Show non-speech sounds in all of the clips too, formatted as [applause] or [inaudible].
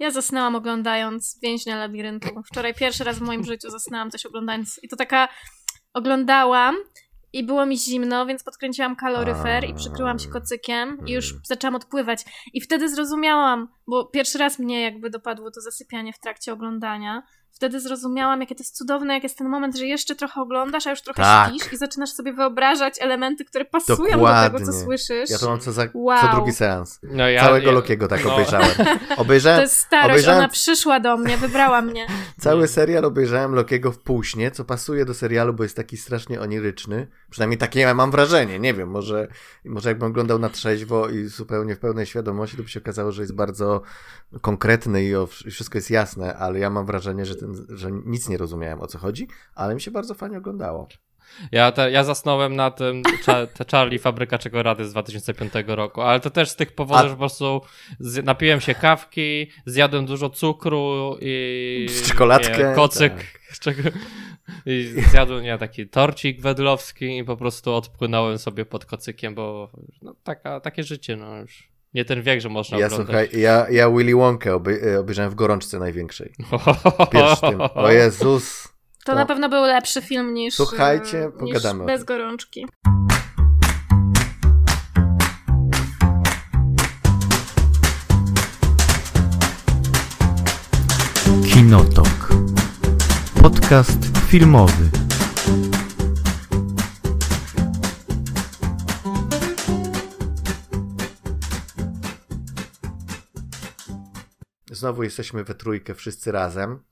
Ja zasnęłam oglądając Więźnia Labiryntu. Wczoraj pierwszy raz w moim życiu zasnęłam coś oglądając. I to taka oglądałam i było mi zimno, więc podkręciłam kaloryfer i przykryłam się kocykiem i już zaczęłam odpływać. I wtedy zrozumiałam, bo pierwszy raz mnie jakby dopadło to zasypianie w trakcie oglądania, wtedy zrozumiałam, jakie to jest cudowne, jak jest ten moment, że jeszcze trochę oglądasz, a już trochę Tak. śpisz i zaczynasz sobie wyobrażać elementy, które pasują Dokładnie. do tego, co słyszysz. Ja to mam co, za, Wow. co drugi seans. No ja, Całego ja, Lokiego tak no. obejrzałem. [laughs] To Obejrzałem jest starość, obejrzałem- ona przyszła do mnie, wybrała mnie. [laughs] cały serial, obejrzałem Lokiego w półśnie, co pasuje do serialu, bo jest taki strasznie oniryczny. Przynajmniej takie ja mam wrażenie, nie wiem, może, może jakbym oglądał na trzeźwo i zupełnie w pełnej świadomości, to by się okazało, że jest bardzo konkretny i, o, i wszystko jest jasne, ale ja mam wrażenie, że, ten, że nic nie rozumiałem o co chodzi, ale mi się bardzo fajnie oglądało. Ja, te, ja zasnąłem na tym cza, te Charlie Fabryka Czekolady z 2005 roku, ale to też z tych powodów, A- że po prostu z, napiłem się kawki, zjadłem dużo cukru i... [laughs] Z czekoladkę, Nie, kocyk. tak. czego- I zjadłem, nie, taki torcik wedlowski i po prostu odpłynąłem sobie pod kocykiem, bo no, taka, takie życie, no już. Nie ten wiek, że można Ja oglądać. słuchaj, ja, ja Willy Wonkę obej- obejrzałem w gorączce największej. Pierwszym. O [laughs] Jezus. To To- na pewno był lepszy film niż, Słuchajcie, e, pogadamy o niż bez gorączki. Kinotok. Podcast filmowy. Znowu jesteśmy we trójkę wszyscy razem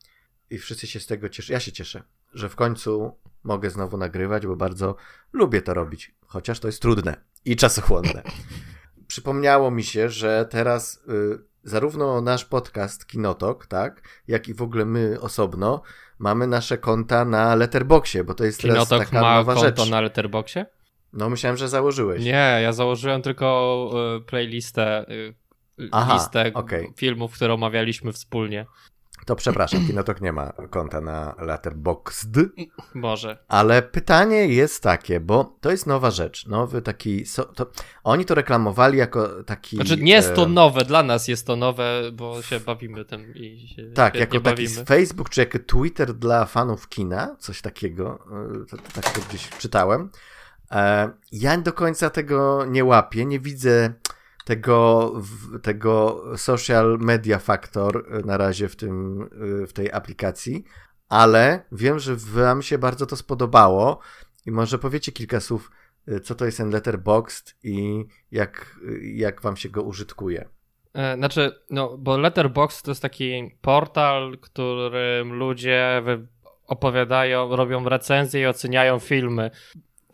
i wszyscy się z tego cieszą. Ja się cieszę, że w końcu mogę znowu nagrywać, bo bardzo lubię to robić, chociaż to jest trudne i czasochłonne. [laughs] Przypomniało mi się, że teraz y, zarówno nasz podcast Kinotok, tak, jak i w ogóle my osobno mamy nasze konta na Letterboxie, bo to jest teraz Kinotok taka ma nowa konto rzecz. na Letterboxie? No myślałem, że założyłeś. Nie, ja założyłem tylko y, playlistę, y, Aha, listę okej. filmów, które omawialiśmy wspólnie. To przepraszam, Kinotok nie ma konta na Letterboxd. Może. Ale pytanie jest takie, bo to jest nowa rzecz, nowy taki, so, to, oni to reklamowali jako taki... Znaczy nie jest to nowe, dla nas jest to nowe, bo się bawimy tym i się Tak, jako taki bawimy. Facebook, czy jako Twitter dla fanów kina, coś takiego, e, to, to, tak to gdzieś czytałem. E, ja do końca tego nie łapię, nie widzę tego, tego social media factor e, na razie w, tym, e, w tej aplikacji, ale wiem, że wam się bardzo to spodobało i może powiecie kilka słów, e, co to jest ten letterboxd i jak, jak wam się go użytkuje. E, Znaczy, no, bo Letterboxd to jest taki portal, którym ludzie opowiadają, robią recenzje i oceniają filmy.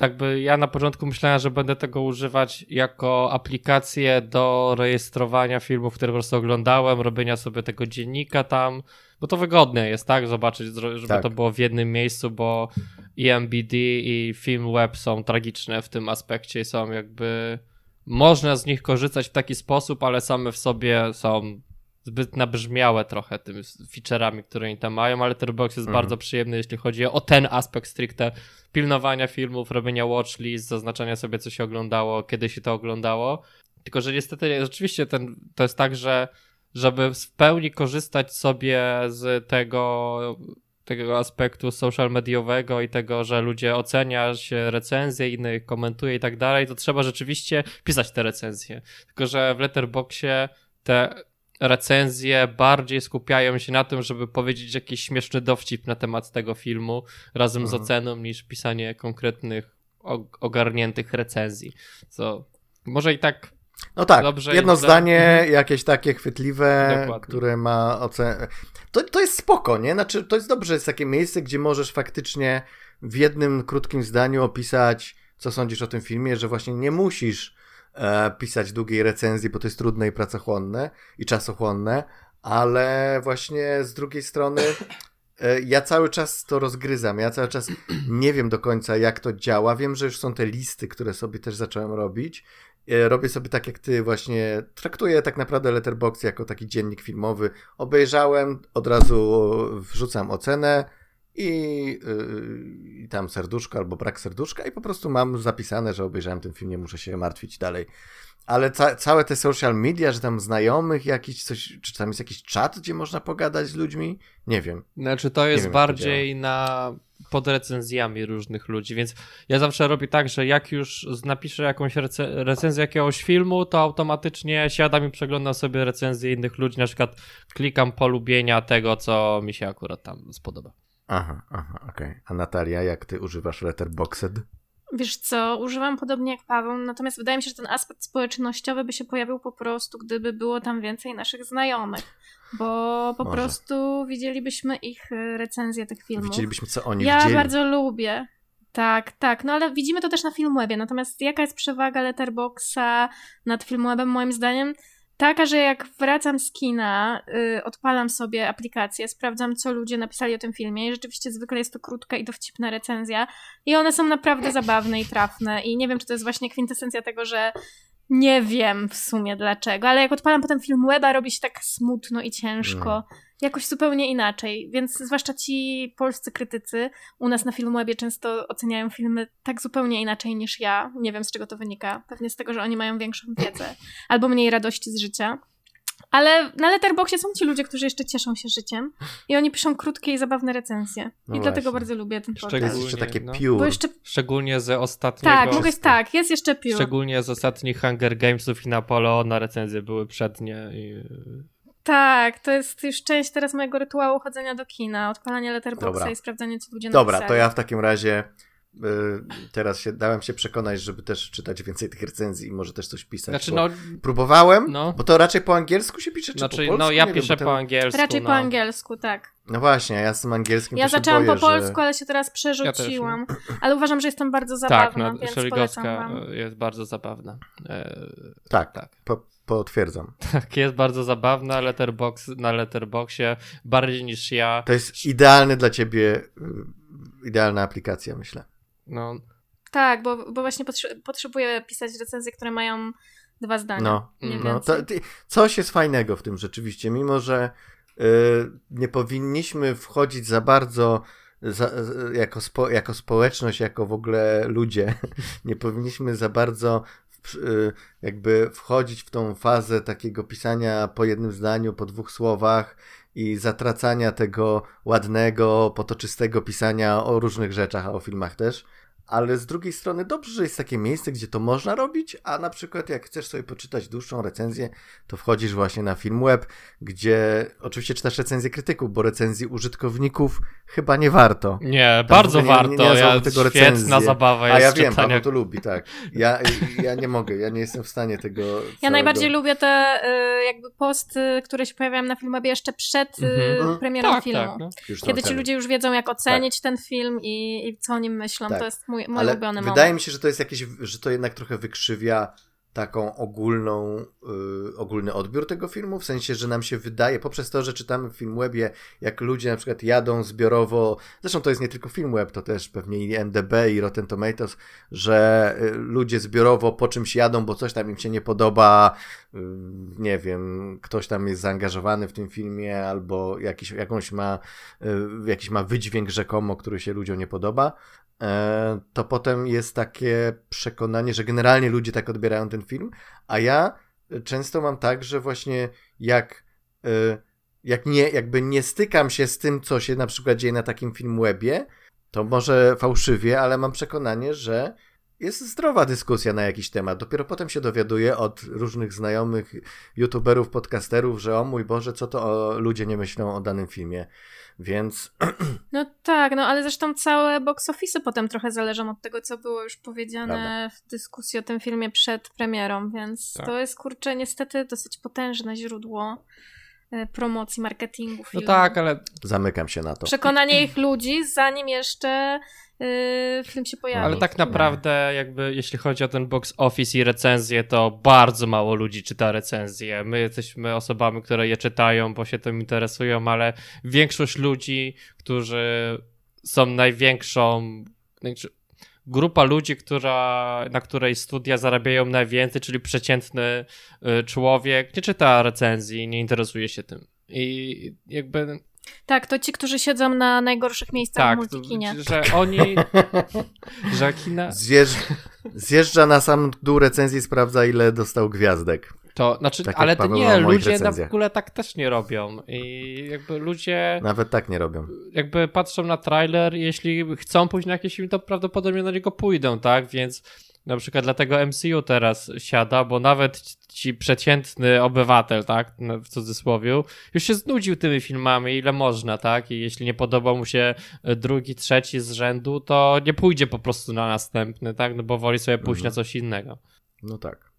Tak by ja na początku myślałem, że będę tego używać jako aplikację do rejestrowania filmów, które po prostu oglądałem, robienia sobie tego dziennika tam, bo to wygodne jest, tak? Zobaczyć, żeby Tak. to było w jednym miejscu, bo IMBD i FilmWeb są tragiczne w tym aspekcie i są jakby można z nich korzystać w taki sposób, ale same w sobie są zbyt nabrzmiałe trochę tymi feature'ami, które oni tam mają, ale Letterboxd jest Mhm. bardzo przyjemny, jeśli chodzi o ten aspekt stricte pilnowania filmów, robienia watchlist, zaznaczania sobie, co się oglądało, kiedy się to oglądało. Tylko, że niestety rzeczywiście ten, to jest tak, że żeby w pełni korzystać sobie z tego, tego aspektu social mediowego i tego, że ludzie ocenia się recenzje, innych komentuje i tak dalej, to trzeba rzeczywiście pisać te recenzje. Tylko, że w Letterboxie te recenzje bardziej skupiają się na tym, żeby powiedzieć jakiś śmieszny dowcip na temat tego filmu razem z Mhm. oceną, niż pisanie konkretnych, ogarniętych recenzji. Co może i tak No tak, Dobrze, jedno zdanie, Mhm. jakieś takie chwytliwe, Dokładnie. które ma ocenę. To, to jest spoko, nie? Znaczy, to jest dobrze, jest takie miejsce, gdzie możesz faktycznie w jednym krótkim zdaniu opisać, co sądzisz o tym filmie, że właśnie nie musisz pisać długiej recenzji, bo to jest trudne i pracochłonne i czasochłonne, ale właśnie z drugiej strony e, ja cały czas to rozgryzam, ja cały czas [clears throat] nie wiem do końca, jak to działa. Wiem, że już są te listy, które sobie też zacząłem robić. E, Robię sobie tak jak ty, właśnie traktuję tak naprawdę Letterboxd jako taki dziennik filmowy. Obejrzałem, od razu wrzucam ocenę i, yy, tam serduszko albo brak serduszka i po prostu mam zapisane, że obejrzałem ten film, nie muszę się martwić dalej. Ale ca całe te social media, że tam znajomych jakiś coś, czy tam jest jakiś czat, gdzie można pogadać z ludźmi? Nie wiem. Znaczy to jest bardziej na pod recenzjami różnych ludzi, więc ja zawsze robię tak, że jak już napiszę jakąś rece recenzję jakiegoś filmu, to automatycznie siadam i przeglądam sobie recenzje innych ludzi, na przykład klikam polubienia tego, co mi się akurat tam spodoba. Aha, aha, okej. Okay. A Natalia, jak ty używasz Letterboxd? Wiesz co, używam podobnie jak Paweł, natomiast wydaje mi się, że ten aspekt społecznościowy by się pojawił po prostu, gdyby było tam więcej naszych znajomych, bo po Może. prostu widzielibyśmy ich y, recenzje tych filmów. Widzielibyśmy, co oni ja widzieli. Ja bardzo lubię. Tak, tak, no ale widzimy to też na Filmwebie, natomiast jaka jest przewaga Letterboxa nad Filmwebem moim zdaniem? Taka, że jak wracam z kina, yy, odpalam sobie aplikację, sprawdzam, co ludzie napisali o tym filmie i rzeczywiście zwykle jest to krótka i dowcipna recenzja i one są naprawdę zabawne i trafne i nie wiem, czy to jest właśnie kwintesencja tego, że nie wiem w sumie dlaczego, ale jak odpalam potem film weba, robi się tak smutno i ciężko. Mm. Jakoś zupełnie inaczej. Więc zwłaszcza ci polscy krytycy u nas na Filmwebie często oceniają filmy tak zupełnie inaczej niż ja. Nie wiem z czego to wynika. Pewnie z tego, że oni mają większą wiedzę [laughs] albo mniej radości z życia. Ale na Letterboxie są ci ludzie, którzy jeszcze cieszą się życiem i oni piszą krótkie i zabawne recenzje. No I dlatego bardzo lubię ten podcast. Jest jeszcze takie no. Jeszcze... Szczególnie ze ostatniego... Tak, mogę, tak, jest jeszcze pure. Szczególnie z ostatnich Hunger Gamesów i Napoleona recenzje były przednie i... Tak, to jest już część teraz mojego rytuału chodzenia do kina, odpalanie Letterboxa i sprawdzanie, co ludzie Dobra, napisali. to ja w takim razie Y, teraz się dałem się przekonać, żeby też czytać więcej tych recenzji i może też coś pisać. Znaczy, no, próbowałem, no. bo to raczej po angielsku się pisze, czy znaczy, po polsku? No ja piszę wiem, po angielsku. Raczej no. po angielsku, tak. No właśnie, ja z tym angielskim Ja zaczęłam boję, po polsku, że... ale się teraz przerzuciłam. Ja też, ale uważam, że jestem bardzo zabawna, tak, no, więc polecam wam. jest bardzo zabawna. E... Tak, tak. Po, potwierdzam. [laughs] Tak, jest bardzo zabawna letterbox, na Letterboxie, bardziej niż ja. To jest idealny dla ciebie, y, idealna aplikacja, myślę. No, tak, bo, bo właśnie potrzebuję pisać recenzje, które mają dwa zdania. No, no to, coś jest fajnego w tym rzeczywiście, mimo że y, nie powinniśmy wchodzić za bardzo za, jako, spo, jako społeczność, jako w ogóle ludzie, [laughs] nie powinniśmy za bardzo jakby wchodzić w tą fazę takiego pisania po jednym zdaniu, po dwóch słowach i zatracania tego ładnego, potoczystego pisania o różnych rzeczach, a o filmach też ale z drugiej strony dobrze, że jest takie miejsce, gdzie to można robić, a na przykład jak chcesz sobie poczytać dłuższą recenzję, to wchodzisz właśnie na Filmweb, gdzie oczywiście czytasz recenzję krytyków, bo recenzji użytkowników chyba nie warto. Nie, Tam bardzo nie, warto, nie, nie ja, tego świetna zabawa jest A ja wiem, czytania... Paweł to lubi, tak. Ja, ja nie mogę, ja nie jestem w stanie tego Ja całego... najbardziej lubię te y, jakby posty, które się pojawiają na Filmwebie jeszcze przed y, mhm. premierą tak, filmu. Tak, no. Kiedy ci ludzie już wiedzą, jak ocenić tak. ten film i, i, co o nim myślą. Tak. To jest mój, mój Ale ulubiony wydaje moment. mi się, że to jest jakieś, że to jednak trochę wykrzywia taką ogólną, yy, ogólny odbiór tego filmu, w sensie, że nam się wydaje, poprzez to, że czytamy w Filmwebie, jak ludzie na przykład jadą zbiorowo, zresztą to jest nie tylko Filmweb, to też pewnie i MDB i Rotten Tomatoes, że yy, ludzie zbiorowo po czymś jadą, bo coś tam im się nie podoba, yy, nie wiem, ktoś tam jest zaangażowany w tym filmie, albo jakiś, jakąś ma, yy, jakiś ma wydźwięk rzekomo, który się ludziom nie podoba, to potem jest takie przekonanie, że generalnie ludzie tak odbierają ten film, a ja często mam tak, że właśnie jak, e, jak nie, jakby nie stykam się z tym, co się na przykład dzieje na takim filmwebie, to może fałszywie, ale mam przekonanie, że jest zdrowa dyskusja na jakiś temat. Dopiero potem się dowiaduję od różnych znajomych youtuberów, podcasterów, że o mój Boże, co to ludzie nie myślą o danym filmie. Więc. [clears throat] No tak, no ale zresztą całe box office potem trochę zależą od tego, co było już powiedziane Prawda. w dyskusji o tym filmie przed premierą, więc tak. to jest kurczę niestety dosyć potężne źródło e, promocji, marketingu filmu. No tak, ale... Zamykam się na to. Przekonanie ich ludzi, zanim jeszcze yy, film się pojawi. Ale tak naprawdę jakby jeśli chodzi o ten box office i recenzje, to bardzo mało ludzi czyta recenzje. My jesteśmy osobami, które je czytają, bo się tym interesują, ale większość ludzi, którzy są największą znaczy, grupa ludzi, która, na której studia zarabiają najwięcej, czyli przeciętny y, człowiek, nie czyta recenzji, nie interesuje się tym. I jakby Tak, to ci, którzy siedzą na najgorszych miejscach Tak, w multikinie. że oni, [laughs] że kina, Zjeżdż... Zjeżdża na sam dół recenzji, sprawdza ile dostał gwiazdek. to znaczy, Tak ale to nie, ludzie na w ogóle tak też nie robią i jakby ludzie Nawet tak nie robią. jakby patrzą na trailer, jeśli chcą pójść na jakiś film, to prawdopodobnie na niego pójdą, tak, więc na przykład dlatego MCU teraz siada, bo nawet ci przeciętny obywatel, tak, no, w cudzysłowie, już się znudził tymi filmami, ile można, tak, i jeśli nie podoba mu się drugi, trzeci z rzędu, to nie pójdzie po prostu na następny, tak, no bo woli sobie pójść Mhm. na coś innego. No tak.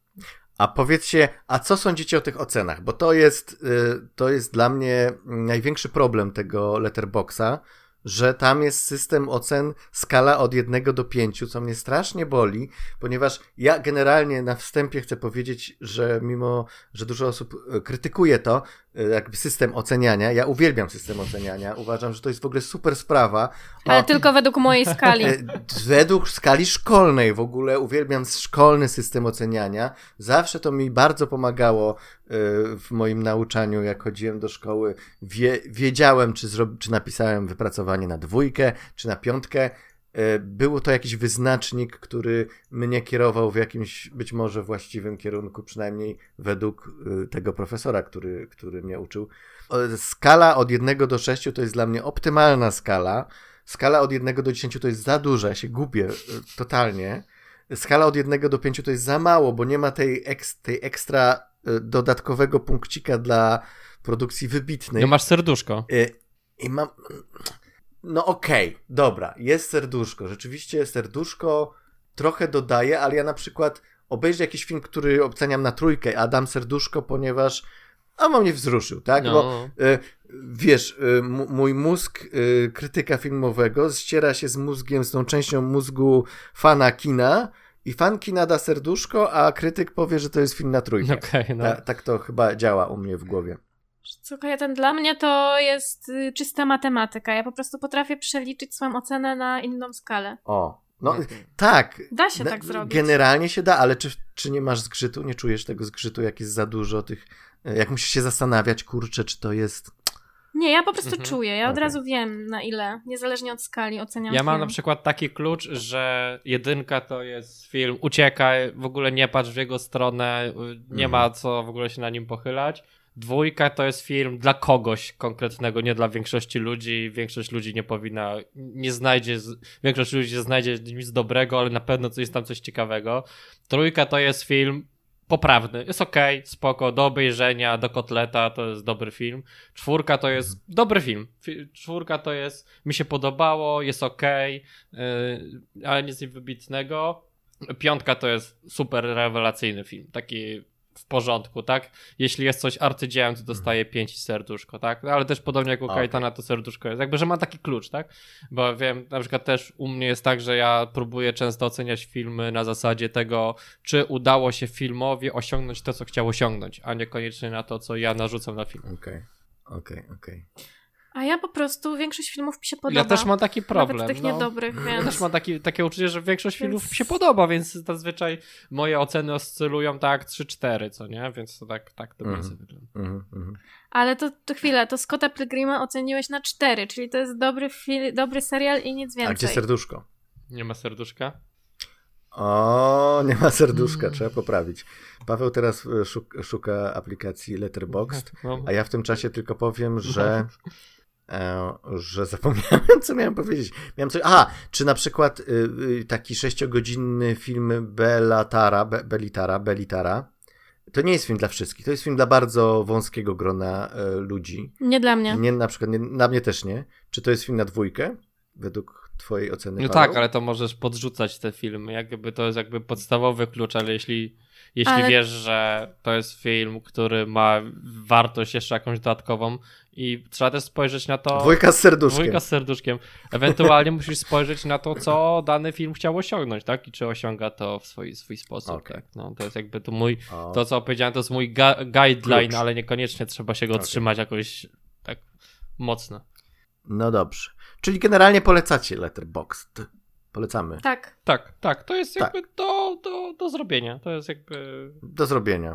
A powiedzcie, a co sądzicie o tych ocenach? Bo to jest, y, to jest dla mnie największy problem tego letterboxa, że tam jest system ocen skala od 1 do 5, co mnie strasznie boli, ponieważ ja generalnie na wstępie chcę powiedzieć, że mimo, że dużo osób y, krytykuje to, jakby system oceniania, ja uwielbiam system oceniania, uważam, że to jest w ogóle super sprawa. Ale O, tylko według mojej [laughs] skali. E, Według skali szkolnej w ogóle uwielbiam szkolny system oceniania. Zawsze to mi bardzo pomagało e, w moim nauczaniu, jak chodziłem do szkoły. Wie, wiedziałem, czy, czy napisałem wypracowanie na dwójkę, czy na piątkę. E, Był to jakiś wyznacznik, który mnie kierował w jakimś być może właściwym kierunku, przynajmniej według e, tego profesora, który, który mnie uczył. O, Skala od 1 do 6 to jest dla mnie optymalna skala. Skala od 1 do 10 to jest za duża, ja się gubię totalnie. Skala od 1 do 5 to jest za mało, bo nie ma tej, eks, tej ekstra dodatkowego punkcika dla produkcji wybitnej. No masz serduszko. Y, I mam. No okej, dobra, jest serduszko. Rzeczywiście serduszko trochę dodaje, ale ja na przykład obejrzę jakiś film, który oceniam na trójkę, a dam serduszko, ponieważ. A on mnie wzruszył, tak? Bo No. y, wiesz, y, mój mózg y, krytyka filmowego ściera się z mózgiem, z tą częścią mózgu fana kina. I fan kina da serduszko, a krytyk powie, że to jest film na trójkę. Okej, no. Ta, tak to chyba działa u mnie w głowie. Słuchaj, ten dla mnie to jest y, czysta matematyka. Ja po prostu potrafię przeliczyć swoją ocenę na inną skalę. O, no Mhm. tak. Da się Na- tak zrobić. Generalnie się da, ale czy, czy nie masz zgrzytu? Nie czujesz tego zgrzytu, jak jest za dużo tych. e, Jak musisz się zastanawiać, kurczę, czy to jest. Nie, ja po prostu Mhm. czuję. Ja od razu wiem na ile, niezależnie od skali oceniam Ja mam film. na przykład taki klucz, że jedynka to jest film uciekaj, w ogóle nie patrz w jego stronę, y, nie Mhm. ma co w ogóle się na nim pochylać. Dwójka to jest film dla kogoś konkretnego, nie dla większości ludzi. Większość ludzi nie powinna, nie znajdzie, większość ludzi znajdzie nic dobrego, ale na pewno coś jest tam coś ciekawego. Trójka to jest film poprawny, jest okej, spoko, do obejrzenia, do kotleta, to jest dobry film. Czwórka to jest dobry film. Fi- Czwórka to jest, mi się podobało, jest yy, ale nic wybitnego. Piątka to jest super rewelacyjny film, taki w porządku, tak? Jeśli jest coś arcydziełem, to dostaje pięć i serduszko, tak? No, Ale też podobnie jak u Okej. Kajtana to serduszko jest. Jakby, że ma taki klucz, tak? Bo wiem, na przykład też u mnie jest tak, że ja próbuję często oceniać filmy na zasadzie tego, czy udało się filmowi osiągnąć to, co chciał osiągnąć, a niekoniecznie na to, co ja narzucam na film. Okej, okej, okej. A ja po prostu większość filmów mi się podoba. Ja też mam taki problem. Nawet tych no. niedobrych, Ja więc... też mam taki, takie uczucie, że większość Więc- filmów mi się podoba, więc zazwyczaj moje oceny oscylują tak 3-4, co nie? Więc to tak, tak to Mhm. więcej wygląda. Mhm, mhm. Ale to, to chwilę, to Scotta Pilgrima oceniłeś na 4, czyli to jest dobry, fil- dobry serial i nic A gdzie więcej. serduszko? Nie ma serduszka? O, nie ma serduszka, Mm. trzeba poprawić. Paweł teraz e, szuk, szuka aplikacji Letterboxd, [laughs] No. a ja w tym czasie tylko powiem, że. [laughs] E, że zapomniałem, co miałem powiedzieć. Miałem coś. Aha, czy na przykład y, y, taki sześciogodzinny film Bellatara, Be, Belitara, Belitara. To nie jest film dla wszystkich, to jest film dla bardzo wąskiego grona e, ludzi. Nie dla mnie. Nie, na przykład, nie, na mnie też nie. Czy to jest film na dwójkę? Według twojej oceny, No Paweł? tak, ale to możesz podrzucać te filmy, jakby to jest jakby podstawowy klucz, ale jeśli, jeśli Ale- wiesz, że to jest film, który ma wartość jeszcze jakąś dodatkową i trzeba też spojrzeć na to... Dwójka z serduszkiem. Dwójka z serduszkiem. Ewentualnie [laughs] musisz spojrzeć na to, co dany film chciał osiągnąć, tak? I czy osiąga to w swój, swój sposób, Okej. tak? No, to jest jakby to mój, O. to co powiedziałem, to jest mój ga- guideline, Klucz. ale niekoniecznie trzeba się go Okej. trzymać jakoś tak mocno. No dobrze. Czyli generalnie polecacie Letterboxd. Polecamy. Tak. Tak, tak, to jest Tak. jakby do, do, do zrobienia. To jest jakby. Do zrobienia.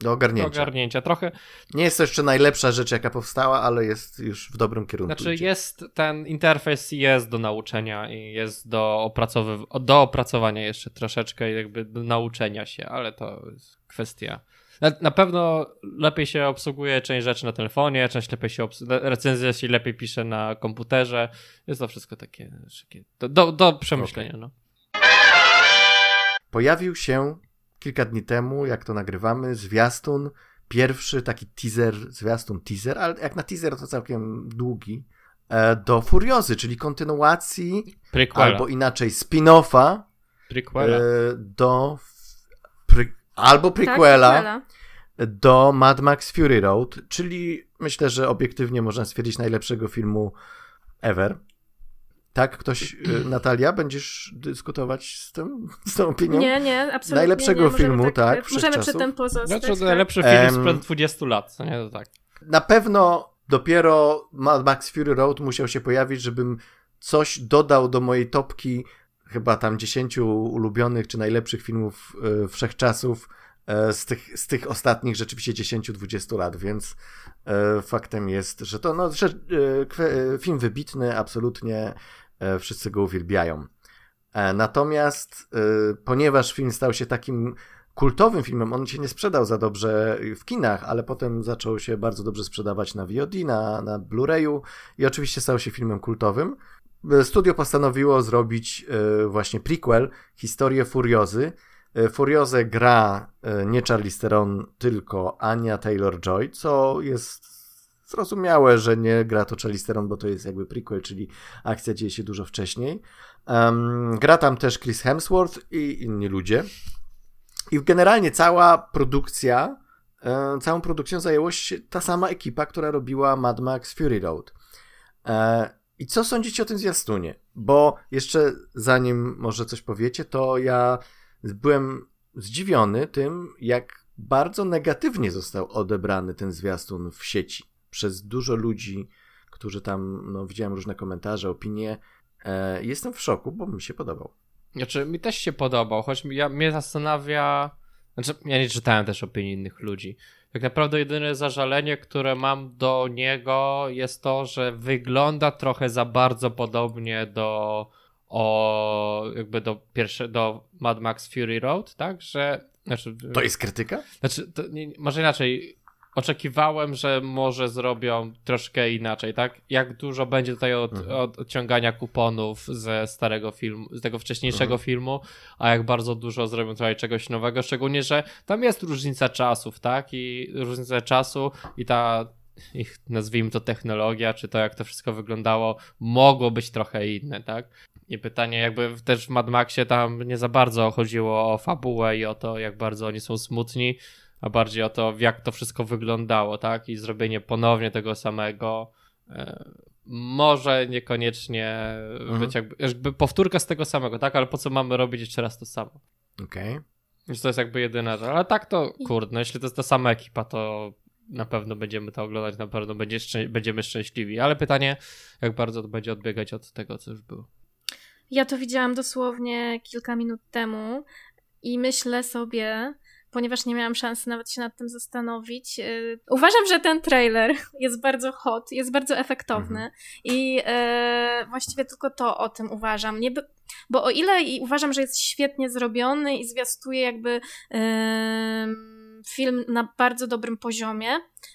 Do do ogarnięcia. ogarnięcia. Trochę, Nie jest to jeszcze najlepsza rzecz, jaka powstała, ale jest już w dobrym kierunku. znaczy idzie. jest ten interfejs jest do nauczenia i jest do, opracowy- do opracowania jeszcze troszeczkę i jakby do nauczenia się, ale to jest kwestia. Na, na pewno lepiej się obsługuje część rzeczy na telefonie, część lepiej się recenzja się lepiej pisze na komputerze. Jest to wszystko takie, takie do, do, do przemyślenia. No. Pojawił się kilka dni temu, jak to nagrywamy, zwiastun, pierwszy taki teaser, zwiastun teaser, ale jak na teaser to całkiem długi, e, do Furiozy, czyli kontynuacji, Prequela. albo inaczej spin-offa Prequela. e, do albo Tak, prequela prequela. do Mad Max Fury Road, czyli myślę, że obiektywnie można stwierdzić najlepszego filmu ever. Tak, ktoś, y, [clears throat] Natalia, będziesz dyskutować z tym, [laughs] z tą opinią? Nie, nie, absolutnie Najlepszego nie. Filmu, tak, Możemy przy tym pozostać. Znaczy, to tak? najlepszy film sprzed 20 lat, co nie? To tak. Na pewno dopiero Mad Max Fury Road musiał się pojawić, żebym coś dodał do mojej topki chyba tam 10 ulubionych czy najlepszych filmów e, wszechczasów e, z, tych, z tych ostatnich rzeczywiście 10-20 lat, więc e, faktem jest, że to no, że, e, film wybitny, absolutnie wszyscy go uwielbiają. Natomiast ponieważ film stał się takim kultowym filmem, on się nie sprzedał za dobrze w kinach, ale potem zaczął się bardzo dobrze sprzedawać na VOD, na, na Blu-rayu i oczywiście stał się filmem kultowym. Studio postanowiło zrobić e, właśnie prequel, historię Furiozy. E, Furiozę gra e, nie Charlize Theron, tylko Anya Taylor-Joy, co jest zrozumiałe, że nie gra to Charlize Theron, bo to jest jakby prequel, czyli akcja dzieje się dużo wcześniej. Em, gra tam też Chris Hemsworth i inni ludzie. I generalnie cała produkcja, e, całą produkcją zajęła się ta sama ekipa, która robiła Mad Max Fury Road. E, I co sądzicie o tym zwiastunie? Bo jeszcze zanim może coś powiecie, to ja byłem zdziwiony tym, jak bardzo negatywnie został odebrany ten zwiastun w sieci przez dużo ludzi, którzy tam, no widziałem różne komentarze, opinie. E, jestem w szoku, bo mi się podobał. Znaczy, mi też się podobał, choć ja, mnie zastanawia. Znaczy, ja nie czytałem też opinii innych ludzi. Tak naprawdę jedyne zażalenie, które mam do niego jest to, że wygląda trochę za bardzo podobnie do o jakby do pierwsze, do Mad Max Fury Road, tak? Że znaczy, To jest krytyka? znaczy to nie, może inaczej. Oczekiwałem, że może zrobią troszkę inaczej, tak? Jak dużo będzie tutaj od, Mhm. od odciągania kuponów ze starego filmu, z tego wcześniejszego Mhm. filmu, a jak bardzo dużo zrobią tutaj czegoś nowego, szczególnie, że tam jest różnica czasów, tak? I różnica czasu i ta ich, nazwijmy to technologia, czy to jak to wszystko wyglądało, mogło być trochę inne, tak? I pytanie jakby też w Mad Maxie tam nie za bardzo chodziło o fabułę i o to, jak bardzo oni są smutni, a bardziej o to, jak to wszystko wyglądało, tak? I zrobienie ponownie tego samego. E, może niekoniecznie Mhm. być jakby, jakby powtórka z tego samego, tak? Ale po co mamy robić jeszcze raz to samo? Okej. Więc to jest jakby jedyna rzecz. Ale tak to, kurde, no jeśli to jest ta sama ekipa, to na pewno będziemy to oglądać, na pewno będzie szczę- będziemy szczęśliwi. Ale pytanie, jak bardzo to będzie odbiegać od tego, co już było. Ja to widziałam dosłownie kilka minut temu i myślę sobie, ponieważ nie miałam szansy nawet się nad tym zastanowić, yy, uważam, że ten trailer jest bardzo hot, jest bardzo efektowny i yy, właściwie tylko to o tym uważam. Nie by, bo o ile i uważam, że jest świetnie zrobiony i zwiastuje jakby yy, film na bardzo dobrym poziomie,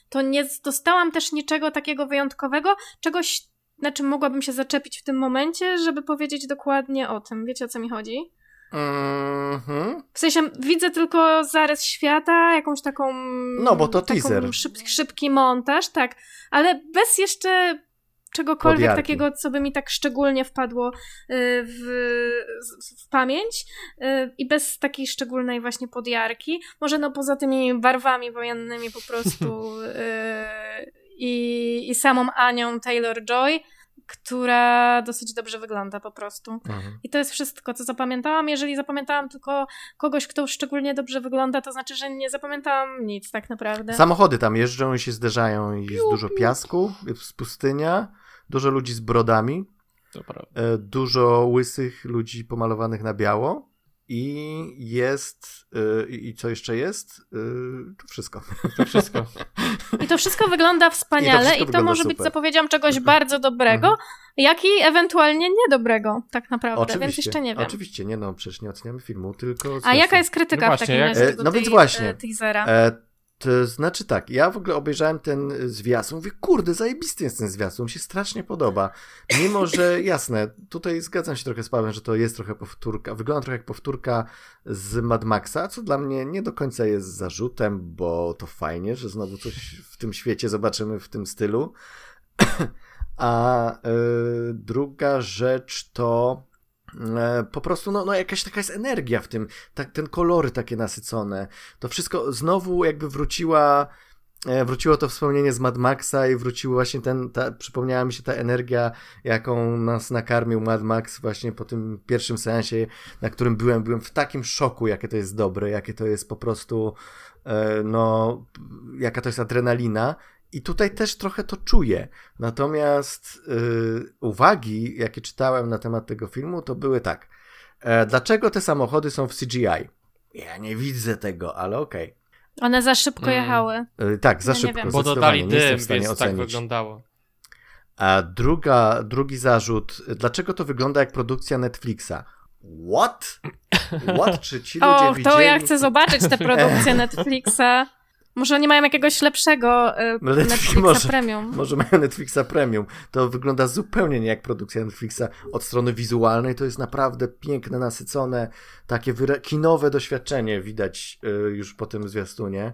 to nie dostałam też niczego takiego wyjątkowego, czegoś na czym mogłabym się zaczepić w tym momencie, żeby powiedzieć dokładnie o tym. Wiecie o co mi chodzi? Mhm. W sensie widzę tylko zarys świata, jakąś taką. No, bo to taką teaser. Szyb, szybki montaż, tak, ale bez jeszcze czegokolwiek Podjarki. takiego, co by mi tak szczególnie wpadło y, w, w pamięć y, i bez takiej szczególnej właśnie podjarki. Może no poza tymi barwami wojennymi po prostu [laughs] y, i, i samą Anią Taylor-Joy, która dosyć dobrze wygląda po prostu. Mhm. I to jest wszystko, co zapamiętałam. Jeżeli zapamiętałam tylko kogoś, kto szczególnie dobrze wygląda, to znaczy, że nie zapamiętałam nic tak naprawdę. Samochody tam jeżdżą i się zderzają i jest dużo piasku, jest pustynia, dużo ludzi z brodami, To prawda. e, dużo łysych ludzi pomalowanych na biało. I jest. Yy, I co jeszcze jest? Yy, to wszystko. To wszystko. I to wszystko wygląda wspaniale i to, wygląda może super. być zapowiedzią czegoś bardzo dobrego, Mhm. jak i ewentualnie niedobrego, tak naprawdę, Oczywiście. więc jeszcze nie wiem. Oczywiście, nie no, przecież nie oceniamy filmu, tylko. A jaka jest krytyka No w właśnie, takim jak- razie E, tego no więc właśnie. e, teasera? E, to znaczy tak, ja w ogóle obejrzałem ten zwiastun, mówię, kurde, zajebisty jest ten zwiastun, mi się strasznie podoba. Mimo, że [laughs] jasne, tutaj zgadzam się trochę z Pawłem, że to jest trochę powtórka, wygląda trochę jak powtórka z Mad Maxa, co dla mnie nie do końca jest zarzutem, bo to fajnie, że znowu coś w tym świecie zobaczymy w tym stylu. [clears throat] A e, druga rzecz to po prostu, no, no jakaś taka jest energia w tym, tak, ten kolory takie nasycone. To wszystko znowu jakby wróciła, e, wróciło to wspomnienie z Mad Maxa i wrócił właśnie ten, ta, przypomniała mi się ta energia, jaką nas nakarmił Mad Max właśnie po tym pierwszym seansie, na którym byłem, byłem w takim szoku, jakie to jest dobre, jakie to jest po prostu, e, no, jaka to jest adrenalina. I tutaj też trochę to czuję. Natomiast y, uwagi, jakie czytałem na temat tego filmu, to były tak. E, dlaczego te samochody są w CGI? Ja nie widzę tego, ale okej. One za szybko Mm. jechały. Y, Tak, za Ja nie szybko. wiem. Bo dodali nie jestem dym, w stanie więc tak ocenić. wyglądało. A druga, drugi zarzut, dlaczego to wygląda jak produkcja Netflixa? What? What? Czy ci [laughs] ludzie O, widzieli... to ja chcę zobaczyć tę produkcję [laughs] Netflixa. Może oni mają jakiegoś lepszego e, Netflix Netflixa [laughs] może- Premium. Może mają Netflixa Premium. To wygląda zupełnie nie jak produkcja Netflixa. Od strony wizualnej to jest naprawdę piękne, nasycone, takie kinowe doświadczenie widać y, już po tym zwiastunie.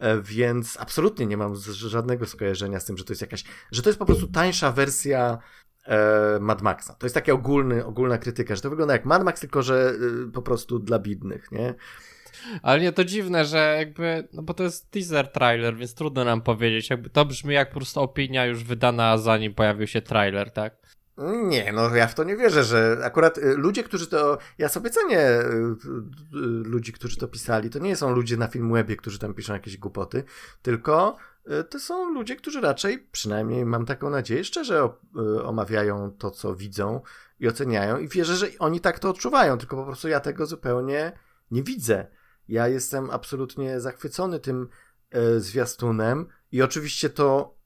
E, Więc absolutnie nie mam żadnego skojarzenia z tym, że to jest jakaś, że to jest po prostu tańsza wersja e, Mad Maxa. To jest taka ogólny, ogólna krytyka, że to wygląda jak Mad Max, tylko że y, po prostu dla bidnych, nie? Ale nie, to dziwne, że jakby, no bo to jest teaser trailer, więc trudno nam powiedzieć. Jakby to brzmi jak po prostu opinia już wydana zanim pojawił się trailer, tak? Nie, no ja w to nie wierzę, że akurat y, ludzie, którzy to. Ja sobie cenię y, y, ludzi, którzy to pisali. To nie są ludzie na Filmwebie, którzy tam piszą jakieś głupoty, tylko to są ludzie, którzy raczej, przynajmniej mam taką nadzieję, szczerze omawiają to, co widzą i oceniają. I wierzę, że oni tak to odczuwają, tylko po prostu ja tego zupełnie nie widzę. Ja jestem absolutnie zachwycony tym y, zwiastunem i oczywiście to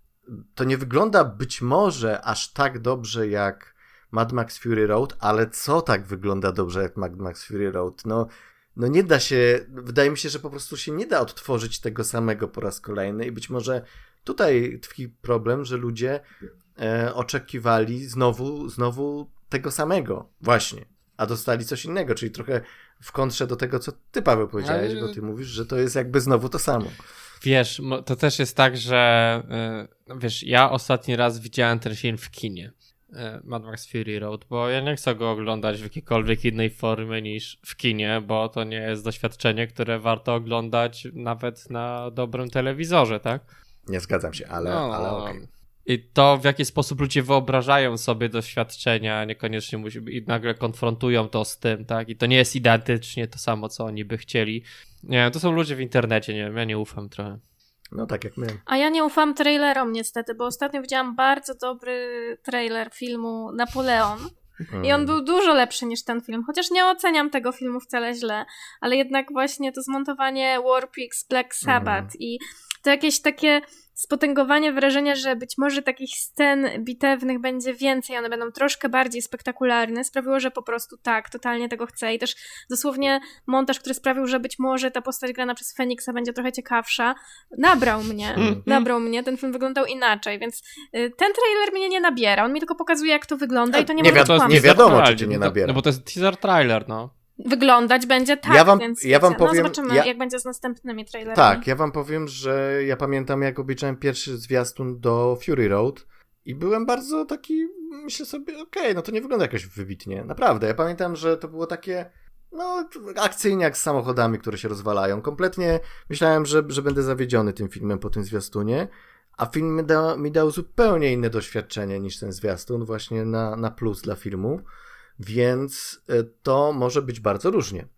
to nie wygląda być może aż tak dobrze jak Mad Max Fury Road, ale co tak wygląda dobrze jak Mad Max Fury Road? No, no nie da się, wydaje mi się, że po prostu się nie da odtworzyć tego samego po raz kolejny i być może tutaj tkwi problem, że ludzie e, oczekiwali znowu, znowu tego samego właśnie, a dostali coś innego, czyli trochę w kontrze do tego, co ty Paweł powiedziałeś, Ale- bo ty mówisz, że to jest jakby znowu to samo. Wiesz, to też jest tak, że y, no wiesz, ja ostatni raz widziałem ten film w kinie. y, Mad Max Fury Road, bo ja nie chcę go oglądać w jakiejkolwiek innej formie niż w kinie, bo to nie jest doświadczenie, które warto oglądać nawet na dobrym telewizorze, tak? Nie zgadzam się, ale, No, ale okej. I to, w jaki sposób ludzie wyobrażają sobie doświadczenia, niekoniecznie musi i nagle konfrontują to z tym, tak? I to nie jest identycznie to samo, co oni by chcieli. Nie wiem, to są ludzie w internecie, nie wiem, ja nie ufam trochę. No tak jak my. A ja nie ufam trailerom niestety, bo ostatnio widziałam bardzo dobry trailer filmu Napoleon. I on był dużo lepszy niż ten film, chociaż nie oceniam tego filmu wcale źle, ale jednak właśnie to zmontowanie Warpix Black Sabbath i to jakieś takie spotęgowanie wrażenia, że być może takich scen bitewnych będzie więcej, one będą troszkę bardziej spektakularne, sprawiło, że po prostu tak, totalnie tego chcę. I też dosłownie montaż, który sprawił, że być może ta postać grana przez Feniksa będzie trochę ciekawsza, nabrał mnie, Mhm. nabrał mnie, ten film wyglądał inaczej, więc y, ten trailer mnie nie nabiera, on mi tylko pokazuje jak to wygląda i to nie, Nie może wiadomo- nie wiadomo, czy cię nie no nabiera. No bo to jest teaser trailer, no. Wyglądać będzie tak, Ja wam- więc ja wam wiecie, powiem- no zobaczymy ja- jak będzie z następnymi trailerami. Tak, ja wam powiem, że ja pamiętam jak obejrzałem pierwszy zwiastun do Fury Road i byłem bardzo taki, myślę sobie, okej, no to nie wygląda jakoś wybitnie, naprawdę. Ja pamiętam, że to było takie, no akcyjniak z samochodami, które się rozwalają. Kompletnie myślałem, że, że będę zawiedziony tym filmem po tym zwiastunie, a film mi, da, mi dał zupełnie inne doświadczenie niż ten zwiastun, właśnie na, na plus dla filmu, więc e, to może być bardzo różnie.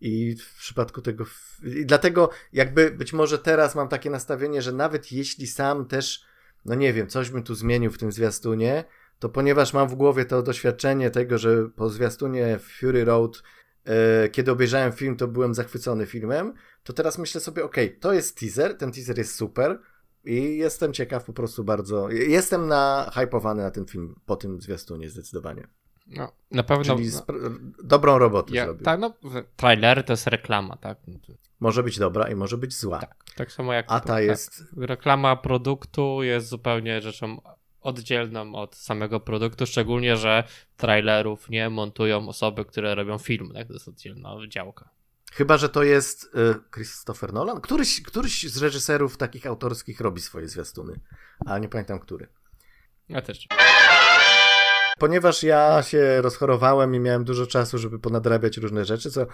I w przypadku tego. I dlatego, jakby być może teraz mam takie nastawienie, że nawet jeśli sam też, no nie wiem, coś bym tu zmienił w tym zwiastunie, to ponieważ mam w głowie to doświadczenie tego, że po zwiastunie Fury Road e, kiedy obejrzałem film, to byłem zachwycony filmem, to teraz myślę sobie, okay, to jest teaser, ten teaser jest super i jestem ciekaw po prostu bardzo, jestem na hypowany na ten film po tym zwiastunie zdecydowanie. No, na pewno. Czyli no, dobrą robotę ja, zrobił. Tak, no, trailer to jest reklama, tak? Może być dobra i może być zła. Tak, tak samo jak. A ta tak, jest. Reklama produktu jest zupełnie rzeczą oddzielną od samego produktu, szczególnie, że trailerów nie montują osoby, które robią film, tak? To jest oddzielna działka. Chyba, że to jest y, Christopher Nolan. Któryś, któryś z reżyserów takich autorskich robi swoje zwiastuny, ale nie pamiętam który. Ja też. Ponieważ ja się rozchorowałem i miałem dużo czasu, żeby ponadrabiać różne rzeczy, co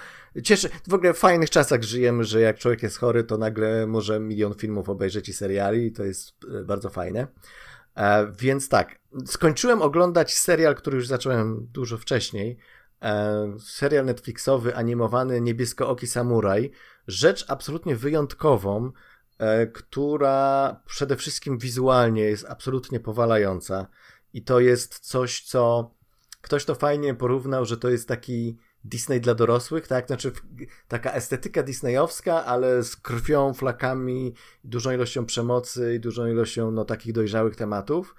cieszy. W ogóle w fajnych czasach żyjemy, że jak człowiek jest chory, to nagle może milion filmów obejrzeć i seriali i to jest y, bardzo fajne. E, więc tak, skończyłem oglądać serial, który już zacząłem dużo wcześniej. E, serial Netflixowy, animowany Niebieskooki Samuraj. Rzecz absolutnie wyjątkową, e, która przede wszystkim wizualnie jest absolutnie powalająca. I to jest coś, co ktoś to fajnie porównał, że to jest taki Disney dla dorosłych, tak? Znaczy taka estetyka disneyowska, ale z krwią, flakami, dużą ilością przemocy i dużą ilością no, takich dojrzałych tematów.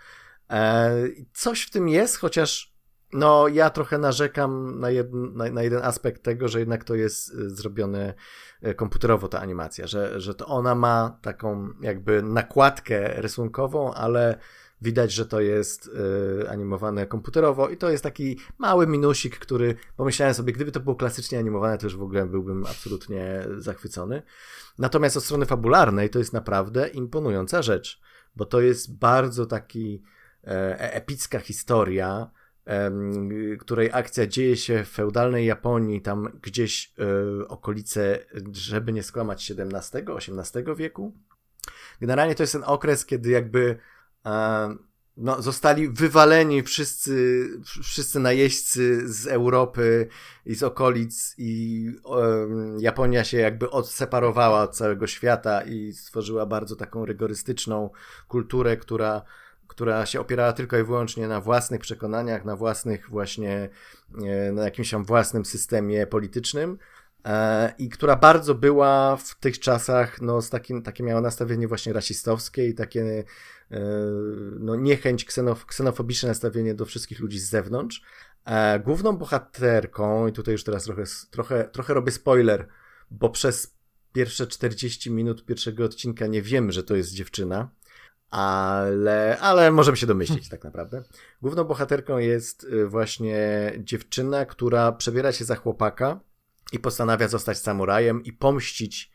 E, coś w tym jest, chociaż no ja trochę narzekam na, na, na, jeden aspekt tego, że jednak to jest e, zrobione e, komputerowo ta animacja, że, że to ona ma taką jakby nakładkę rysunkową, ale Widać, że to jest y, animowane komputerowo i to jest taki mały minusik, który pomyślałem sobie, gdyby to było klasycznie animowane, to już w ogóle byłbym absolutnie zachwycony. Natomiast od strony fabularnej to jest naprawdę imponująca rzecz, bo to jest bardzo taki e, e epicka historia, której akcja dzieje się w feudalnej Japonii, tam gdzieś e, okolice, żeby nie skłamać, XVII-XVIII wieku. Generalnie to jest ten okres, kiedy jakby no, zostali wywaleni wszyscy, wszyscy najeźdźcy z Europy i z okolic i um, Japonia się jakby odseparowała od całego świata i stworzyła bardzo taką rygorystyczną kulturę, która, która się opierała tylko i wyłącznie na własnych przekonaniach, na własnych właśnie, e, na jakimś tam własnym systemie politycznym e, i która bardzo była w tych czasach, no, z takim, takie miała nastawienie właśnie rasistowskie i takie no, niechęć, ksenof ksenofobiczne nastawienie do wszystkich ludzi z zewnątrz. E, główną bohaterką, i tutaj już teraz trochę, trochę, trochę robię spoiler, bo przez pierwsze 40 minut pierwszego odcinka nie wiem, że to jest dziewczyna, ale, ale możemy się domyślić tak naprawdę. Główną bohaterką jest y, właśnie dziewczyna, która przebiera się za chłopaka i postanawia zostać samurajem i pomścić E,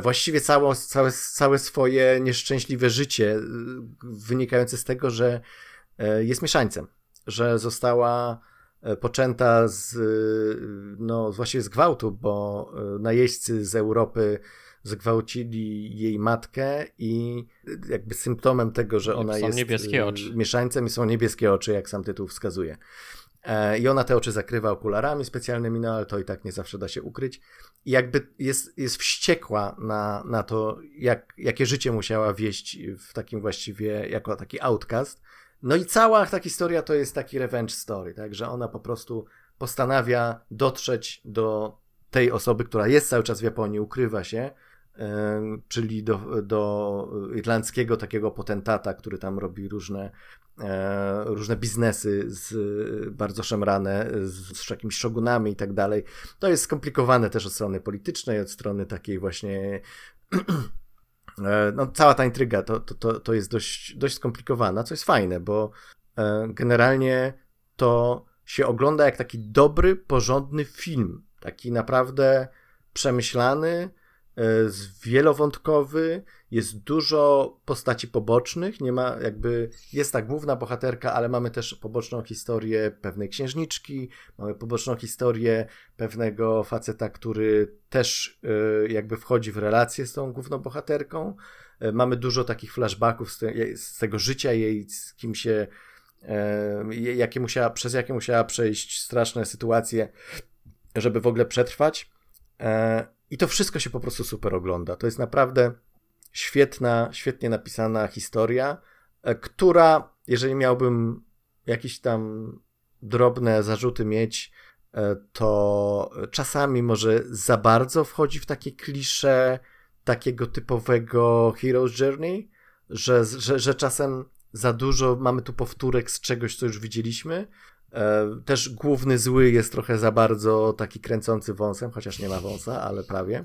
właściwie całe, całe, całe swoje nieszczęśliwe życie e, wynikające z tego, że e, jest mieszańcem, że została poczęta z, no właściwie z gwałtu, bo najeźdźcy z Europy zgwałcili jej matkę i jakby symptomem tego, że ona jest mieszańcem i są niebieskie oczy, jak sam tytuł wskazuje. E, I ona te oczy zakrywa okularami specjalnymi, no ale to i tak nie zawsze da się ukryć. I jakby jest, jest wściekła na, na to, jak, jakie życie musiała wieść w takim właściwie, jako taki outcast. No i cała ta historia to jest taki revenge story, tak, że ona po prostu postanawia dotrzeć do tej osoby, która jest cały czas w Japonii, ukrywa się, czyli do, do irlandzkiego takiego potentata, który tam robi różne, e, różne biznesy z, bardzo szemrane z, z jakimiś szogunami i tak dalej. To jest skomplikowane też od strony politycznej, od strony takiej właśnie [clears throat] e, no, cała ta intryga to, to, to, to jest dość, dość skomplikowana, co jest fajne, bo e, generalnie to się ogląda jak taki dobry, porządny film. Taki naprawdę przemyślany, E, wielowątkowy, jest dużo postaci pobocznych, nie ma jakby, jest ta główna bohaterka, ale mamy też poboczną historię pewnej księżniczki, mamy poboczną historię pewnego faceta, który też e, jakby wchodzi w relację z tą główną bohaterką. E, mamy dużo takich flashbacków z, te, z tego życia jej, z kim się, jakie musiała, przez jakie musiała przejść straszne sytuacje, żeby w ogóle przetrwać. I to wszystko się po prostu super ogląda. To jest naprawdę świetna, świetnie napisana historia, e, która, jeżeli miałbym jakieś tam drobne zarzuty mieć, e, to czasami może za bardzo wchodzi w takie klisze takiego typowego Hero's Journey, że, że, że czasem za dużo mamy tu powtórek z czegoś, co już widzieliśmy. E, też główny zły jest trochę za bardzo taki kręcący wąsem, chociaż nie ma wąsa, ale prawie.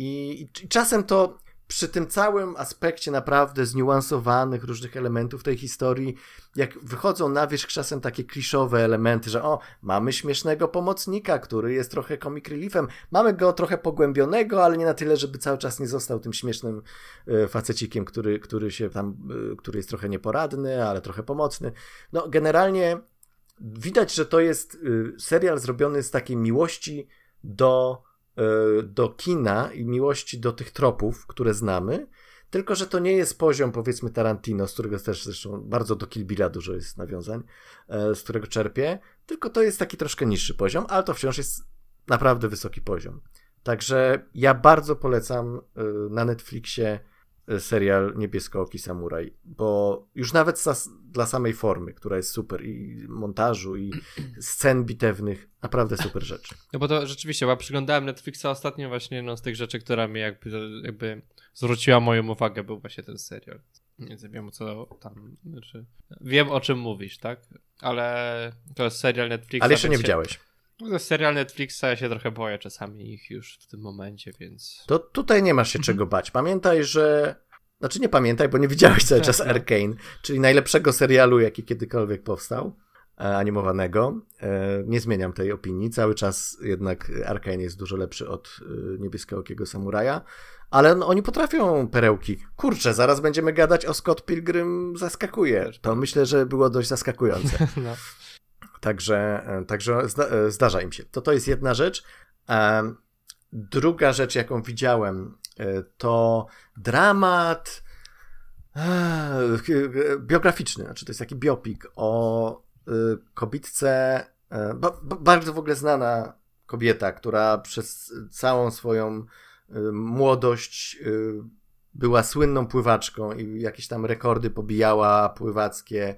I, i czasem to przy tym całym aspekcie naprawdę zniuansowanych różnych elementów tej historii, jak wychodzą na wierzch czasem takie kliszowe elementy, że o, mamy śmiesznego pomocnika, który jest trochę comic reliefem, mamy go trochę pogłębionego, ale nie na tyle, żeby cały czas nie został tym śmiesznym e, facecikiem, który, który się tam, e, który jest trochę nieporadny, ale trochę pomocny. No, generalnie widać, że to jest e, serial zrobiony z takiej miłości do do kina i miłości do tych tropów, które znamy, tylko że to nie jest poziom, powiedzmy, Tarantino, z którego też zresztą bardzo do Kill Billa dużo jest nawiązań, e, z którego czerpie, tylko to jest taki troszkę niższy poziom, ale to wciąż jest naprawdę wysoki poziom. Także ja bardzo polecam e, na Netflixie serial Niebieskooki Samuraj, bo już nawet dla samej formy, która jest super i montażu i scen bitewnych, naprawdę super rzeczy. No bo to rzeczywiście, bo ja przyglądałem Netflixa ostatnio właśnie jedną z tych rzeczy, która mi jakby, jakby zwróciła moją uwagę, był właśnie ten serial. Nie wiem co tam, znaczy, wiem o czym mówisz, tak? Ale to jest serial Netflixa. Ale jeszcze nie widziałeś. No, serial Netflixa, ja się trochę boję czasami ich już w tym momencie, więc... To tutaj nie masz się czego bać. Pamiętaj, że... Znaczy nie pamiętaj, bo nie widziałeś cały czas Arkane, czyli najlepszego serialu, jaki kiedykolwiek powstał, e, animowanego. E, nie zmieniam tej opinii. Cały czas jednak Arkane jest dużo lepszy od e, Niebieskookiego Samuraja. Ale no, oni potrafią perełki. Kurczę, zaraz będziemy gadać o Scott Pilgrim zaskakuje. To myślę, że było dość zaskakujące. [laughs] No. Także, e, także zda, e, zdarza im się. To to jest jedna rzecz. E, druga rzecz, jaką widziałem, to dramat biograficzny, znaczy to jest taki biopik o kobietce, bardzo w ogóle znana kobieta, która przez całą swoją młodość była słynną pływaczką i jakieś tam rekordy pobijała pływackie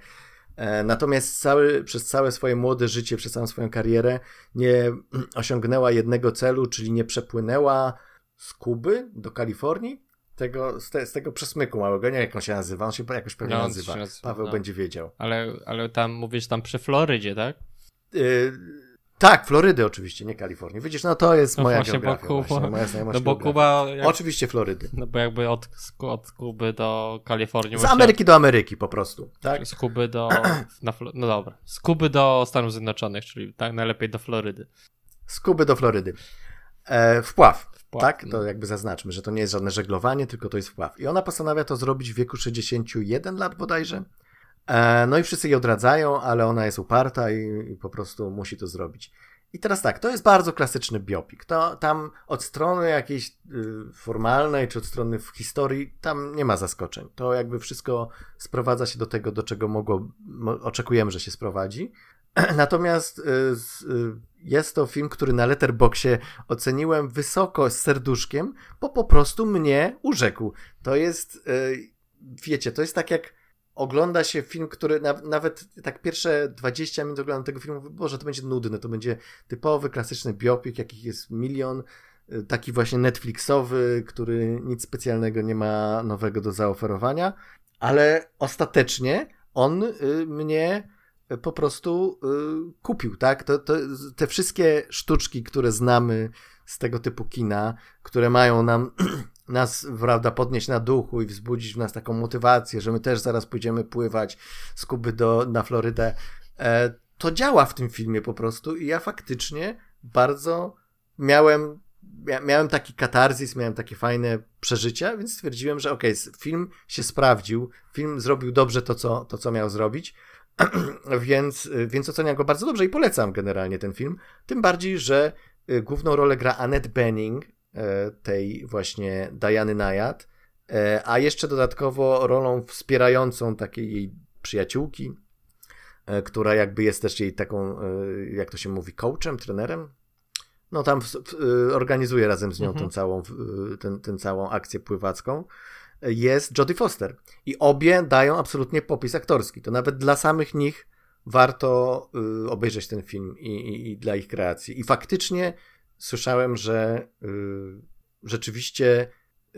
natomiast cały, przez całe swoje młode życie, przez całą swoją karierę nie [clears throat] osiągnęła jednego celu, czyli nie przepłynęła z Kuby do Kalifornii, tego, z, te, z tego przesmyku małego, nie jak on się nazywa, on się jakoś pewnie no, nazywa. nazywa. Paweł no. będzie wiedział. Ale, ale tam mówisz tam przy Florydzie, tak? Y tak, Florydy oczywiście, nie Kalifornii. Widzisz, no to jest no moja właśnie, geografia, Kuba, właśnie, moja No bo Kuba... Jak, oczywiście Florydy. No bo jakby od, od Kuby do Kalifornii... Z Ameryki do Ameryki po prostu, tak? Z Kuby do... [clears throat] Na, no dobra. Z Kuby do Stanów Zjednoczonych, czyli tak najlepiej do Florydy. Z Kuby do Florydy. E, wpław, wpław, tak? No. To jakby zaznaczmy, że to nie jest żadne żeglowanie, tylko to jest wpław. I ona postanawia to zrobić w wieku 61 lat bodajże. E, no i wszyscy jej odradzają, ale ona jest uparta i, i, po prostu musi to zrobić. I teraz tak, to jest bardzo klasyczny biopik. To tam od strony jakiejś y, formalnej, czy od strony w historii, tam nie ma zaskoczeń. To jakby wszystko sprowadza się do tego, do czego mogło, oczekujemy, że się sprowadzi. [clears throat] Natomiast y, y, jest to film, który na Letterboxie oceniłem wysoko z serduszkiem, bo po prostu mnie urzekł. To jest, wiecie, to jest tak jak ogląda się film, który na, nawet tak pierwsze 20 minut oglądam tego filmu, boże, to będzie nudne, to będzie typowy, klasyczny biopik, jakich jest milion, y, taki właśnie Netflixowy, który nic specjalnego nie ma nowego do zaoferowania, ale ostatecznie on y, mnie po prostu y, kupił, tak? To, to, te wszystkie sztuczki, które znamy z tego typu kina, które mają nam [clears throat] nas, prawda, podnieść na duchu i wzbudzić w nas taką motywację, że my też zaraz pójdziemy pływać z Kuby do, na Florydę, e, to działa w tym filmie po prostu i ja faktycznie bardzo miałem, miałem taki katarzis, miałem takie fajne przeżycia, więc stwierdziłem, że okej, okay, film się sprawdził, film zrobił dobrze to, co, to, co miał zrobić, [clears throat] więc, więc oceniam go bardzo dobrze i polecam generalnie ten film, tym bardziej, że y, główną rolę gra Annette Bening, E, tej właśnie Diany Najad, e, a jeszcze dodatkowo rolą wspierającą takiej jej przyjaciółki, e, która jakby jest też jej taką, jak to się mówi, coachem, trenerem. No tam organizuje razem z nią mhm. tą, całą, ten, ten całą akcję pływacką. Jest Jodie Foster. I obie dają absolutnie popis aktorski. To nawet dla samych nich warto obejrzeć ten film i, i, i, dla ich kreacji. I faktycznie słyszałem, że y, rzeczywiście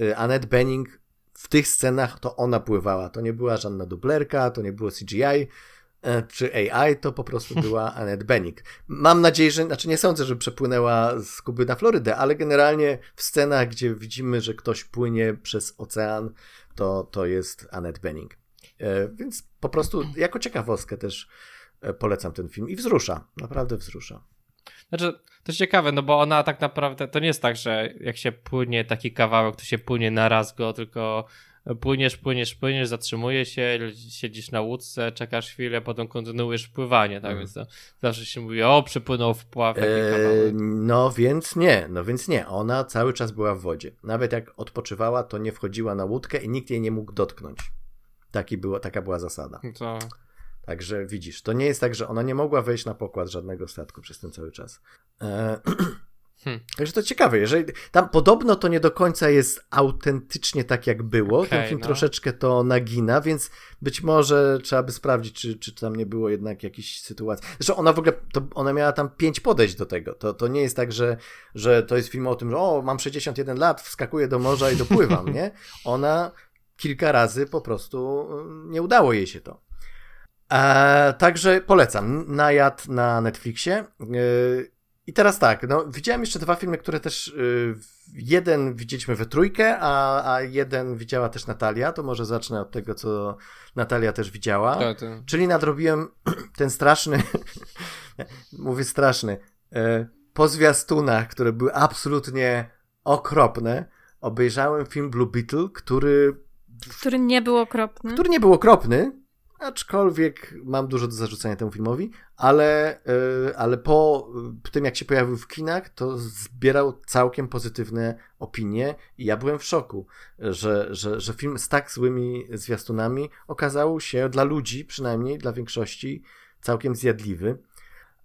y, Annette Bening w tych scenach to ona pływała. To nie była żadna dublerka, to nie było CGI e, czy AI, to po prostu [laughs] była Annette Bening. Mam nadzieję, że, znaczy nie sądzę, że przepłynęła z Kuby na Florydę, ale generalnie w scenach, gdzie widzimy, że ktoś płynie przez ocean, to, to jest Annette Bening. E, więc po prostu jako ciekawostkę też e, polecam ten film i wzrusza, naprawdę wzrusza. Znaczy, to ciekawe, no bo ona tak naprawdę, to nie jest tak, że jak się płynie taki kawałek, to się płynie na raz go, tylko płyniesz, płyniesz, płyniesz, zatrzymuje się, siedzisz na łódce, czekasz chwilę, potem kontynuujesz pływanie, tak? Mm. Więc to zawsze się mówi, o, przypłynął w pław eee, No więc nie, no więc nie. Ona cały czas była w wodzie. Nawet jak odpoczywała, to nie wchodziła na łódkę i nikt jej nie mógł dotknąć. Taki było, taka była zasada. To... Także widzisz, to nie jest tak, że ona nie mogła wejść na pokład żadnego statku przez ten cały czas. E... [clears throat] Hmm. Także to ciekawe, jeżeli tam podobno to nie do końca jest autentycznie tak, jak było. Okay, Ten film no. troszeczkę to nagina, więc być może trzeba by sprawdzić, czy, czy tam nie było jednak jakiejś sytuacji. Zresztą ona w ogóle, to ona miała tam pięć podejść do tego. To, to nie jest tak, że, że to jest film o tym, że o, mam 61 lat, wskakuję do morza i dopływam, [laughs] nie? Ona kilka razy po prostu nie udało jej się to. E, także polecam. Najad na Netflixie. E, I teraz tak, no, widziałem jeszcze dwa filmy, które też. E, jeden widzieliśmy we trójkę, a, a jeden widziała też Natalia. To może zacznę od tego, co Natalia też widziała. Tak, tak. Czyli nadrobiłem [clears throat] ten straszny. [laughs] mówię straszny. E, po zwiastunach, które były absolutnie okropne, obejrzałem film Blue Beetle, który. Który nie był okropny. Który nie był okropny, aczkolwiek mam dużo do zarzucenia temu filmowi, ale, yy, ale po tym, jak się pojawił w kinach, to zbierał całkiem pozytywne opinie i ja byłem w szoku, że, że, że film z tak złymi zwiastunami okazał się dla ludzi, przynajmniej dla większości, całkiem zjadliwy.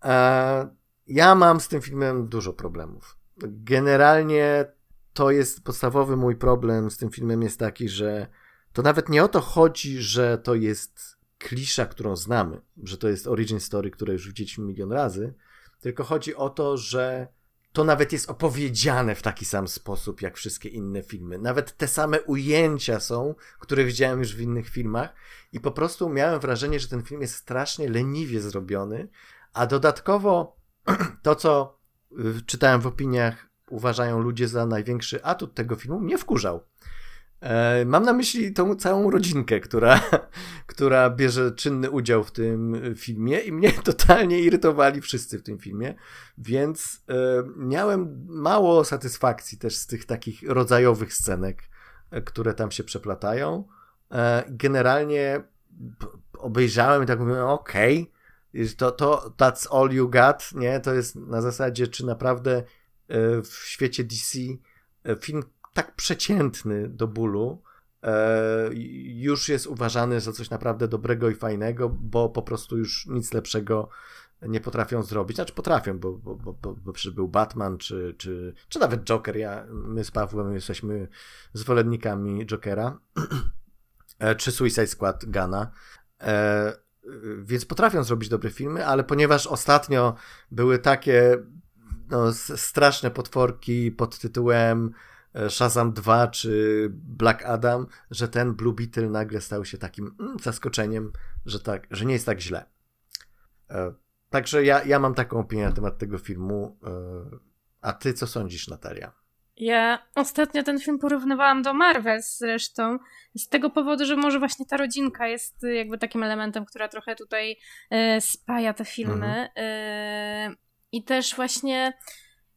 E, ja mam z tym filmem dużo problemów. Generalnie to jest podstawowy mój problem z tym filmem jest taki, że to nawet nie o to chodzi, że to jest klisza, którą znamy, że to jest origin story, które już widzieliśmy milion razy, tylko chodzi o to, że to nawet jest opowiedziane w taki sam sposób jak wszystkie inne filmy. Nawet te same ujęcia są, które widziałem już w innych filmach i po prostu miałem wrażenie, że ten film jest strasznie leniwie zrobiony, a dodatkowo [clears throat] to, co y, czytałem w opiniach, uważają ludzie za największy atut tego filmu, mnie wkurzał. E, mam na myśli tą całą rodzinkę, która, [laughs] która bierze czynny udział w tym filmie i mnie [laughs] totalnie irytowali wszyscy w tym filmie, więc e, miałem mało satysfakcji też z tych takich rodzajowych scenek, e, które tam się przeplatają. Generalnie obejrzałem i tak mówię, okay, to, to that's all you got, nie? To jest na zasadzie, czy naprawdę w świecie DC film tak przeciętny do bólu, e, już jest uważany za coś naprawdę dobrego i fajnego, bo po prostu już nic lepszego nie potrafią zrobić. Znaczy potrafią, bo, bo, bo, bo, Batman, czy, czy, czy nawet Joker. Ja, my z Pawłem jesteśmy zwolennikami Jokera, [clears throat] e, czy Suicide Squad Gana. E, więc potrafią zrobić dobre filmy, ale ponieważ ostatnio były takie no, straszne potworki pod tytułem Shazam 2 czy Black Adam, że ten Blue Beetle nagle stał się takim mm, zaskoczeniem, że, tak, że nie jest tak źle. E, także ja, ja mam taką opinię na temat tego filmu. E, a ty co sądzisz, Natalia? Ja ostatnio ten film porównywałam do Marvel zresztą, z tego powodu, że może właśnie ta rodzinka jest jakby takim elementem, która trochę tutaj e, spaja te filmy. Mhm. E, I też właśnie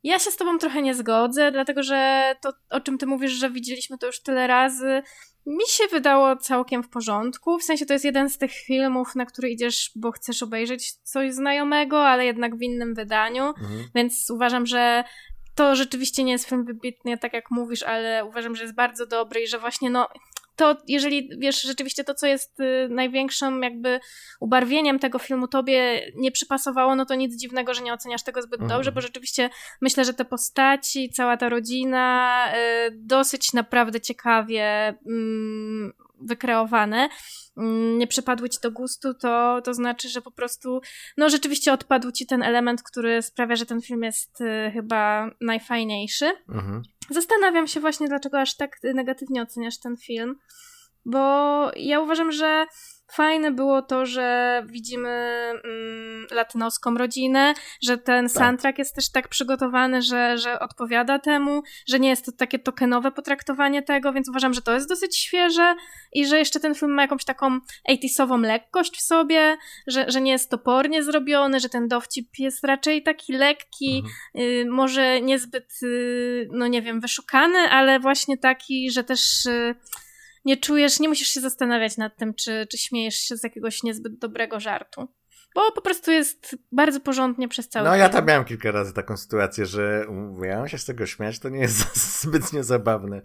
ja się z tobą trochę nie zgodzę, dlatego że to, o czym ty mówisz, że widzieliśmy to już tyle razy, mi się wydało całkiem w porządku. W sensie to jest jeden z tych filmów, na który idziesz, bo chcesz obejrzeć coś znajomego, ale jednak w innym wydaniu. Mhm. Więc uważam, że to rzeczywiście nie jest film wybitny, tak jak mówisz, ale uważam, że jest bardzo dobry i że właśnie no to jeżeli wiesz, rzeczywiście to, co jest y, największym jakby ubarwieniem tego filmu tobie nie przypasowało, no to nic dziwnego, że nie oceniasz tego zbyt mhm. dobrze, bo rzeczywiście myślę, że te postaci, cała ta rodzina y, dosyć naprawdę ciekawie mm, wykreowane, mm, nie przypadły ci do gustu, to, to znaczy, że po prostu, no rzeczywiście odpadł ci ten element, który sprawia, że ten film jest y, chyba najfajniejszy. Mhm. Zastanawiam się właśnie, dlaczego aż tak negatywnie oceniasz ten film, bo ja uważam, że fajne było to, że widzimy mm, latynoską rodzinę, że ten Tak. soundtrack jest też tak przygotowany, że, że odpowiada temu, że nie jest to takie tokenowe potraktowanie tego, więc uważam, że to jest dosyć świeże i że jeszcze ten film ma jakąś taką 80 lekkość w sobie, że, że nie jest topornie zrobiony, że ten dowcip jest raczej taki lekki, Mhm. y, może niezbyt, y, no nie wiem, wyszukany, ale właśnie taki, że też y, nie czujesz, nie musisz się zastanawiać nad tym, czy, czy śmiejesz się z jakiegoś niezbyt dobrego żartu. Bo po prostu jest bardzo porządnie przez cały No ja tam miałem kilka razy taką sytuację, że miałem się z tego śmiać, to nie jest [laughs] zbytnio zabawne.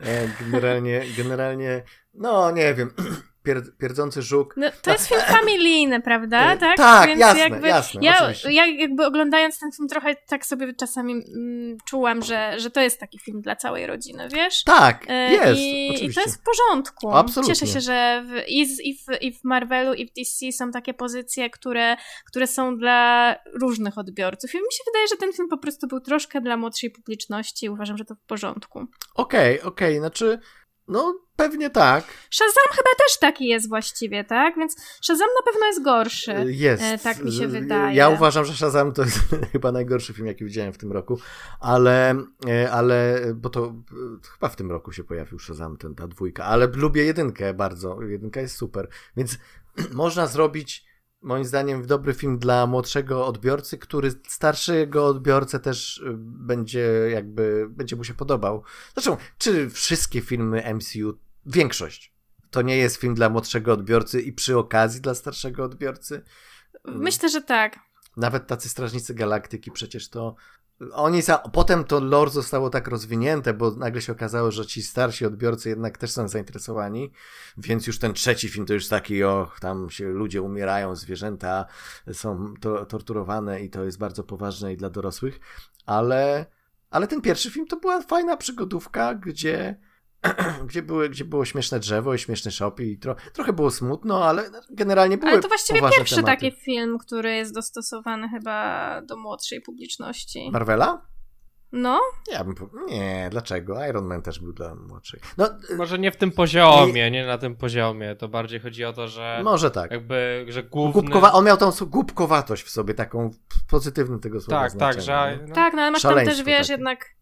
E, Generalnie, generalnie, no nie wiem, [clears throat] pier, pierdzący żuk. No, to jest film familijny, prawda? E, Tak, tak, jasne, jasne, Ja, oczywiście. ja jakby oglądając ten film trochę tak sobie czasami mm, czułam, że, że to jest taki film dla całej rodziny, wiesz? Tak, E, jest, I, I to jest w porządku. Absolutnie. Cieszę się, że w, i, z, i, w, i w Marvelu, i w DC są takie pozycje, które, które są dla różnych odbiorców. I mi się wydaje, że ten film po prostu był troszkę dla młodszej publiczności i uważam, że to w porządku. Okej, okej, znaczy, no pewnie tak. Shazam chyba też taki jest właściwie, tak? Więc Shazam na pewno jest gorszy. E, Jest. E, tak mi się wydaje. Ja uważam, że Shazam to jest [laughs] chyba najgorszy film, jaki widziałem w tym roku, ale, e, ale bo to chyba w tym roku się pojawił Shazam, ten, ta dwójka, ale lubię jedynkę bardzo. Jedynka jest super. Więc [clears throat] można zrobić moim zdaniem dobry film dla młodszego odbiorcy, który starszego odbiorcę też e, będzie jakby, będzie mu się podobał. Zresztą, czy wszystkie filmy MCU, większość, to nie jest film dla młodszego odbiorcy i przy okazji dla starszego odbiorcy? Myślę, że tak. Nawet tacy Strażnicy Galaktyki przecież to. Oni za... Potem to lore zostało tak rozwinięte, bo nagle się okazało, że ci starsi odbiorcy jednak też są zainteresowani, więc już ten trzeci film to już taki, och, tam się ludzie umierają, zwierzęta są to, torturowane i to jest bardzo poważne i dla dorosłych, ale, ale ten pierwszy film to była fajna przygodówka, gdzie, [clears throat] gdzie, były, gdzie było śmieszne drzewo i śmieszny shop i tro, trochę było smutno, ale generalnie były Ale to właściwie pierwszy tematy. taki film, który jest dostosowany chyba do młodszej publiczności. Marvela? No, Ja bym. Nie, dlaczego? Iron Man też był dla młodszych. No, y, Może nie w tym poziomie, nie na tym poziomie. To bardziej chodzi o to, że może tak. jakby, że główny... Głupkowa... On miał tą głupkowatość w sobie, taką w pozytywnym tego słowa Tak, tak, znaczeniu, że... nie? tak, no ale masz tam też, wiesz, takie. jednak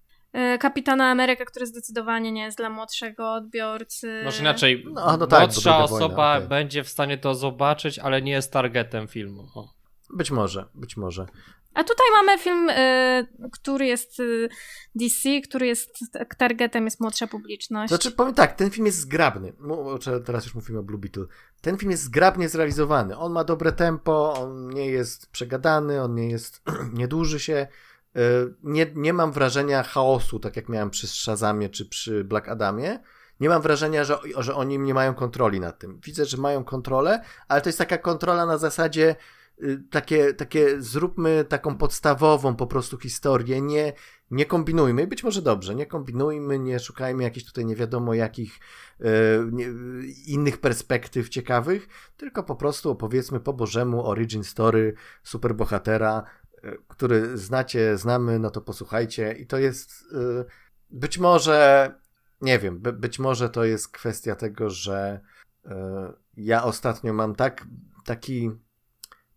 Kapitana Amerykę, który zdecydowanie nie jest dla młodszego odbiorcy. Może inaczej, No, no tak, młodsza druga wojna, osoba okej. będzie w stanie to zobaczyć, ale nie jest targetem filmu. O. Być może, być może. A tutaj mamy film, e, który jest e, DC, który jest targetem jest młodsza publiczność. Znaczy, powiem tak, ten film jest zgrabny. Teraz już mówimy o Blue Beetle. Ten film jest zgrabnie zrealizowany. On ma dobre tempo, on nie jest przegadany, on nie jest, [clears throat] nie dłuży się. Y, Nie, nie mam wrażenia chaosu, tak jak miałem przy Shazamie czy przy Black Adamie. Nie mam wrażenia, że, że oni nie mają kontroli nad tym. Widzę, że mają kontrolę, ale to jest taka kontrola na zasadzie y, takie, takie zróbmy taką podstawową po prostu historię, nie, nie kombinujmy, być może dobrze, nie kombinujmy, nie szukajmy jakichś tutaj nie wiadomo jakich e, nie, innych perspektyw ciekawych, tylko po prostu opowiedzmy po Bożemu origin story superbohatera, e, który znacie, znamy, no to posłuchajcie i to jest e, być może, nie wiem, by, być może to jest kwestia tego, że e, ja ostatnio mam tak, taki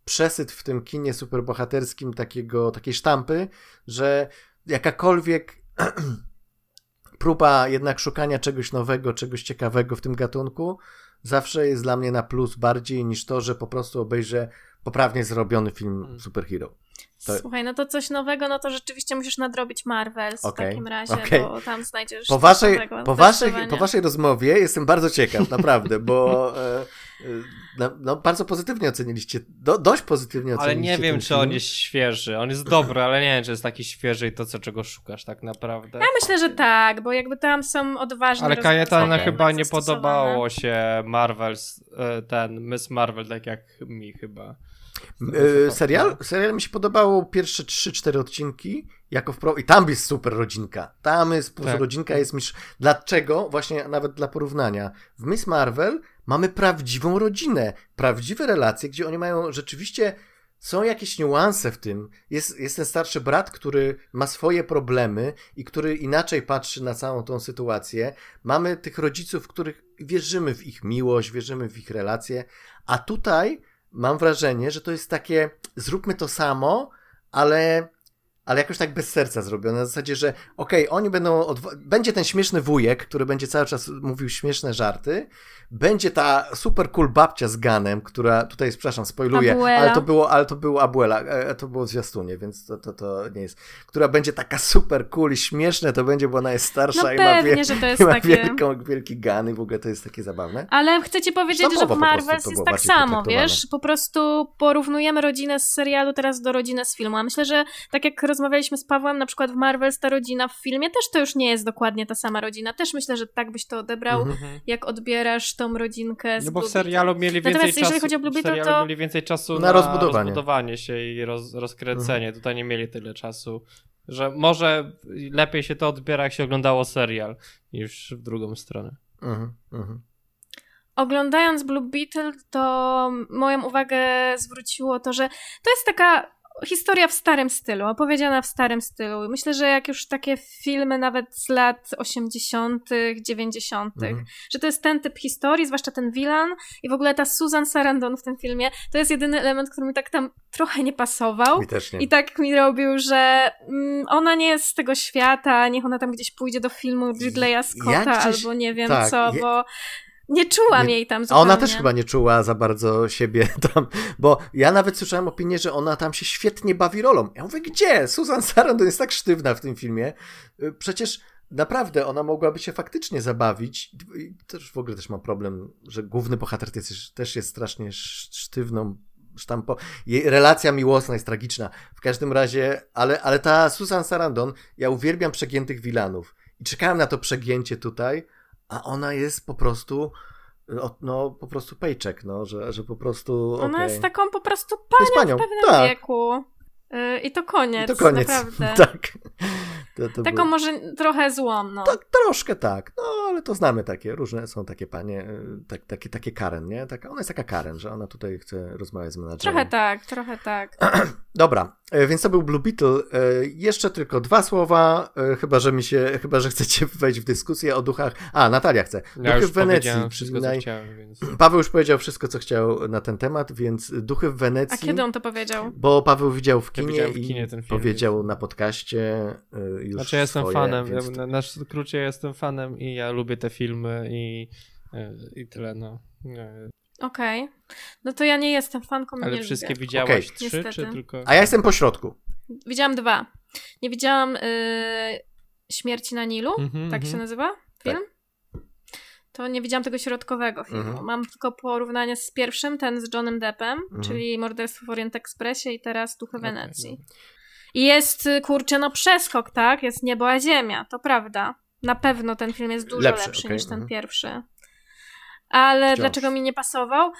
przesyt w tym kinie superbohaterskim takiego, takiej sztampy, że jakakolwiek [clears throat] próba jednak szukania czegoś nowego, czegoś ciekawego w tym gatunku zawsze jest dla mnie na plus bardziej niż to, że po prostu obejrzę poprawnie zrobiony film Mm. superhero. To- Słuchaj, no to coś nowego, no to rzeczywiście musisz nadrobić Marvels w takim razie, okej. bo tam znajdziesz Po waszej, nowego, po, waszej, po waszej rozmowie jestem bardzo ciekaw, naprawdę, bo e, e, no, no, bardzo pozytywnie oceniliście, do, dość pozytywnie Ale oceniliście nie wiem, czy film. on jest świeży. On jest dobry, ale nie wiem, czy jest taki świeży i to, co czego szukasz tak naprawdę. Ja myślę, że tak, bo jakby tam są odważne Ale Kajetana chyba nie zastosowane. podobało się Marvel, ten Miss Marvel, tak jak mi chyba. E, serial? Serial mi się podobało pierwsze 3-4 odcinki. Jako wpro... I tam jest super rodzinka. Tam jest tak. rodzinka, jest mistrz. Dlaczego? Właśnie nawet dla porównania. W Miss Marvel mamy prawdziwą rodzinę, prawdziwe relacje, gdzie oni mają rzeczywiście są jakieś niuanse w tym. Jest, jest ten starszy brat, który ma swoje problemy i który inaczej patrzy na całą tą sytuację. Mamy tych rodziców, których wierzymy w ich miłość, wierzymy w ich relacje, a tutaj mam wrażenie, że to jest takie zróbmy to samo, ale ale jakoś tak bez serca zrobione, na zasadzie, że okej, okay, oni będą, będzie ten śmieszny wujek, który będzie cały czas mówił śmieszne żarty, będzie ta super cool babcia z Ganem, która, tutaj, przepraszam, spoiluję, Abuela. ale to było, ale to było Abuela, e, to było w zwiastunie, więc to, to, to nie jest, która będzie taka super cool i śmieszne to będzie, bo ona jest starsza no i ma, wie, że to [laughs] jest ma takie... wielką, wielki Gan i w ogóle to jest takie zabawne. Ale chcę ci powiedzieć, że w Marvels jest tak samo, wiesz, po prostu porównujemy rodzinę z serialu teraz do rodziny z filmu, a myślę, że tak jak rozmawialiśmy z Pawłem, na przykład w Marvels ta rodzina w filmie też to już nie jest dokładnie ta sama rodzina, też myślę, że tak byś to odebrał, mhm. jak odbierasz tą rodzinkę z No bo w serialu mieli więcej Natomiast, czasu, jeżeli chodzi o Blue Beetle, to... mieli więcej czasu na, na rozbudowanie. rozbudowanie. się i roz, rozkręcenie. Mhm. Tutaj nie mieli tyle czasu, że może lepiej się to odbiera, jak się oglądało serial, niż w drugą stronę. Mhm. Mhm. Oglądając Blue Beetle, to moją uwagę zwróciło to, że to jest taka historia w starym stylu, opowiedziana w starym stylu. Myślę, że jak już takie filmy nawet z lat 80., 90., mhm. że to jest ten typ historii, zwłaszcza ten Wilan i w ogóle ta Susan Sarandon w tym filmie, to jest jedyny element, który mi tak tam trochę nie pasował. Mi też nie. I tak mi robił, że mm, ona nie jest z tego świata, niech ona tam gdzieś pójdzie do filmu Ridleya Scotta albo nie wiem tak, co, bo nie czułam nie, jej tam zupełnie. A ona też chyba nie czuła za bardzo siebie [laughs] tam, bo ja nawet słyszałem opinię, że ona tam się świetnie bawi rolą. Ja mówię, gdzie? Susan Sarandon jest tak sztywna w tym filmie. Y, przecież naprawdę ona mogłaby się faktycznie zabawić. I też w ogóle też mam problem, że główny bohater też, też jest strasznie sztywną sztampo. Jej relacja miłosna jest tragiczna. W każdym razie, ale, ale ta Susan Sarandon, ja uwielbiam przegiętych wilanów. I czekałem na to przegięcie tutaj, a ona jest po prostu no po prostu paycheck, no, że, że po prostu Ona jest taką po prostu panią, panią. w pewnym tak. wieku. Yy, I to koniec, I to koniec. naprawdę. [laughs] tak. To, to Taką było... może trochę złą, no. Tak, troszkę tak, no ale to znamy takie, różne są takie panie, y, tak, takie, takie Karen, nie? Taka, ona jest taka Karen, że ona tutaj chce rozmawiać z menadżerem. Trochę tak, trochę tak. [clears throat] Dobra, więc to był Blue Beetle. E, jeszcze tylko dwa słowa, e, chyba że mi się, chyba że chcecie [laughs] wejść w dyskusję o duchach. A, Natalia chce. Duchy ja w Wenecji. Wszystko, chciałem, więc... Paweł już powiedział wszystko, co chciał na ten temat, więc Duchy w Wenecji. A kiedy on to powiedział? Bo Paweł widział w kinie ja w kinie i film, powiedział więc... na podcaście już Znaczy ja jestem swoje, fanem, więc... ja, na skrócie jestem fanem i ja lubię te filmy i, i tyle, no. Okej. Okay. No to ja nie jestem fanką. Ale nie wszystkie lubię. widziałaś okay. trzy, Niestety. czy tylko... A ja jestem po środku. Widziałam dwa. Nie widziałam y... Śmierci na Nilu, mm -hmm, tak mm -hmm. się nazywa film? Tak. To nie widziałam tego środkowego filmu. Mm -hmm. Mam tylko porównanie z pierwszym, ten z Johnem Deppem, mhm. czyli Morderstwo w Orient Expressie i teraz Duchy okay, Wenecji. No. I jest, y, kurczę, no przeskok, tak? Jest niebo a ziemia, to prawda. Na pewno ten film jest dużo lepszy, lepszy okay. niż ten mhm. pierwszy ale Wciąż. dlaczego mi nie pasował?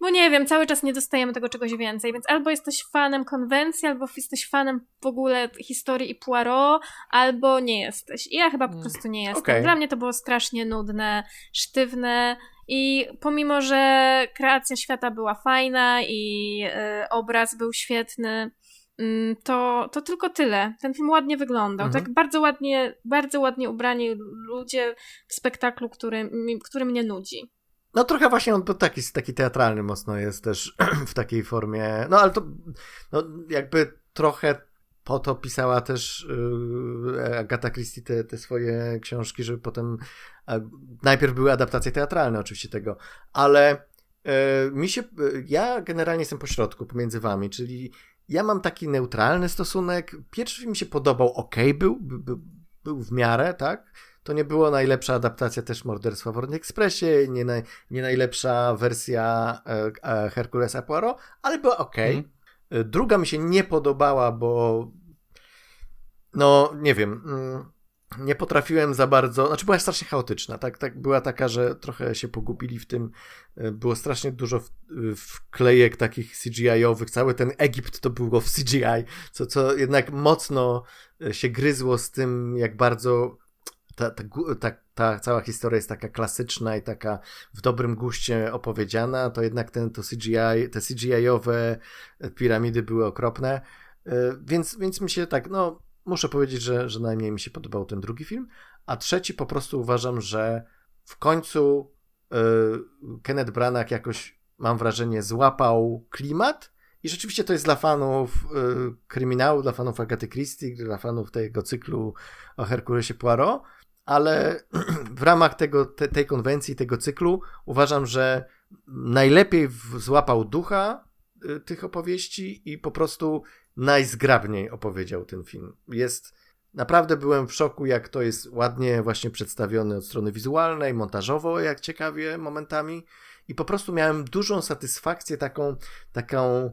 Bo nie wiem, cały czas nie dostajemy tego czegoś więcej, więc albo jesteś fanem konwencji, albo jesteś fanem w ogóle historii i Poirot, albo nie jesteś. I ja chyba po mm. prostu nie jestem. Okay. Dla mnie to było strasznie nudne, sztywne i pomimo, że kreacja świata była fajna i y, obraz był świetny, y, to, to tylko tyle. Ten film ładnie wyglądał. Mhm. Tak bardzo ładnie, bardzo ładnie ubrani ludzie w spektaklu, który, który mnie nudzi. No trochę właśnie on taki, taki teatralny mocno jest też [clears throat] w takiej formie. No ale to no, jakby trochę po to pisała też yy, Agatha Christie te, te swoje książki, żeby potem najpierw były adaptacje teatralne oczywiście tego, ale yy, mi się, yy, ja generalnie jestem po środku pomiędzy wami, czyli ja mam taki neutralny stosunek. Pierwszy mi się podobał, ok, był, był, był w miarę, tak? To nie była najlepsza adaptacja też Morderstwa w Orient Expressie, nie, naj, nie najlepsza wersja e, e, Herkulesa Poirot, ale była ok. Mm. Druga mi się nie podobała, bo no nie wiem. Mm, nie potrafiłem za bardzo, znaczy była strasznie chaotyczna, tak, tak była taka, że trochę się pogubili w tym, e, było strasznie dużo w, wklejek takich CGI-owych, cały ten Egipt to było w CGI, co, co jednak mocno e, się gryzło z tym, jak bardzo ta, ta, ta, ta cała historia jest taka klasyczna i taka w dobrym guście opowiedziana, to jednak ten, to CGI, te CGI-owe piramidy były okropne, e, więc, więc mi się tak, no muszę powiedzieć, że, że najmniej mi się podobał ten drugi film, a trzeci po prostu uważam, że w końcu yy, Kenneth Branagh jakoś, mam wrażenie, złapał klimat i rzeczywiście to jest dla fanów yy, kryminału, dla fanów Agaty Christie, dla fanów tego cyklu o Herkulesie Poirot, ale [clears throat] w ramach tego, te, tej konwencji, tego cyklu uważam, że najlepiej złapał ducha y, tych opowieści i po prostu najzgrabniej opowiedział ten film. Jest naprawdę byłem w szoku, jak to jest ładnie właśnie przedstawione od strony wizualnej, montażowo, jak ciekawie momentami. I po prostu miałem dużą satysfakcję taką, taką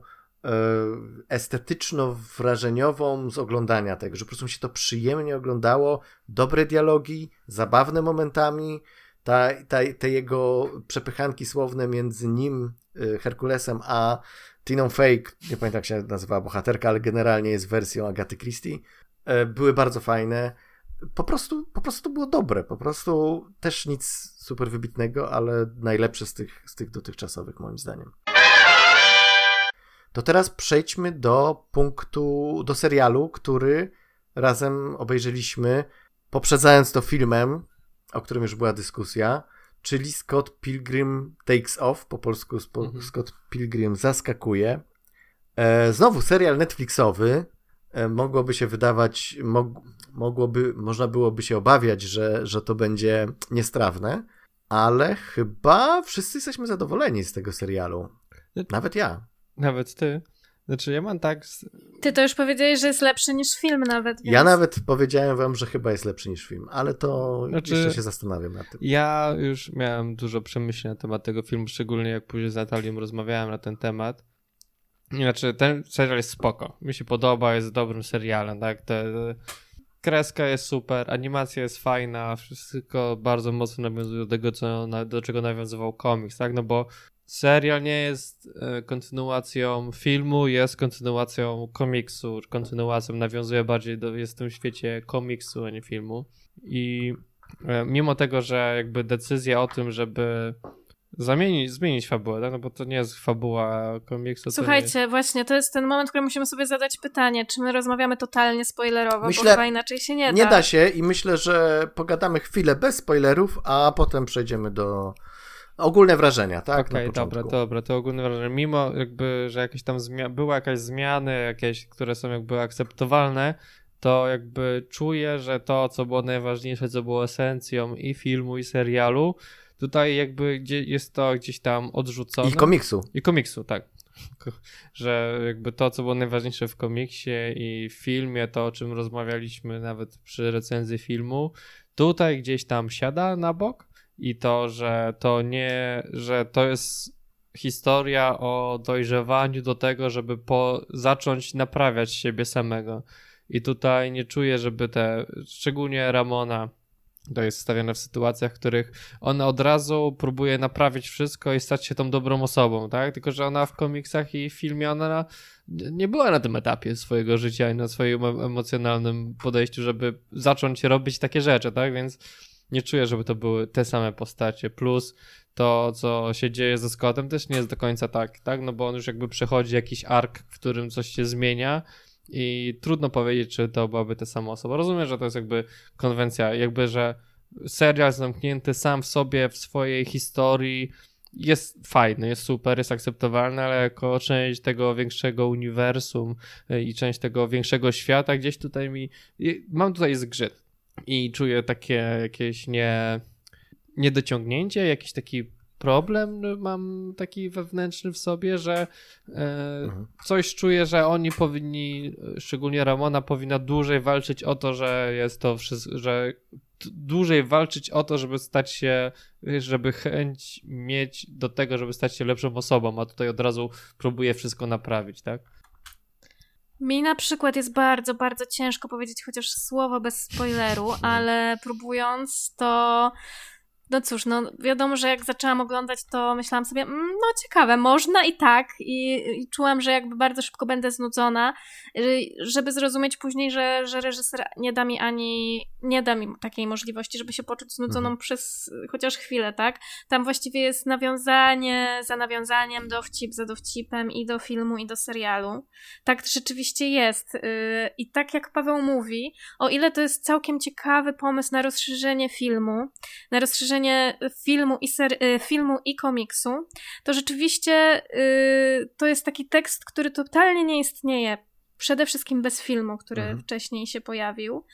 estetyczno-wrażeniową z oglądania tego, że po prostu mi się to przyjemnie oglądało, dobre dialogi, zabawne momentami, ta, ta, te jego przepychanki słowne między nim, e, Herkulesem, a Tiną Fake, nie pamiętam jak się nazywa bohaterka, ale generalnie jest wersją Agaty Christie, e, były bardzo fajne. Po prostu, po prostu było dobre, po prostu też nic super wybitnego, ale najlepsze z tych, z tych dotychczasowych moim zdaniem. To teraz przejdźmy do punktu, do serialu, który razem obejrzeliśmy, poprzedzając to filmem, o którym już była dyskusja czyli Scott Pilgrim Takes Off, po polsku mhm. Scott Pilgrim zaskakuje. E, znowu serial Netflixowy. E, mogłoby się wydawać, mog, mogłoby, można byłoby się obawiać, że, że to będzie niestrawne, ale chyba wszyscy jesteśmy zadowoleni z tego serialu. Nawet ja. Nawet ty. Znaczy, ja mam tak. Ty to już powiedziałeś, że jest lepszy niż film, nawet. Więc... Ja nawet powiedziałem wam, że chyba jest lepszy niż film, ale to znaczy, jeszcze się zastanawiam nad tym. Ja już miałem dużo przemyśleń na temat tego filmu, szczególnie jak później z Natalią rozmawiałem na ten temat. Znaczy, ten serial jest spoko. Mi się podoba, jest dobrym serialem, tak? Te, kreska jest super, animacja jest fajna, wszystko bardzo mocno nawiązuje do tego, co, do czego nawiązywał komiks, tak? No bo serial nie jest e, kontynuacją filmu, jest kontynuacją komiksu, kontynuacją, nawiązuje bardziej do, jest w tym świecie komiksu, a nie filmu. I e, mimo tego, że jakby decyzja o tym, żeby zamienić, zmienić fabułę, tak? no bo to nie jest fabuła komiksu. Słuchajcie, nie... właśnie to jest ten moment, w którym musimy sobie zadać pytanie, czy my rozmawiamy totalnie spoilerowo, myślę, bo chyba inaczej się nie da. Nie da się i myślę, że pogadamy chwilę bez spoilerów, a potem przejdziemy do Ogólne wrażenia, tak? Okej, okay, dobra, dobra, to ogólne wrażenia. Mimo jakby, że jakieś tam zmia- były jakieś zmiany, jakieś, które są jakby akceptowalne, to jakby czuję, że to, co było najważniejsze, co było esencją i filmu, i serialu, tutaj jakby gdzie jest to gdzieś tam odrzucone. I komiksu. I komiksu, tak. [laughs] Że jakby to, co było najważniejsze w komiksie i w filmie, to o czym rozmawialiśmy nawet przy recenzji filmu, tutaj gdzieś tam siada na bok i to, że to nie, że to jest historia o dojrzewaniu do tego, żeby po, zacząć naprawiać siebie samego. I tutaj nie czuję, żeby te, szczególnie Ramona, to jest stawiane w sytuacjach, w których ona od razu próbuje naprawić wszystko i stać się tą dobrą osobą, tak? Tylko, że ona w komiksach i filmie ona nie była na tym etapie swojego życia i na swoim emocjonalnym podejściu, żeby zacząć robić takie rzeczy, tak? Więc nie czuję, żeby to były te same postacie. Plus to, co się dzieje ze Scottem, też nie jest do końca tak, tak? No bo on już jakby przechodzi jakiś ark, w którym coś się zmienia i trudno powiedzieć, czy to byłaby ta sama osoba. Rozumiem, że to jest jakby konwencja, jakby, że serial zamknięty sam w sobie, w swojej historii jest fajny, jest super, jest akceptowalny, ale jako część tego większego uniwersum y, i część tego większego świata, gdzieś tutaj mi. Mam tutaj zgrzyt i czuję takie jakieś nie, niedociągnięcie, jakiś taki problem mam taki wewnętrzny w sobie, że e, mhm. coś czuję, że oni powinni, szczególnie Ramona powinna dłużej walczyć o to, że jest to wszystko, że dłużej walczyć o to, żeby stać się, żeby chęć mieć do tego, żeby stać się lepszą osobą, a tutaj od razu próbuje wszystko naprawić, tak? Mi na przykład jest bardzo, bardzo ciężko powiedzieć chociaż słowo bez spoileru, ale próbując to no cóż, no wiadomo, że jak zaczęłam oglądać, to myślałam sobie, mm, no ciekawe, można i tak. I, I, czułam, że jakby bardzo szybko będę znudzona, żeby zrozumieć później, że, że reżyser nie da mi ani, nie da mi takiej możliwości, żeby się poczuć znudzoną mhm. przez chociaż chwilę, tak? Tam właściwie jest nawiązanie za nawiązaniem, dowcip za dowcipem i do filmu, i do serialu. Tak rzeczywiście jest. Y, I tak jak Paweł mówi, o ile to jest całkiem ciekawy pomysł na rozszerzenie filmu, na rozszerzenie filmu i, ser, y, filmu i komiksu, to rzeczywiście y, to jest taki tekst, który totalnie nie istnieje. Przede wszystkim bez filmu, który mhm. wcześniej się pojawił.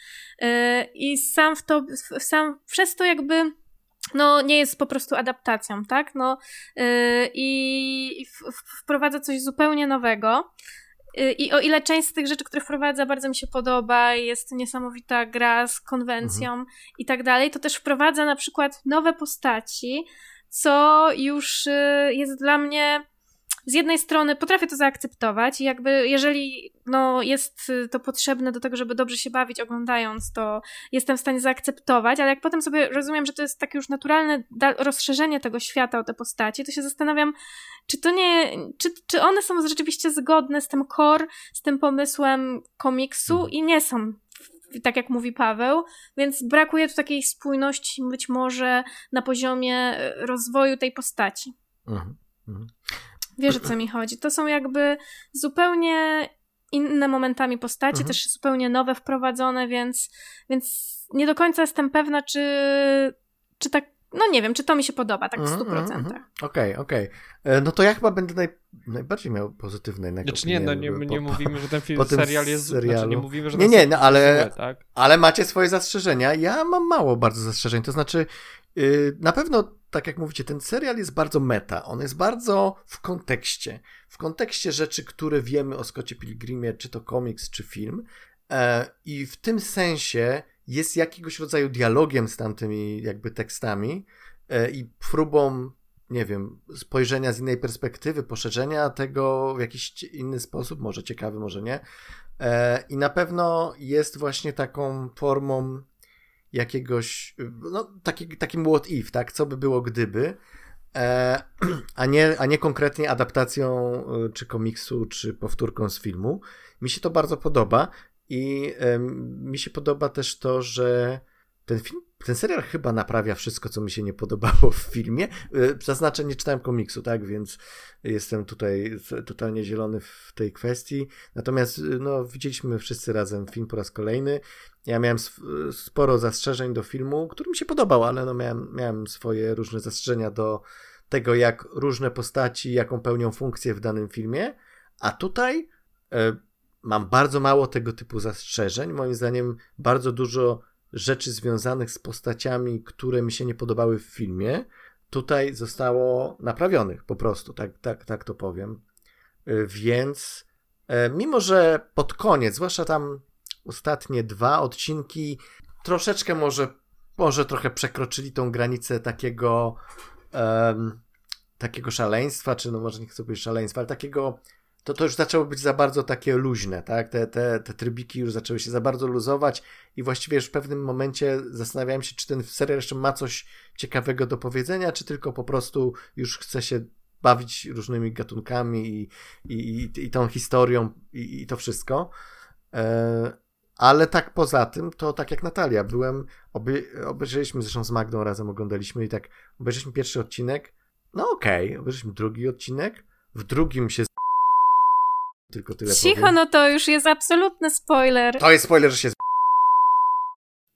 Y, I sam w to, sam przez to jakby no, nie jest po prostu adaptacją, tak? No, yy, i wprowadza coś zupełnie nowego. I o ile część z tych rzeczy, które wprowadza, bardzo mi się podoba, jest niesamowita gra z konwencją mhm. i tak dalej, to też wprowadza na przykład nowe postaci, co już y, jest dla mnie z jednej strony potrafię to zaakceptować i jakby jeżeli no, jest to potrzebne do tego, żeby dobrze się bawić oglądając, to jestem w stanie zaakceptować, ale jak potem sobie rozumiem, że to jest takie już naturalne rozszerzenie tego świata o te postaci, to się zastanawiam, czy to nie, czy, czy one są rzeczywiście zgodne z tym core, z tym pomysłem komiksu mhm. i nie są tak jak mówi Paweł, więc brakuje tu takiej spójności być może na poziomie e, rozwoju tej postaci. Mhm. Mhm. Wiesz o co mi chodzi. To są jakby zupełnie inne momentami postaci, mhm. też zupełnie nowe wprowadzone, więc, więc nie do końca jestem pewna, czy, czy tak no nie wiem, czy to mi się podoba, tak w 100%. Okej, mm, mm, okej. Okay, okay. E, no to ja chyba będę naj, najbardziej miał pozytywne Znaczy nie, no nie, nie mówimy, że ten film, serial jest... Serialu. Znaczy nie mówimy, że Nie, nie, no ale, złe, tak? ale macie swoje zastrzeżenia. Ja mam mało bardzo zastrzeżeń, to znaczy yy, na pewno, tak jak mówicie, ten serial jest bardzo meta. On jest bardzo w kontekście. W kontekście rzeczy, które wiemy o Scottie Pilgrimie, czy to komiks, czy film. E, I w tym sensie jest jakiegoś rodzaju dialogiem z tamtymi jakby tekstami e, i próbą, nie wiem, spojrzenia z innej perspektywy, poszerzenia tego w jakiś inny sposób, może ciekawy, może nie. E, I na pewno jest właśnie taką formą jakiegoś, no taki, takim what if, tak, co by było gdyby, e, [clears throat] a nie, a nie konkretnie adaptacją czy komiksu, czy powtórką z filmu. Mi się to bardzo podoba. I mi się podoba też to, że ten film, ten serial chyba naprawia wszystko, co mi się nie podobało w filmie. E, zaznaczę, nie czytałem komiksu, tak, więc jestem tutaj totalnie zielony w tej kwestii. Natomiast no, widzieliśmy wszyscy razem film po raz kolejny. Ja miałem sporo zastrzeżeń do filmu, który mi się podobał, ale no miałem, miałem swoje różne zastrzeżenia do tego, jak różne postaci, jaką pełnią funkcję w danym filmie. A tutaj e, mam bardzo mało tego typu zastrzeżeń. Moim zdaniem bardzo dużo rzeczy związanych z postaciami, które mi się nie podobały w filmie, tutaj zostało naprawionych po prostu, tak, tak, tak to powiem. Y, więc e, mimo, że pod koniec, zwłaszcza tam ostatnie dwa odcinki, troszeczkę może, może trochę przekroczyli tą granicę takiego um, takiego szaleństwa, czy no może nie chcę powiedzieć szaleństwa, ale takiego to to już zaczęło być za bardzo takie luźne, tak? Te, te, te trybiki już zaczęły się za bardzo luzować i właściwie już w pewnym momencie zastanawiałem się, czy ten serial jeszcze ma coś ciekawego do powiedzenia, czy tylko po prostu już chce się bawić różnymi gatunkami i, i, i, tą historią i, i to wszystko. E, ale tak poza tym, to tak jak Natalia, byłem, obie, obejrzeliśmy zresztą z Magdą razem oglądaliśmy i tak obejrzeliśmy pierwszy odcinek, no okej, okay, obejrzeliśmy drugi odcinek, w drugim się tylko tyle Cicho, powiem. no to już jest absolutny spoiler. To jest spoiler, że się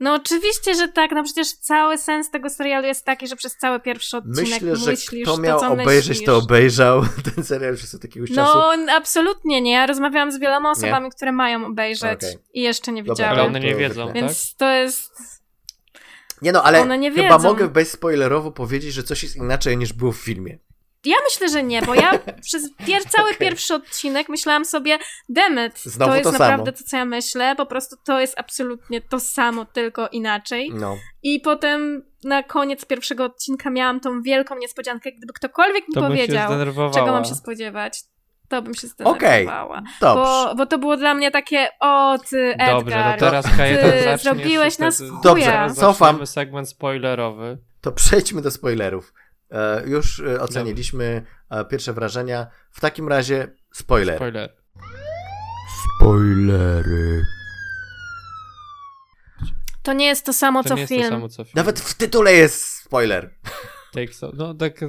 no oczywiście, że tak, no przecież cały sens tego serialu jest taki, że przez cały pierwszy odcinek Myślę, że myślisz kto miał to, obejrzeć, myślisz. to obejrzał [laughs] ten serial przez jakiegoś no, czasu. No, absolutnie nie. Ja rozmawiałam z wieloma osobami, nie? które mają obejrzeć okay. i jeszcze nie widziały. Ale one nie wiedzą, tak? Więc to jest... Nie no, ale chyba mogę bezspoilerowo powiedzieć, że coś jest inaczej niż było w filmie. Ja myślę, że nie, bo ja [laughs] przez pier cały okay. pierwszy odcinek myślałam sobie, demet, Znowu to jest to naprawdę samo. to, co ja myślę, po prostu to jest absolutnie to samo, tylko inaczej. No. I potem na koniec pierwszego odcinka miałam tą wielką niespodziankę, gdyby ktokolwiek mi to powiedział, czego mam się spodziewać, To bym się Okej, zdenerwowała. Dobrze. Bo, bo to było dla mnie takie, o ty Edgar, Dobrze, no teraz ty zrobiłeś nas w Dobrze, chuja. Cofam. segment spoilerowy. To przejdźmy do spoilerów. E, już e, oceniliśmy e, pierwsze wrażenia. W takim razie spoiler. Spoiler. Spoilery. To nie jest to samo To co nie jest film. to samo co film. Nawet w tytule jest spoiler. Take so, no tak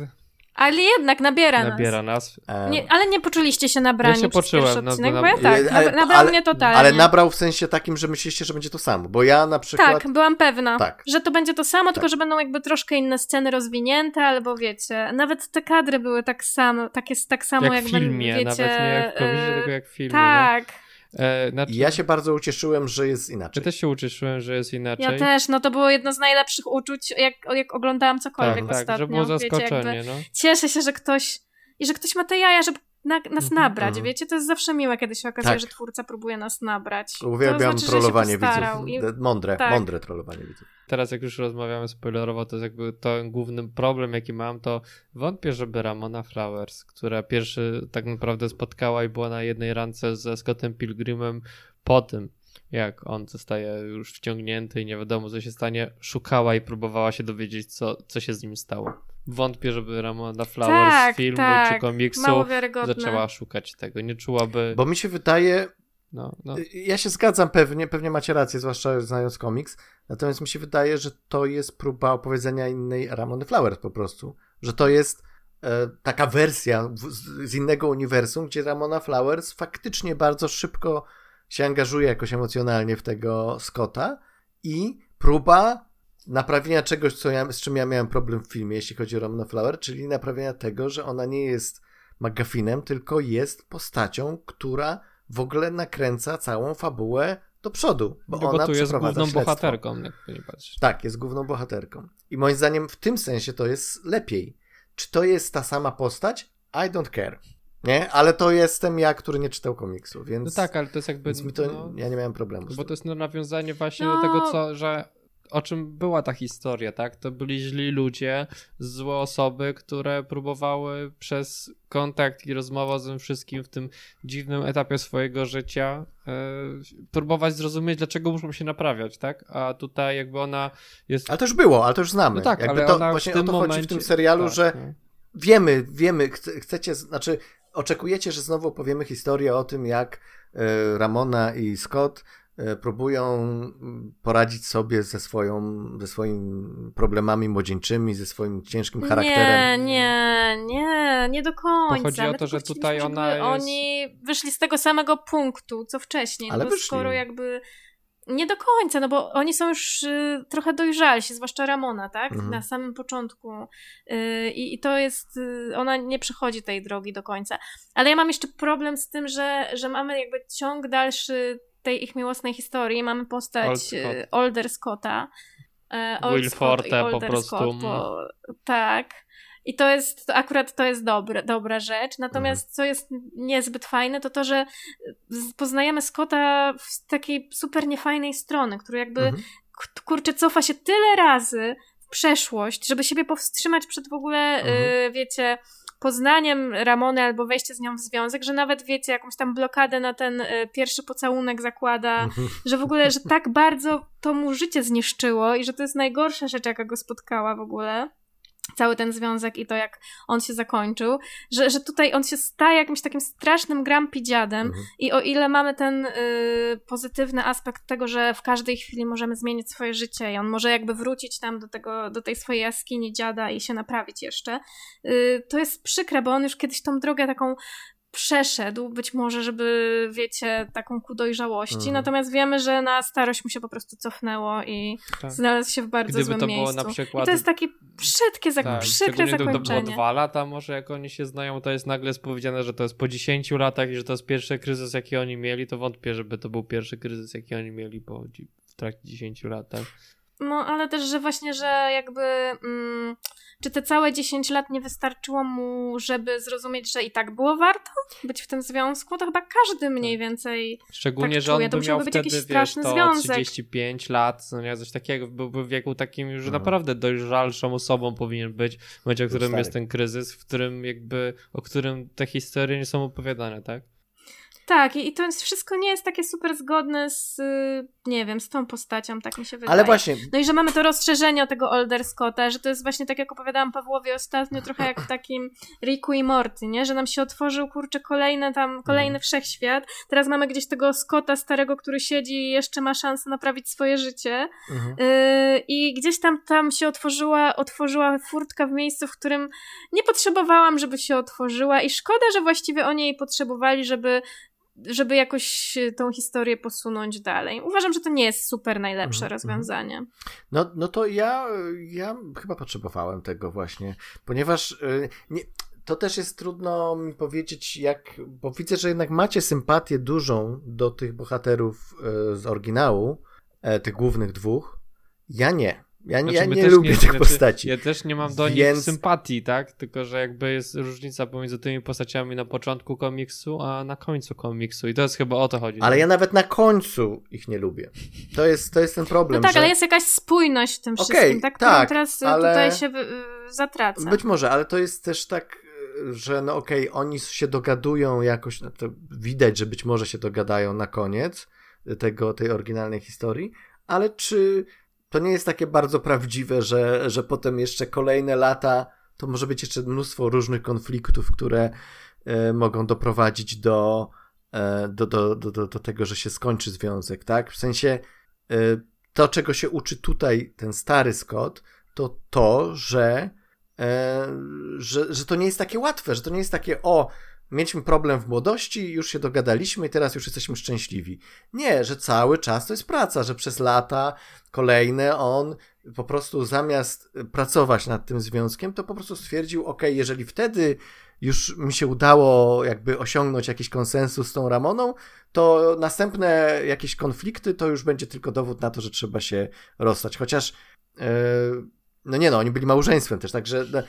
Ale jednak nabiera, nabiera nas. nas. Nie, ale nie poczuliście się nabrani Ja się przez pierwszy poczułem, no, odcinek, no, bo ja no, tak, ale- ale, nabrał ale- mnie totalnie. Ale nabrał w sensie takim, że myśleliście, że będzie to samo. Bo ja na przykład. Tak, byłam pewna, Tak. że to będzie to samo, tylko Tak. że będą jakby troszkę inne sceny rozwinięte, albo wiecie, nawet te kadry były tak samo, tak, jest, tak samo Jak jak w filmie, wiecie, nawet nie jak w komicie, e, tylko jak w filmie. Tak, No. E, znaczy, ja się bardzo ucieszyłem, że jest ja inaczej. też się ucieszyłem, że jest inaczej. ja też, no to było jedno z najlepszych uczuć, jak, jak oglądałam cokolwiek tak, tak, ostatnio. że było wiecie, jakby zaskoczenie, no. Cieszę się, że ktoś, i że ktoś ma te jaja, żeby na, nas Mhm, nabrać, mhm. wiecie, to jest zawsze miłe, kiedy się okazuje, Tak. że twórca próbuje nas nabrać. to Uwielbiam znaczy, że się trollowanie widzów. i- Mądre, tak. mądre trollowanie widzów. Teraz jak już rozmawiamy spoilerowo, to jest jakby to główny problem, jaki mam, to wątpię, żeby Ramona Flowers, która pierwszy tak naprawdę spotkała i była na jednej rance ze Scottem Pilgrimem po tym, jak on zostaje już wciągnięty i nie wiadomo co się stanie, szukała i próbowała się dowiedzieć, co, co się z nim stało. Wątpię, żeby Ramona Flowers Tak, z filmu tak. czy komiksu zaczęła szukać tego. Nie czułaby. Bo mi się wydaje, No, no. ja się zgadzam pewnie, pewnie macie rację, zwłaszcza znając komiks, natomiast mi się wydaje, że to jest próba opowiedzenia innej Ramony Flowers po prostu. Że to jest e, taka wersja z innego uniwersum, gdzie Ramona Flowers faktycznie bardzo szybko się angażuje jakoś emocjonalnie w tego Scotta i próba naprawienia czegoś, co ja, z czym ja miałem problem w filmie, jeśli chodzi o Ramonę Flower, czyli naprawienia tego, że ona nie jest McGuffinem, tylko jest postacią, która w ogóle nakręca całą fabułę do przodu, bo Bo, ona tu jest główną śledztwo. bohaterką, jakby nie patrzeć. Tak, jest główną bohaterką. I moim zdaniem w tym sensie to jest lepiej. Czy to jest ta sama postać? I don't care. Nie? Ale to jestem ja, który nie czytał komiksu, więc, No tak, ale to jest jakby. więc mi to, no, ja nie miałem problemu z Bo tym. to jest no nawiązanie właśnie No. do tego, co, że o czym była ta historia, tak? To byli źli ludzie, złe osoby, które próbowały przez kontakt i rozmowę z tym wszystkim w tym dziwnym etapie swojego życia e, próbować zrozumieć, dlaczego muszą się naprawiać, tak? A tutaj jakby ona jest... Ale to już było, ale to już znamy. No tak, Jakby ale to, ona właśnie w tym o to chodzi w tym serialu, tak, że no. wiemy, wiemy, chce- chcecie, znaczy oczekujecie, że znowu opowiemy historię o tym, jak e, Ramona i Scott e, próbują poradzić sobie ze, swoją, ze swoimi problemami młodzieńczymi, ze swoim ciężkim charakterem. Nie, nie, nie, nie do końca. Bo chodzi o to, że tutaj ona jest- Oni wyszli z tego samego punktu, co wcześniej. Ale no bo wyszli. skoro jakby. Nie do końca, no bo oni są już y, trochę dojrzalsi, zwłaszcza Ramona, tak? Mhm. Na samym początku. Y, I, to jest. Y, ona nie przechodzi tej drogi do końca. Ale ja mam jeszcze problem z tym, że, że mamy jakby ciąg dalszy tej ich miłosnej historii. Mamy postać Old Scott. y, Older Scotta. E, Old Will Scott Forte po prostu, Scott, bo, tak. I to jest, to akurat to jest dobre, dobra rzecz. Natomiast Mhm. co jest niezbyt fajne, to to, że poznajemy Scotta z takiej super niefajnej strony, który jakby, Mhm. kurczę, cofa się tyle razy w przeszłość, żeby siebie powstrzymać przed w ogóle, Mhm. y, wiecie, poznaniem Ramony albo wejście z nią w związek, że nawet, wiecie, jakąś tam blokadę na ten y, pierwszy pocałunek zakłada, Mhm. że w ogóle, że tak bardzo to mu życie zniszczyło i że to jest najgorsza rzecz, jaka go spotkała w ogóle. Cały ten związek i to, jak on się zakończył, że, że tutaj on się staje jakimś takim strasznym grumpy dziadem Mhm. i o ile mamy ten y, pozytywny aspekt tego, że w każdej chwili możemy zmienić swoje życie i on może jakby wrócić tam do, tego, do tej swojej jaskini dziada i się naprawić jeszcze, y, to jest przykre, bo on już kiedyś tą drogę taką przeszedł, być może, żeby, wiecie, taką ku dojrzałości, Mhm. natomiast wiemy, że na starość mu się po prostu cofnęło i Tak. znalazł się w bardzo Gdyby złym to było miejscu. na przykład- I to jest takie brzydkie, zak- Tak, przykre szczególnie gdyby to było zakończenie. dwa lata może jak oni się znają, to jest nagle jest powiedziane, że to jest po 10 latach i że to jest pierwszy kryzys, jaki oni mieli, to wątpię, żeby to był pierwszy kryzys, jaki oni mieli po, w trakcie 10 latach. No, ale też, że właśnie, że jakby... Mm, czy te całe 10 lat nie wystarczyło mu, żeby zrozumieć, że i tak było warto być w tym związku? To chyba każdy mniej więcej Szczególnie, tak że on by miał być wtedy, jakiś wiesz, to związek. 35 lat, no nie, coś takiego, byłby w wieku takim już No. naprawdę dojrzalszą osobą powinien być, w momencie, w którym jest ten kryzys, w którym jakby, o którym te historie nie są opowiadane, tak? Tak, i, i to jest, wszystko nie jest takie super zgodne z, y, nie wiem, z tą postacią, tak mi się wydaje. Ale właśnie, No i że mamy to rozszerzenie tego Older Scotta, że to jest właśnie tak jak opowiadałam Pawłowi ostatnio, trochę jak w [laughs] takim Ricku i Morty, nie? Że nam się otworzył, kurczę, kolejny tam, kolejny Mhm. wszechświat. Teraz mamy gdzieś tego Scotta starego, który siedzi i jeszcze ma szansę naprawić swoje życie. mhm. Yy, I gdzieś tam, tam się otworzyła, otworzyła furtka w miejscu, w którym nie potrzebowałam, żeby się otworzyła i szkoda, że właściwie oni jej potrzebowali, żeby żeby jakoś e, tą historię posunąć dalej. Uważam, że to nie jest super najlepsze Mhm, rozwiązanie. No, no to ja, ja chyba potrzebowałem tego właśnie, ponieważ y, nie, to też jest trudno mi powiedzieć, jak, bo widzę, że jednak macie sympatię dużą do tych bohaterów y, z oryginału, e, tych głównych dwóch. Ja nie. Ja, nie- ja Znaczy, my nie też lubię tych znaczy, postaci. Ja też nie mam do Więc- nich sympatii, tak? Tylko, że jakby jest różnica pomiędzy tymi postaciami na początku komiksu, a na końcu komiksu. I to jest chyba o to chodzi. Ale ja nawet na końcu ich nie lubię. To jest, to jest ten No problem. tak, że... ale jest jakaś spójność w tym Okej, wszystkim, tak? Tak, teraz e, ale- tutaj się y, zatraca. Być może, ale to jest też tak, y, że no okej, oni się dogadują jakoś, no to widać, że być może się dogadają na koniec tego, tej oryginalnej historii, ale czy to nie jest takie bardzo prawdziwe, że, że potem jeszcze kolejne lata to może być jeszcze mnóstwo różnych konfliktów, które e, mogą doprowadzić do, e, do, do, do, do, do tego, że się skończy związek, tak? W sensie e, to, czego się uczy tutaj ten stary Scott, to to, że, że, że to nie jest takie łatwe, że to nie jest takie, o, mieliśmy problem w młodości, już się dogadaliśmy i teraz już jesteśmy szczęśliwi. Nie, że cały czas to jest praca, że przez lata kolejne on po prostu zamiast pracować nad tym związkiem, to po prostu stwierdził, ok, jeżeli wtedy już mi się udało jakby osiągnąć jakiś konsensus z tą Ramoną, to następne jakieś konflikty to już będzie tylko dowód na to, że trzeba się rozstać. Chociaż, e, no nie no, oni byli małżeństwem też, także no,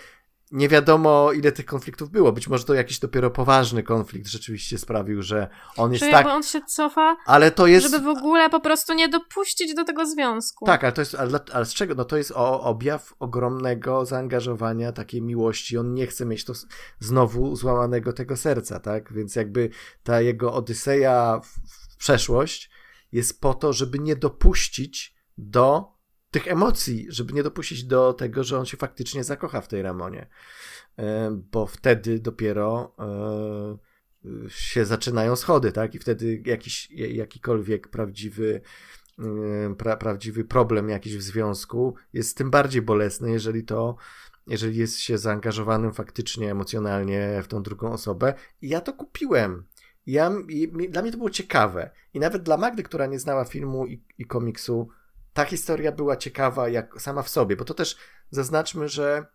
nie wiadomo ile tych konfliktów było. Być może to jakiś dopiero poważny konflikt rzeczywiście sprawił, że on jest Że tak, on się cofa, ale to jest... żeby w ogóle po prostu nie dopuścić do tego związku. Tak, ale to jest, ale, ale z czego? No to jest o, objaw ogromnego zaangażowania, takiej miłości. On nie chce mieć to znowu złamanego tego serca, tak? Więc jakby ta jego odyseja w, w przeszłość jest po to, żeby nie dopuścić do tych emocji, żeby nie dopuścić do tego, że on się faktycznie zakocha w tej Ramonie. E, Bo wtedy dopiero e, się zaczynają schody, tak? I wtedy jakiś, jakikolwiek prawdziwy yy, pra, prawdziwy problem jakiś w związku jest tym bardziej bolesny, jeżeli to, jeżeli jest się zaangażowanym faktycznie emocjonalnie w tą drugą osobę. I ja to kupiłem. Ja, i, dla mnie to było ciekawe. I nawet dla Magdy, która nie znała filmu i, i komiksu, ta historia była ciekawa jak sama w sobie, bo to też zaznaczmy, że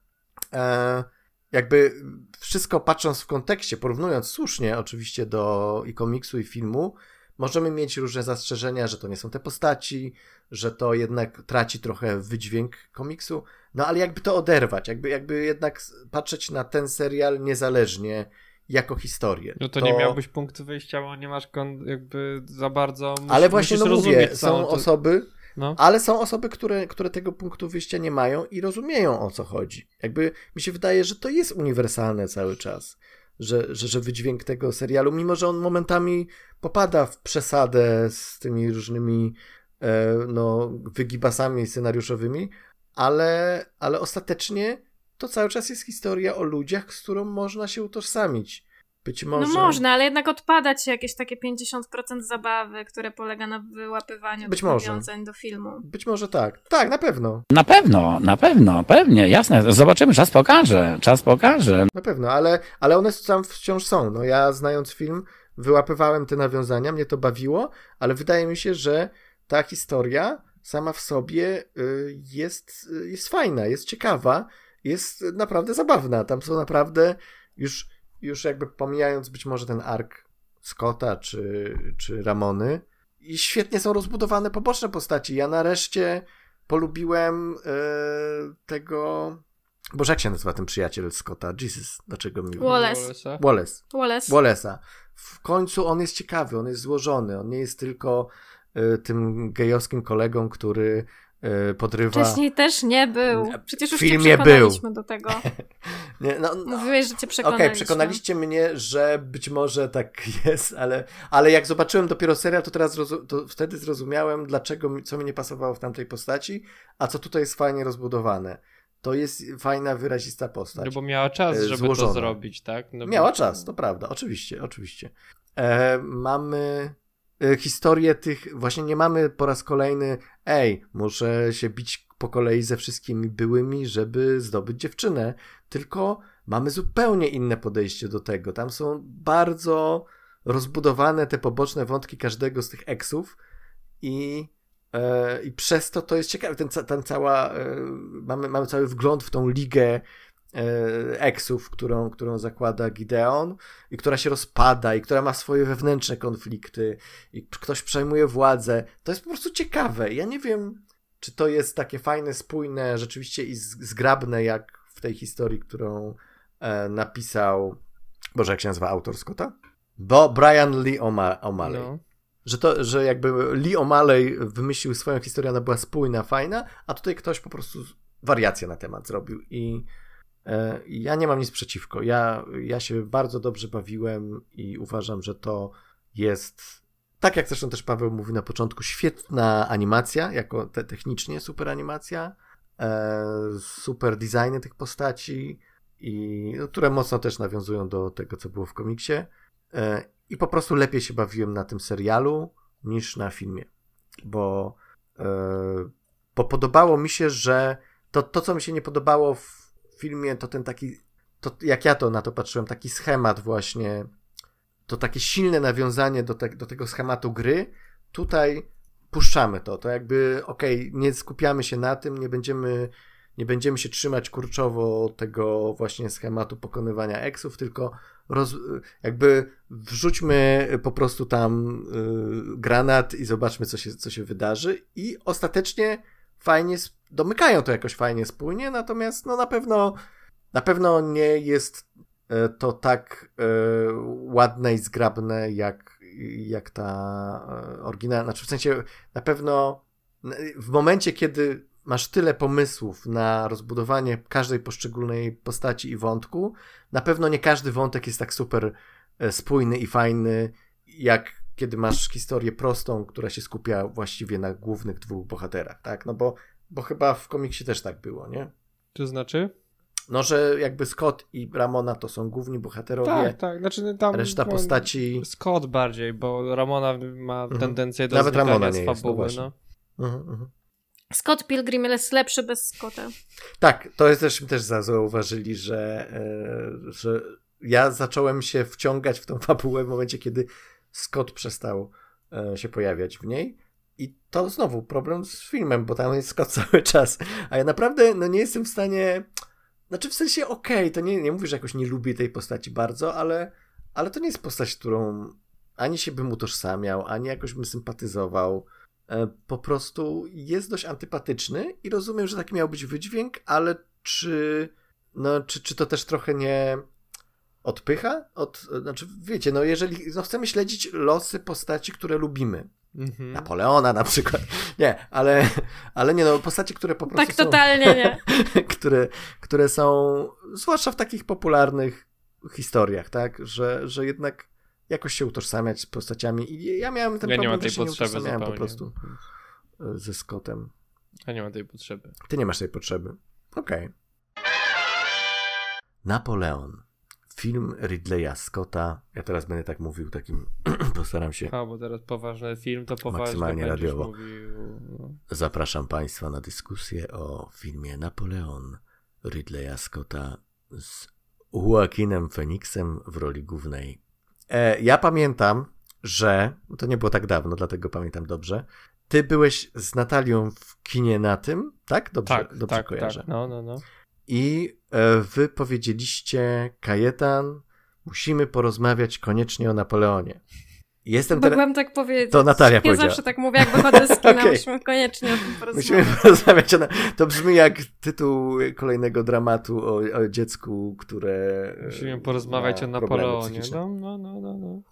e, jakby wszystko patrząc w kontekście, porównując słusznie oczywiście do i komiksu i filmu, możemy mieć różne zastrzeżenia, że to nie są te postaci, że to jednak traci trochę wydźwięk komiksu, no ale jakby to oderwać, jakby, jakby jednak patrzeć na ten serial niezależnie jako historię. No to, nie miałbyś punktu wyjścia, bo nie masz kon- jakby za bardzo. Ale właśnie no mówię, są to- osoby, No. ale są osoby, które, które tego punktu wyjścia nie mają i rozumieją o co chodzi. Jakby mi się wydaje, że to jest uniwersalne cały czas. Że, że, że wydźwięk tego serialu, mimo że on momentami popada w przesadę z tymi różnymi e, no, wygibasami scenariuszowymi, ale, ale ostatecznie to cały czas jest historia o ludziach, z którą można się utożsamić. Być może. No można, ale jednak odpada ci jakieś takie 50% zabawy, które polega na wyłapywaniu Być nawiązań do filmu. Być może tak. Tak, na pewno. Na pewno, na pewno, pewnie, jasne. Zobaczymy, czas pokaże, czas pokaże. Na pewno, ale, ale one tam wciąż są. No ja znając film, wyłapywałem te nawiązania, mnie to bawiło, ale wydaje mi się, że ta historia sama w sobie y, jest, y, jest fajna, jest ciekawa, jest naprawdę zabawna. Tam są naprawdę już, już jakby pomijając być może ten ark Scotta czy, czy Ramony, i świetnie są rozbudowane poboczne postaci. Ja nareszcie polubiłem e, tego... Boże, jak się nazywa ten przyjaciel Scotta? Jesus, dlaczego mi... Wallace. Wallace. Wallace. Wallace'a. W końcu on jest ciekawy, on jest złożony, on nie jest tylko e, tym gejowskim kolegą, który podrywa... Wcześniej też nie był. Przecież W już filmie cię przekonaliśmy do tego. [laughs] Nie, no, no, Mówiłeś, że cię Okej, przekonaliśmy. przekonaliście mnie, że być może tak [laughs] jest, ale, ale jak zobaczyłem dopiero serial, to teraz to wtedy zrozumiałem, dlaczego, co mi nie pasowało w tamtej postaci, a co tutaj jest fajnie rozbudowane. To jest fajna, wyrazista postać. No bo miała czas, e, żeby złożona. to zrobić, tak? No bo- Miała czas, to prawda, oczywiście, oczywiście. E, mamy historię tych, właśnie nie mamy po raz kolejny, ej, muszę się bić po kolei ze wszystkimi byłymi, żeby zdobyć dziewczynę, tylko mamy zupełnie inne podejście do tego. Tam są bardzo rozbudowane te poboczne wątki każdego z tych eksów i, e, i przez to to jest ciekawe. Ten, ten cała, e, mamy, mamy cały wgląd w tą ligę e, eksów, którą, którą zakłada Gideon i która się rozpada i która ma swoje wewnętrzne konflikty i ktoś przejmuje władzę. To jest po prostu ciekawe. Ja nie wiem, czy to jest takie fajne, spójne, rzeczywiście i zgrabne, jak w tej historii, którą e, napisał, Boże, jak się nazywa autor Scotta? Bo Brian Lee O'Ma- O'Malley No. że to, że jakby Lee O'Malley wymyślił swoją historię, ona była spójna, fajna, a tutaj ktoś po prostu wariację na temat zrobił i e, ja nie mam nic przeciwko. Ja, ja się bardzo dobrze bawiłem i uważam, że to jest, tak jak zresztą też Paweł mówił na początku, świetna animacja, jako te, technicznie super animacja, e, super designy tych postaci, i, no, które mocno też nawiązują do tego, co było w komiksie. E, I po prostu lepiej się bawiłem na tym serialu niż na filmie. Bo, e, bo podobało mi się, że to, to, co mi się nie podobało w filmie, to ten taki, to jak ja to na to patrzyłem, taki schemat właśnie, to takie silne nawiązanie do, te, do tego schematu gry. Tutaj puszczamy to. To jakby, okej, nie skupiamy się na tym, nie będziemy nie będziemy się trzymać kurczowo tego właśnie schematu pokonywania eksów, tylko roz, jakby wrzućmy po prostu tam y, granat i zobaczmy, co się, co się wydarzy. I ostatecznie fajnie, domykają to jakoś fajnie, spójnie, natomiast no na pewno na pewno nie jest e, to tak e, ładne i zgrabne, jak, jak ta e, oryginalna. Znaczy w sensie na pewno w momencie, kiedy masz tyle pomysłów na rozbudowanie każdej poszczególnej postaci i wątku, na pewno nie każdy wątek jest tak super e, spójny i fajny, jak kiedy masz historię prostą, która się skupia właściwie na głównych dwóch bohaterach, tak? No bo, bo chyba w komiksie też tak było, nie? To znaczy? No, że jakby Scott i Ramona to są główni bohaterowie, Tak, tak. Znaczy tam reszta no, postaci... Scott bardziej, bo Ramona ma Mhm. tendencję do Nawet Ramona nie jest, no fabuły, no. Mhm, mhm. Scott Pilgrim jest lepszy bez Scotta. Tak, to jest też, też za- zauważyli, że, e, że ja zacząłem się wciągać w tą [laughs] fabułę w momencie, kiedy Scott przestał e, się pojawiać w niej. I to znowu problem z filmem, bo tam jest Scott [laughs] cały czas. A ja naprawdę no, nie jestem w stanie. Znaczy, w sensie, okej, to nie, nie mówię, że jakoś nie lubię tej postaci bardzo, ale, ale to nie jest postać, którą ani się bym utożsamiał, ani jakoś bym sympatyzował. E, Po prostu jest dość antypatyczny i rozumiem, że taki miał być wydźwięk, ale czy, no, czy, czy to też trochę nie odpycha? Od, znaczy, wiecie, no jeżeli no, chcemy śledzić losy postaci, które lubimy, Mhm. Napoleona na przykład, nie, ale, ale nie no, postaci, które po prostu Tak są, totalnie nie. [laughs] które, które są, zwłaszcza w takich popularnych historiach, tak, że, że jednak jakoś się utożsamiać z postaciami i ja miałem ten Ja nie problem, mam tej że się nie utożsamiałem po prostu e, ze Scottem. Ja nie mam tej potrzeby. Ty nie masz tej potrzeby. Okej. Napoleon. Film Ridleya Scotta. Ja teraz będę tak mówił, takim [clears throat] postaram się. A, bo teraz poważny film, to poważnie Maksymalnie radiowo. mówił. No. Zapraszam Państwa na dyskusję o filmie Napoleon Ridleya Scotta z Joaquinem Phoenixem w roli głównej. E, ja pamiętam, że to nie było tak dawno, dlatego pamiętam dobrze. Ty byłeś z Natalią w kinie na tym, tak? Dobrze, Tak, dobrze tak, kojarzę. tak. No, no, no. I wy powiedzieliście, Kajetan, musimy porozmawiać koniecznie o Napoleonie. Jestem teraz... Mogłam tak powiedzieć. To Natalia Ja powiedziała. zawsze tak mówię, jak wychodzę z kina, [laughs] Okej. musimy koniecznie o tym porozmawiać. Musimy porozmawiać o... na- To brzmi jak tytuł kolejnego dramatu o, o dziecku, które... e, Musimy porozmawiać ma o Napoleonie. No, no, no, no, no.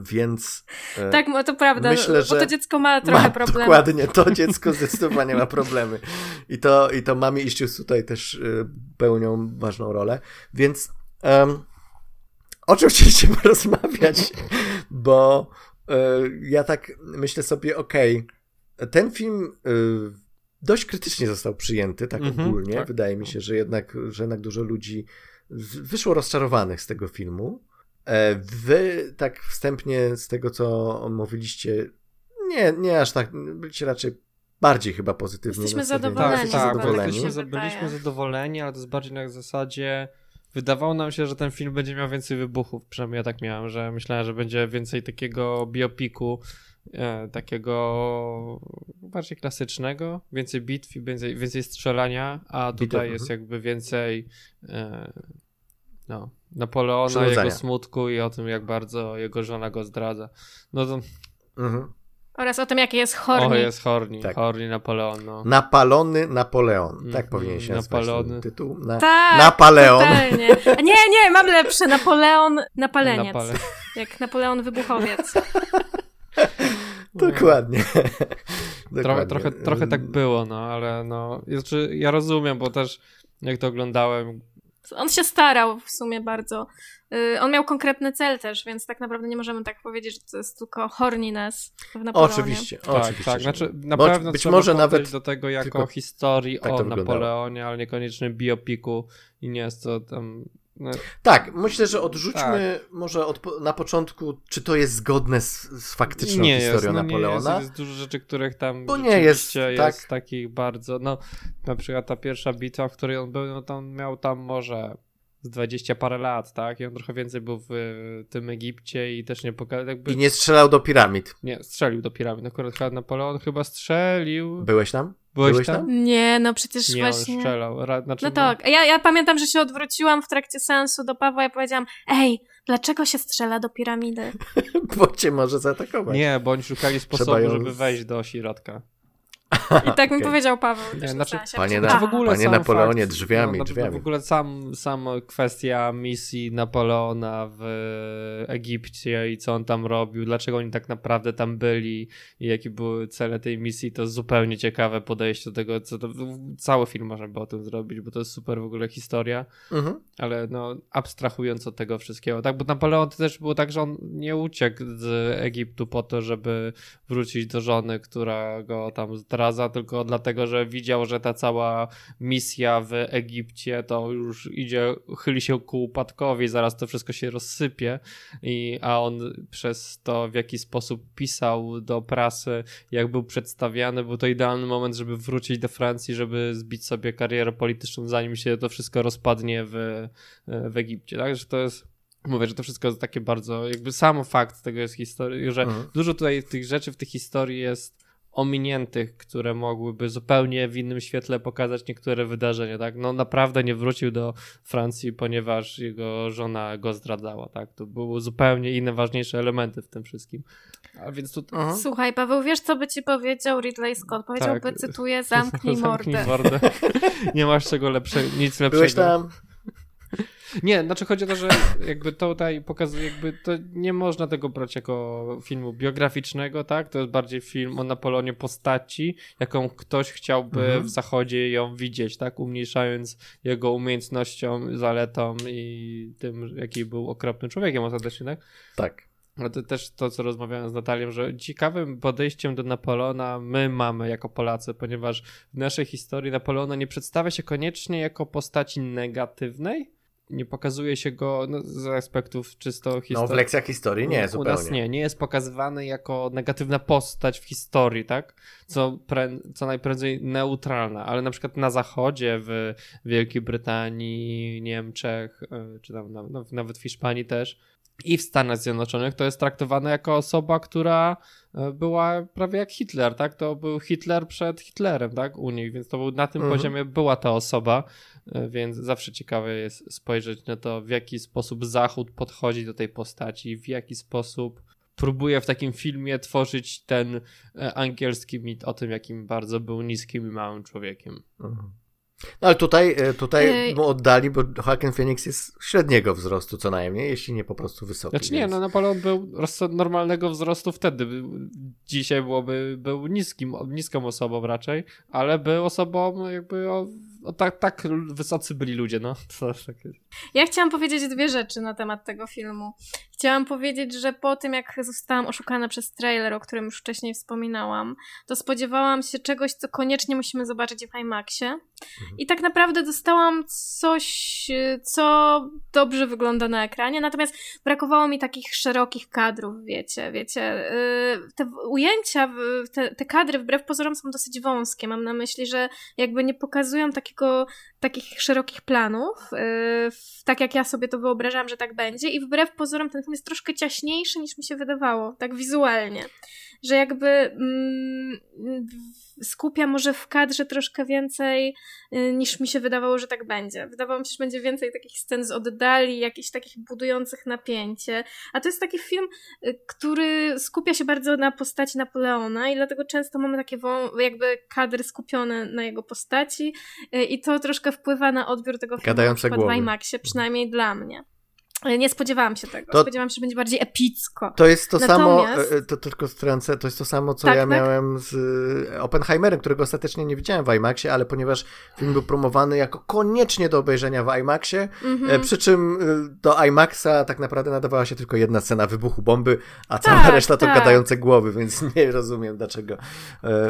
Więc... e, Tak, to prawda, Myślę, bo że to dziecko ma trochę ma, problemu. Dokładnie, to [laughs] dziecko zdecydowanie ma problemy. I to, i to mamy issues tutaj też y, pełnią ważną rolę. Więc em, o czym [laughs] chcieliście porozmawiać? Bo y, ja tak myślę sobie, okej, ten film dość krytycznie został przyjęty, tak Mhm, ogólnie. tak. Wydaje mi się, że jednak, że jednak dużo ludzi wyszło rozczarowanych z tego filmu. E, Wy tak wstępnie z tego, co mówiliście, nie, nie aż tak, byliście raczej bardziej chyba pozytywnie Jesteśmy zadowoleni. Tak, tak, zadowoleni. byliśmy, Wydaje. byliśmy zadowoleni, ale to jest bardziej na zasadzie wydawało nam się, że ten film będzie miał więcej wybuchów, przynajmniej ja tak miałem, że myślałem, że będzie więcej takiego biopiku, e, takiego bardziej klasycznego, więcej bitw i więcej, więcej strzelania, a tutaj Bitew, jest mhm. jakby więcej e, no, Napoleona, jego smutku i o tym, jak bardzo jego żona go zdradza. No to Mhm. Oraz o tym, jaki jest o, horny. jest horny, Tak. horny Napoleon, no. Napalony Napoleon. Tak Mhm, powinien się nazywać Napalony. ten tytuł. Na, Tak, totalnie. A Nie, nie, mam lepsze. Napoleon, napaleniec. Napale- Jak Napoleon wybuchowiec. [laughs] Dokładnie. [laughs] Trochę, Dokładnie. trochę, trochę tak było, no, ale no, znaczy, ja rozumiem, bo też jak to oglądałem, On się starał w sumie bardzo. Y, On miał konkretny cel też, więc tak naprawdę nie możemy tak powiedzieć, że to jest tylko horniness w Napoleonie. Oczywiście, tak, oczywiście. tak, znaczy na Bo pewno być może nawet do tego jako historii tak o. Napoleonie, ale niekoniecznie biopiku i nie jest to tam, no, Tak, myślę, że odrzućmy może od, na początku, czy to jest zgodne z, z faktyczną nie historią jest, no, nie Napoleona. jest, jest dużo rzeczy, których tam Bo nie jest, tak. jest takich bardzo, no na przykład ta pierwsza bitwa, w której on był, no to on miał tam może z 20 parę lat, tak? I on trochę więcej był w y, tym Egipcie i też nie pokazał, jakby... I nie strzelał do piramid. Nie, strzelił do piramid. Akurat chyba Napoleon chyba strzelił. Byłeś tam? Byłeś, byłeś tam? tam? Nie, no przecież Nie, on właśnie... strzelał. Ra, znaczy, No tak, ja, ja pamiętam, że się odwróciłam w trakcie seansu do Pawła i powiedziałam, ej, dlaczego się strzela do piramidy? [laughs] Bo cię może zaatakować. Nie, bo oni szukali sposobu, ją żeby wejść do środka. I tak mi Okej. powiedział Paweł. Nie, znaczy-. Panie na- w ogóle Panie Napoleonie, fakt, drzwiami, no, drzwiami. W ogóle sam, sam kwestia misji Napoleona w Egipcie i co on tam robił, dlaczego oni tak naprawdę tam byli i jakie były cele tej misji, to zupełnie ciekawe podejście do tego, co to, cały film można by o tym zrobić, bo to jest super w ogóle historia. Mhm. ale no abstrahując od tego wszystkiego, tak, bo Napoleon to też było tak, że on nie uciekł z Egiptu po to, żeby wrócić do żony, która go tam zdradza, tylko dlatego, że widział, że ta cała misja w Egipcie to już idzie, chyli się ku upadkowi, zaraz to wszystko się rozsypie i, a on przez to w jaki sposób pisał do prasy, jak był przedstawiany, był to idealny moment, żeby wrócić do Francji, żeby zbić sobie karierę polityczną, zanim się to wszystko rozpadnie w, w Egipcie, tak, że to jest Mówię, że to wszystko jest takie bardzo, jakby sam fakt tego jest historii, że Mhm. dużo tutaj tych rzeczy w tej historii jest ominiętych, które mogłyby zupełnie w innym świetle pokazać niektóre wydarzenia, tak? No naprawdę nie wrócił do Francji, ponieważ jego żona go zdradzała, tak? To były zupełnie inne, ważniejsze elementy w tym wszystkim. A więc tu... Mhm. Słuchaj, Paweł, wiesz, co by ci powiedział Ridley Scott? Powiedziałby, Tak. cytuję, zamknij [laughs] mordę. mordę. [laughs] nie masz czego lepszego, nic lepszego. Byłeś tam? Nie, znaczy chodzi o to, że jakby tutaj pokazuje, jakby to nie można tego brać jako filmu biograficznego, tak? To jest bardziej film o Napoleonie postaci, jaką ktoś chciałby Mhm. w zachodzie ją widzieć, tak? Umniejszając jego umiejętnością, zaletą i tym, jaki był okropnym człowiekiem ostatecznie, tak? Tak. Ale to też to, co rozmawiałem z Natalią, że ciekawym podejściem do Napoleona my mamy jako Polacy, ponieważ w naszej historii Napoleona nie przedstawia się koniecznie jako postaci negatywnej, nie pokazuje się go no, z aspektów czysto No w historii. lekcjach historii nie, U zupełnie. nas nie, nie jest pokazywany jako negatywna postać w historii, tak? Co, prę, co najprędzej neutralna, ale na przykład na zachodzie, w Wielkiej Brytanii, Niemczech, y, czy tam no, nawet w Hiszpanii też, i w Stanach Zjednoczonych to jest traktowane jako osoba, która y, była prawie jak Hitler, tak? To był Hitler przed Hitlerem, tak? U nich, więc to był na tym Mhm. poziomie była ta osoba, więc zawsze ciekawe jest spojrzeć na to, w jaki sposób Zachód podchodzi do tej postaci, w jaki sposób próbuje w takim filmie tworzyć ten e, angielski mit o tym, jakim bardzo był niskim i małym człowiekiem. Mhm. No ale tutaj, e, tutaj mu oddali, bo Joaquin Phoenix jest średniego wzrostu co najmniej, jeśli nie po prostu wysoki. Znaczy nie, więc- no Napoleon był normalnego wzrostu wtedy. Dzisiaj byłoby, był niskim, niską osobą raczej, ale był osobą jakby o, o tak, tak wysocy byli ludzie, no. [laughs] To, tak. Ja chciałam powiedzieć dwie rzeczy na temat tego filmu. Chciałam powiedzieć, że po tym, jak zostałam oszukana przez trailer, o którym już wcześniej wspominałam, to spodziewałam się czegoś, co koniecznie musimy zobaczyć w IMAXie. I tak naprawdę dostałam coś, co dobrze wygląda na ekranie, natomiast brakowało mi takich szerokich kadrów, wiecie, wiecie. y, Te ujęcia, te, te kadry wbrew pozorom są dosyć wąskie. Mam na myśli, że jakby nie pokazują takiego takich szerokich planów, w- tak jak ja sobie to wyobrażałam, że tak będzie i wbrew pozorom ten film jest troszkę ciaśniejszy niż mi się wydawało, tak wizualnie, że jakby mm, skupia może w kadrze troszkę więcej yy, niż mi się wydawało, że tak będzie. Wydawało mi się, że będzie więcej takich scen z oddali, jakichś takich budujących napięcie, a to jest taki film, y, który skupia się bardzo na postaci Napoleona i dlatego często mamy takie wą- jakby kadry skupione na jego postaci y, i to troszkę wpływa na odbiór tego filmu Gadające na przykład w. IMAXie, przynajmniej dla mnie. Y, Nie spodziewałam się tego. To- Spodziewałam się, że będzie bardziej epicko. To jest to samo, Natomiast- e, e, to tylko stręcę, to jest to samo, co Tak, ja tak. miałem z e, Oppenheimerem, którego ostatecznie nie widziałem w IMAXie, ale ponieważ film był promowany jako koniecznie do obejrzenia w IMAXie, Mhm. e, przy czym e, do IMAXa tak naprawdę nadawała się tylko jedna scena wybuchu bomby, a cała Tak, reszta to tak. gadające głowy, więc [laughs] nie rozumiem dlaczego, e,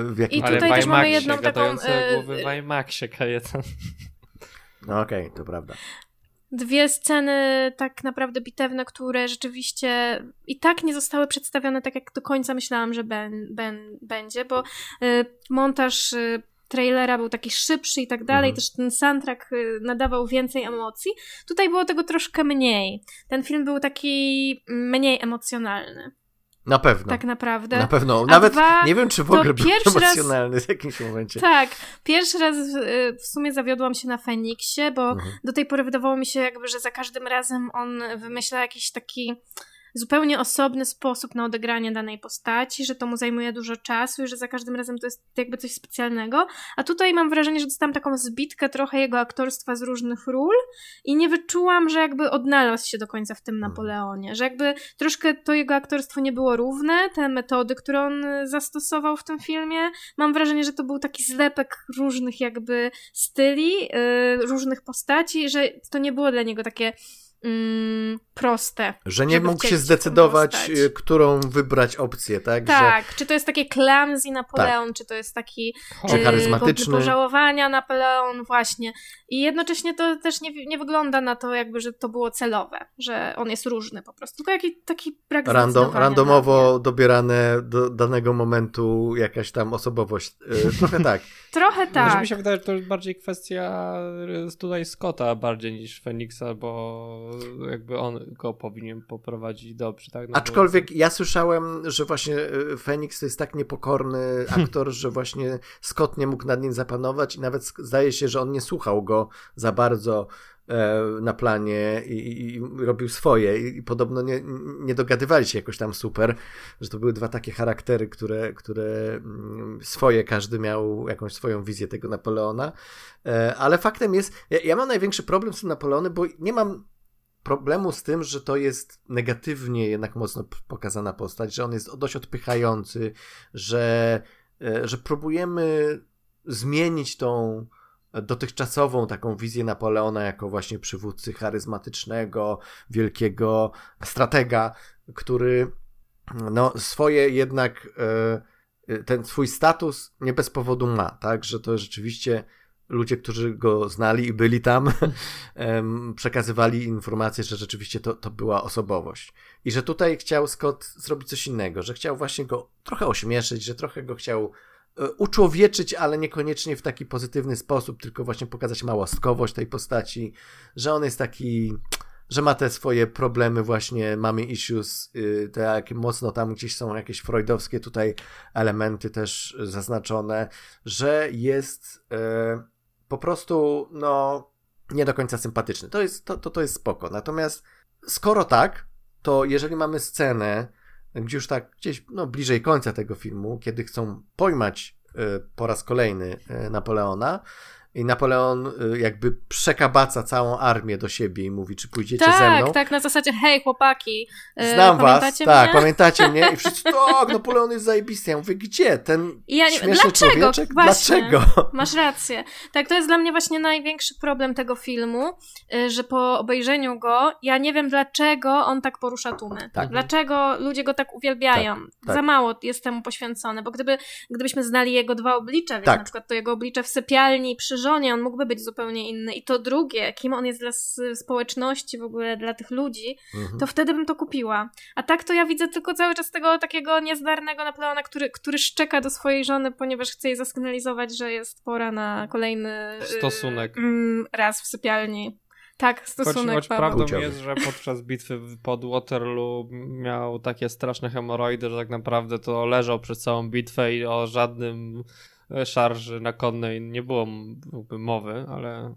w jakim... I Ale tutaj w też mamy IMAXie, jedną taką, gadające e, głowy w IMAXie, Kajetan. No okej, to prawda. Dwie sceny tak naprawdę bitewne, które rzeczywiście i tak nie zostały przedstawione tak, jak do końca myślałam, że ben, ben, będzie, bo y, montaż y, trailera był taki szybszy i tak dalej, Mhm. też ten soundtrack y, nadawał więcej emocji. Tutaj było tego troszkę mniej. Ten film był taki mniej emocjonalny, Na pewno. tak naprawdę. Na pewno. A Nawet dwa, nie wiem, czy w ogóle był pierwszy raz- emocjonalny w jakimś momencie. Tak, pierwszy raz y, w sumie zawiodłam się na Feniksie, bo Mhm. do tej pory wydawało mi się jakby, że za każdym razem on wymyśla jakiś taki zupełnie osobny sposób na odegranie danej postaci, że to mu zajmuje dużo czasu i że za każdym razem to jest jakby coś specjalnego. A tutaj mam wrażenie, że dostałam taką zbitkę trochę jego aktorstwa z różnych ról i nie wyczułam, że jakby odnalazł się do końca w tym Napoleonie, że jakby troszkę to jego aktorstwo nie było równe, te metody, które on zastosował w tym filmie. Mam wrażenie, że to był taki zlepek różnych jakby styli, y, różnych postaci, że to nie było dla niego takie mm, proste. Że nie mógł się zdecydować, postać. y, którą wybrać opcję, tak? Że Tak, czy to jest takie clumsy Napoleon, czy to jest taki Czy charyzmatyczny. pożałowania Napoleon, właśnie. I jednocześnie to też nie, nie wygląda na to jakby, że to było celowe, że on jest różny po prostu, tylko jaki, taki brak Random, randomowo dobierane do danego momentu jakaś tam osobowość. Y, [laughs] Trochę tak. Trochę Znaczy, tak. mi się wydaje, że to jest bardziej kwestia y, tutaj Scotta bardziej niż Feniksa, bo jakby on go powinien poprowadzić dobrze, tak? No bo- Aczkolwiek ja słyszałem, że właśnie y, Phoenix to jest tak niepokorny [laughs] aktor, że właśnie Scott nie mógł nad nim zapanować i nawet zdaje się, że on nie słuchał go za bardzo e, na planie i, i, robił swoje I, i podobno nie, nie dogadywali się jakoś tam super, że to były dwa takie charaktery, które, które mm, swoje, każdy miał jakąś swoją wizję tego Napoleona, E, ale faktem jest, ja, ja mam największy problem z tym Napoleonem, bo nie mam problemu z tym, że to jest negatywnie jednak mocno pokazana postać, że on jest dość odpychający, że, e, że próbujemy zmienić tą dotychczasową taką wizję Napoleona jako właśnie przywódcy charyzmatycznego, wielkiego stratega, który no, swoje jednak e, ten swój status nie bez powodu ma, tak, że to rzeczywiście ludzie, którzy go znali i byli tam, [laughs] przekazywali informacje, że rzeczywiście to, to była osobowość. I że tutaj chciał Scott zrobić coś innego, że chciał właśnie go trochę ośmieszyć, że trochę go chciał e, uczłowieczyć, ale niekoniecznie w taki pozytywny sposób, tylko właśnie pokazać małostkowość tej postaci, że on jest taki, że ma te swoje problemy właśnie, mamy issues, y, te jakie mocno tam gdzieś są jakieś freudowskie tutaj elementy też zaznaczone, że jest e, po prostu, no, nie do końca sympatyczny. To jest, to, to, to jest spoko. Natomiast skoro tak, to jeżeli mamy scenę, gdzie już tak gdzieś no, bliżej końca tego filmu, kiedy chcą pojmać y, po raz kolejny y, Napoleona, i Napoleon y, jakby przekabaca całą armię do siebie i mówi, czy pójdziecie tak, ze mną. Tak, tak, na zasadzie, hej chłopaki, yy, Znam was, pamiętacie tak, mnie? pamiętacie mnie? I [laughs] wszyscy, tak, Napoleon jest zajebisty. Ja mówię, gdzie? Ten ja nie- śmieszny dlaczego? człowieczek? Właśnie. Dlaczego? Masz rację. Tak, to jest dla mnie właśnie największy problem tego filmu, y, że po obejrzeniu go, ja nie wiem dlaczego on tak porusza tłumy. Tak. Dlaczego ludzie go tak uwielbiają. tak. Za mało jest temu poświęcone, bo gdyby, gdybyśmy znali jego dwa oblicze, więc Tak. na przykład to jego oblicze w sypialni przy żonie, on mógłby być zupełnie inny. I to drugie, kim on jest dla społeczności, w ogóle dla tych ludzi, Mhm. to wtedy bym to kupiła. A tak to ja widzę tylko cały czas tego takiego niezdarnego Napoleona, który, który szczeka do swojej żony, ponieważ chce jej zasygnalizować, że jest pora na kolejny y, Stosunek. mm, raz w sypialni. Tak, Choć, stosunek. choć Paweł. prawdą jest, że podczas bitwy pod Waterloo miał takie straszne hemoroidy, że tak naprawdę to leżał przez całą bitwę i o żadnym szarży na konnej nie było mowy, ale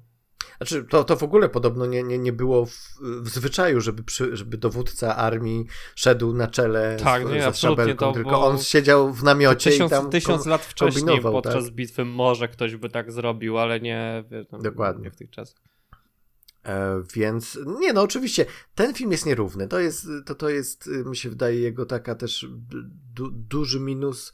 Znaczy, to, to w ogóle podobno nie, nie, nie było w, w zwyczaju, żeby, przy, żeby dowódca armii szedł na czele Tak, z, nie, ze szabelką, to tylko on siedział w namiocie tysiąc, i tam tysiąc lat wcześniej podczas tak? bitwy może ktoś by tak zrobił, ale nie, wie, no, Dokładnie. nie w tych czasach. E, więc nie, no oczywiście, ten film jest nierówny. To jest, to, to jest y, mi się wydaje, jego taka też du, duży minus, e,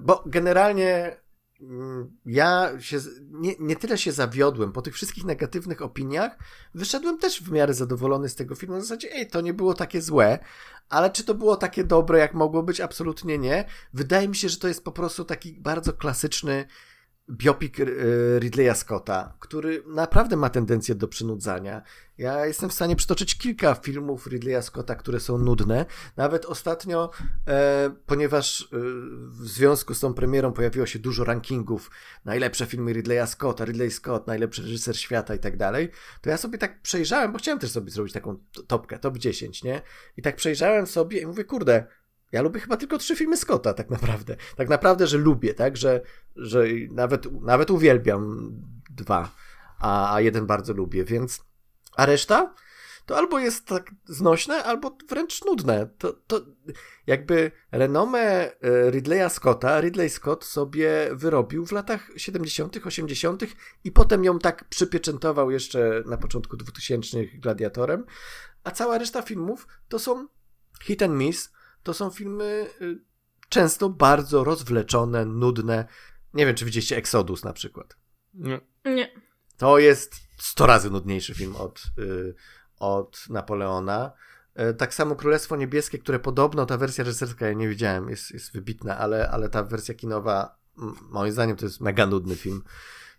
bo generalnie mm, ja się, nie, nie tyle się zawiodłem po tych wszystkich negatywnych opiniach, wyszedłem też w miarę zadowolony z tego filmu. W zasadzie, ej, to nie było takie złe, ale czy to było takie dobre, jak mogło być? Absolutnie nie. Wydaje mi się, że to jest po prostu taki bardzo klasyczny biopik e, Ridleya Scotta, który naprawdę ma tendencję do przynudzania. Ja jestem w stanie przytoczyć kilka filmów Ridleya Scotta, które są nudne. Nawet ostatnio, e, ponieważ e, w związku z tą premierą pojawiło się dużo rankingów, najlepsze filmy Ridleya Scotta, Ridley Scott, najlepszy reżyser świata i tak dalej, to ja sobie tak przejrzałem, bo chciałem też sobie zrobić taką topkę, top 10, nie? I tak przejrzałem sobie i mówię, kurde, ja lubię chyba tylko trzy filmy Scotta, tak naprawdę. Tak naprawdę, że lubię, tak? Że, że nawet, nawet uwielbiam dwa, a, a jeden bardzo lubię, więc. A reszta? To albo jest tak znośne, albo wręcz nudne. To, to jakby renomę e, Ridleya Scotta, Ridley Scott sobie wyrobił w latach 70., 80. i potem ją tak przypieczętował jeszcze na początku 2000 gladiatorem. A cała reszta filmów to są hit and miss, to są filmy y, często bardzo rozwleczone, nudne. Nie wiem, czy widzieliście Exodus na przykład. Nie. Nie. To jest 100 razy nudniejszy film od, y, od Napoleona. Y, Tak samo Królestwo Niebieskie, które podobno ta wersja reżyserska, ja nie widziałem, jest, jest wybitna, ale, ale ta wersja kinowa, moim zdaniem, to jest mega nudny film.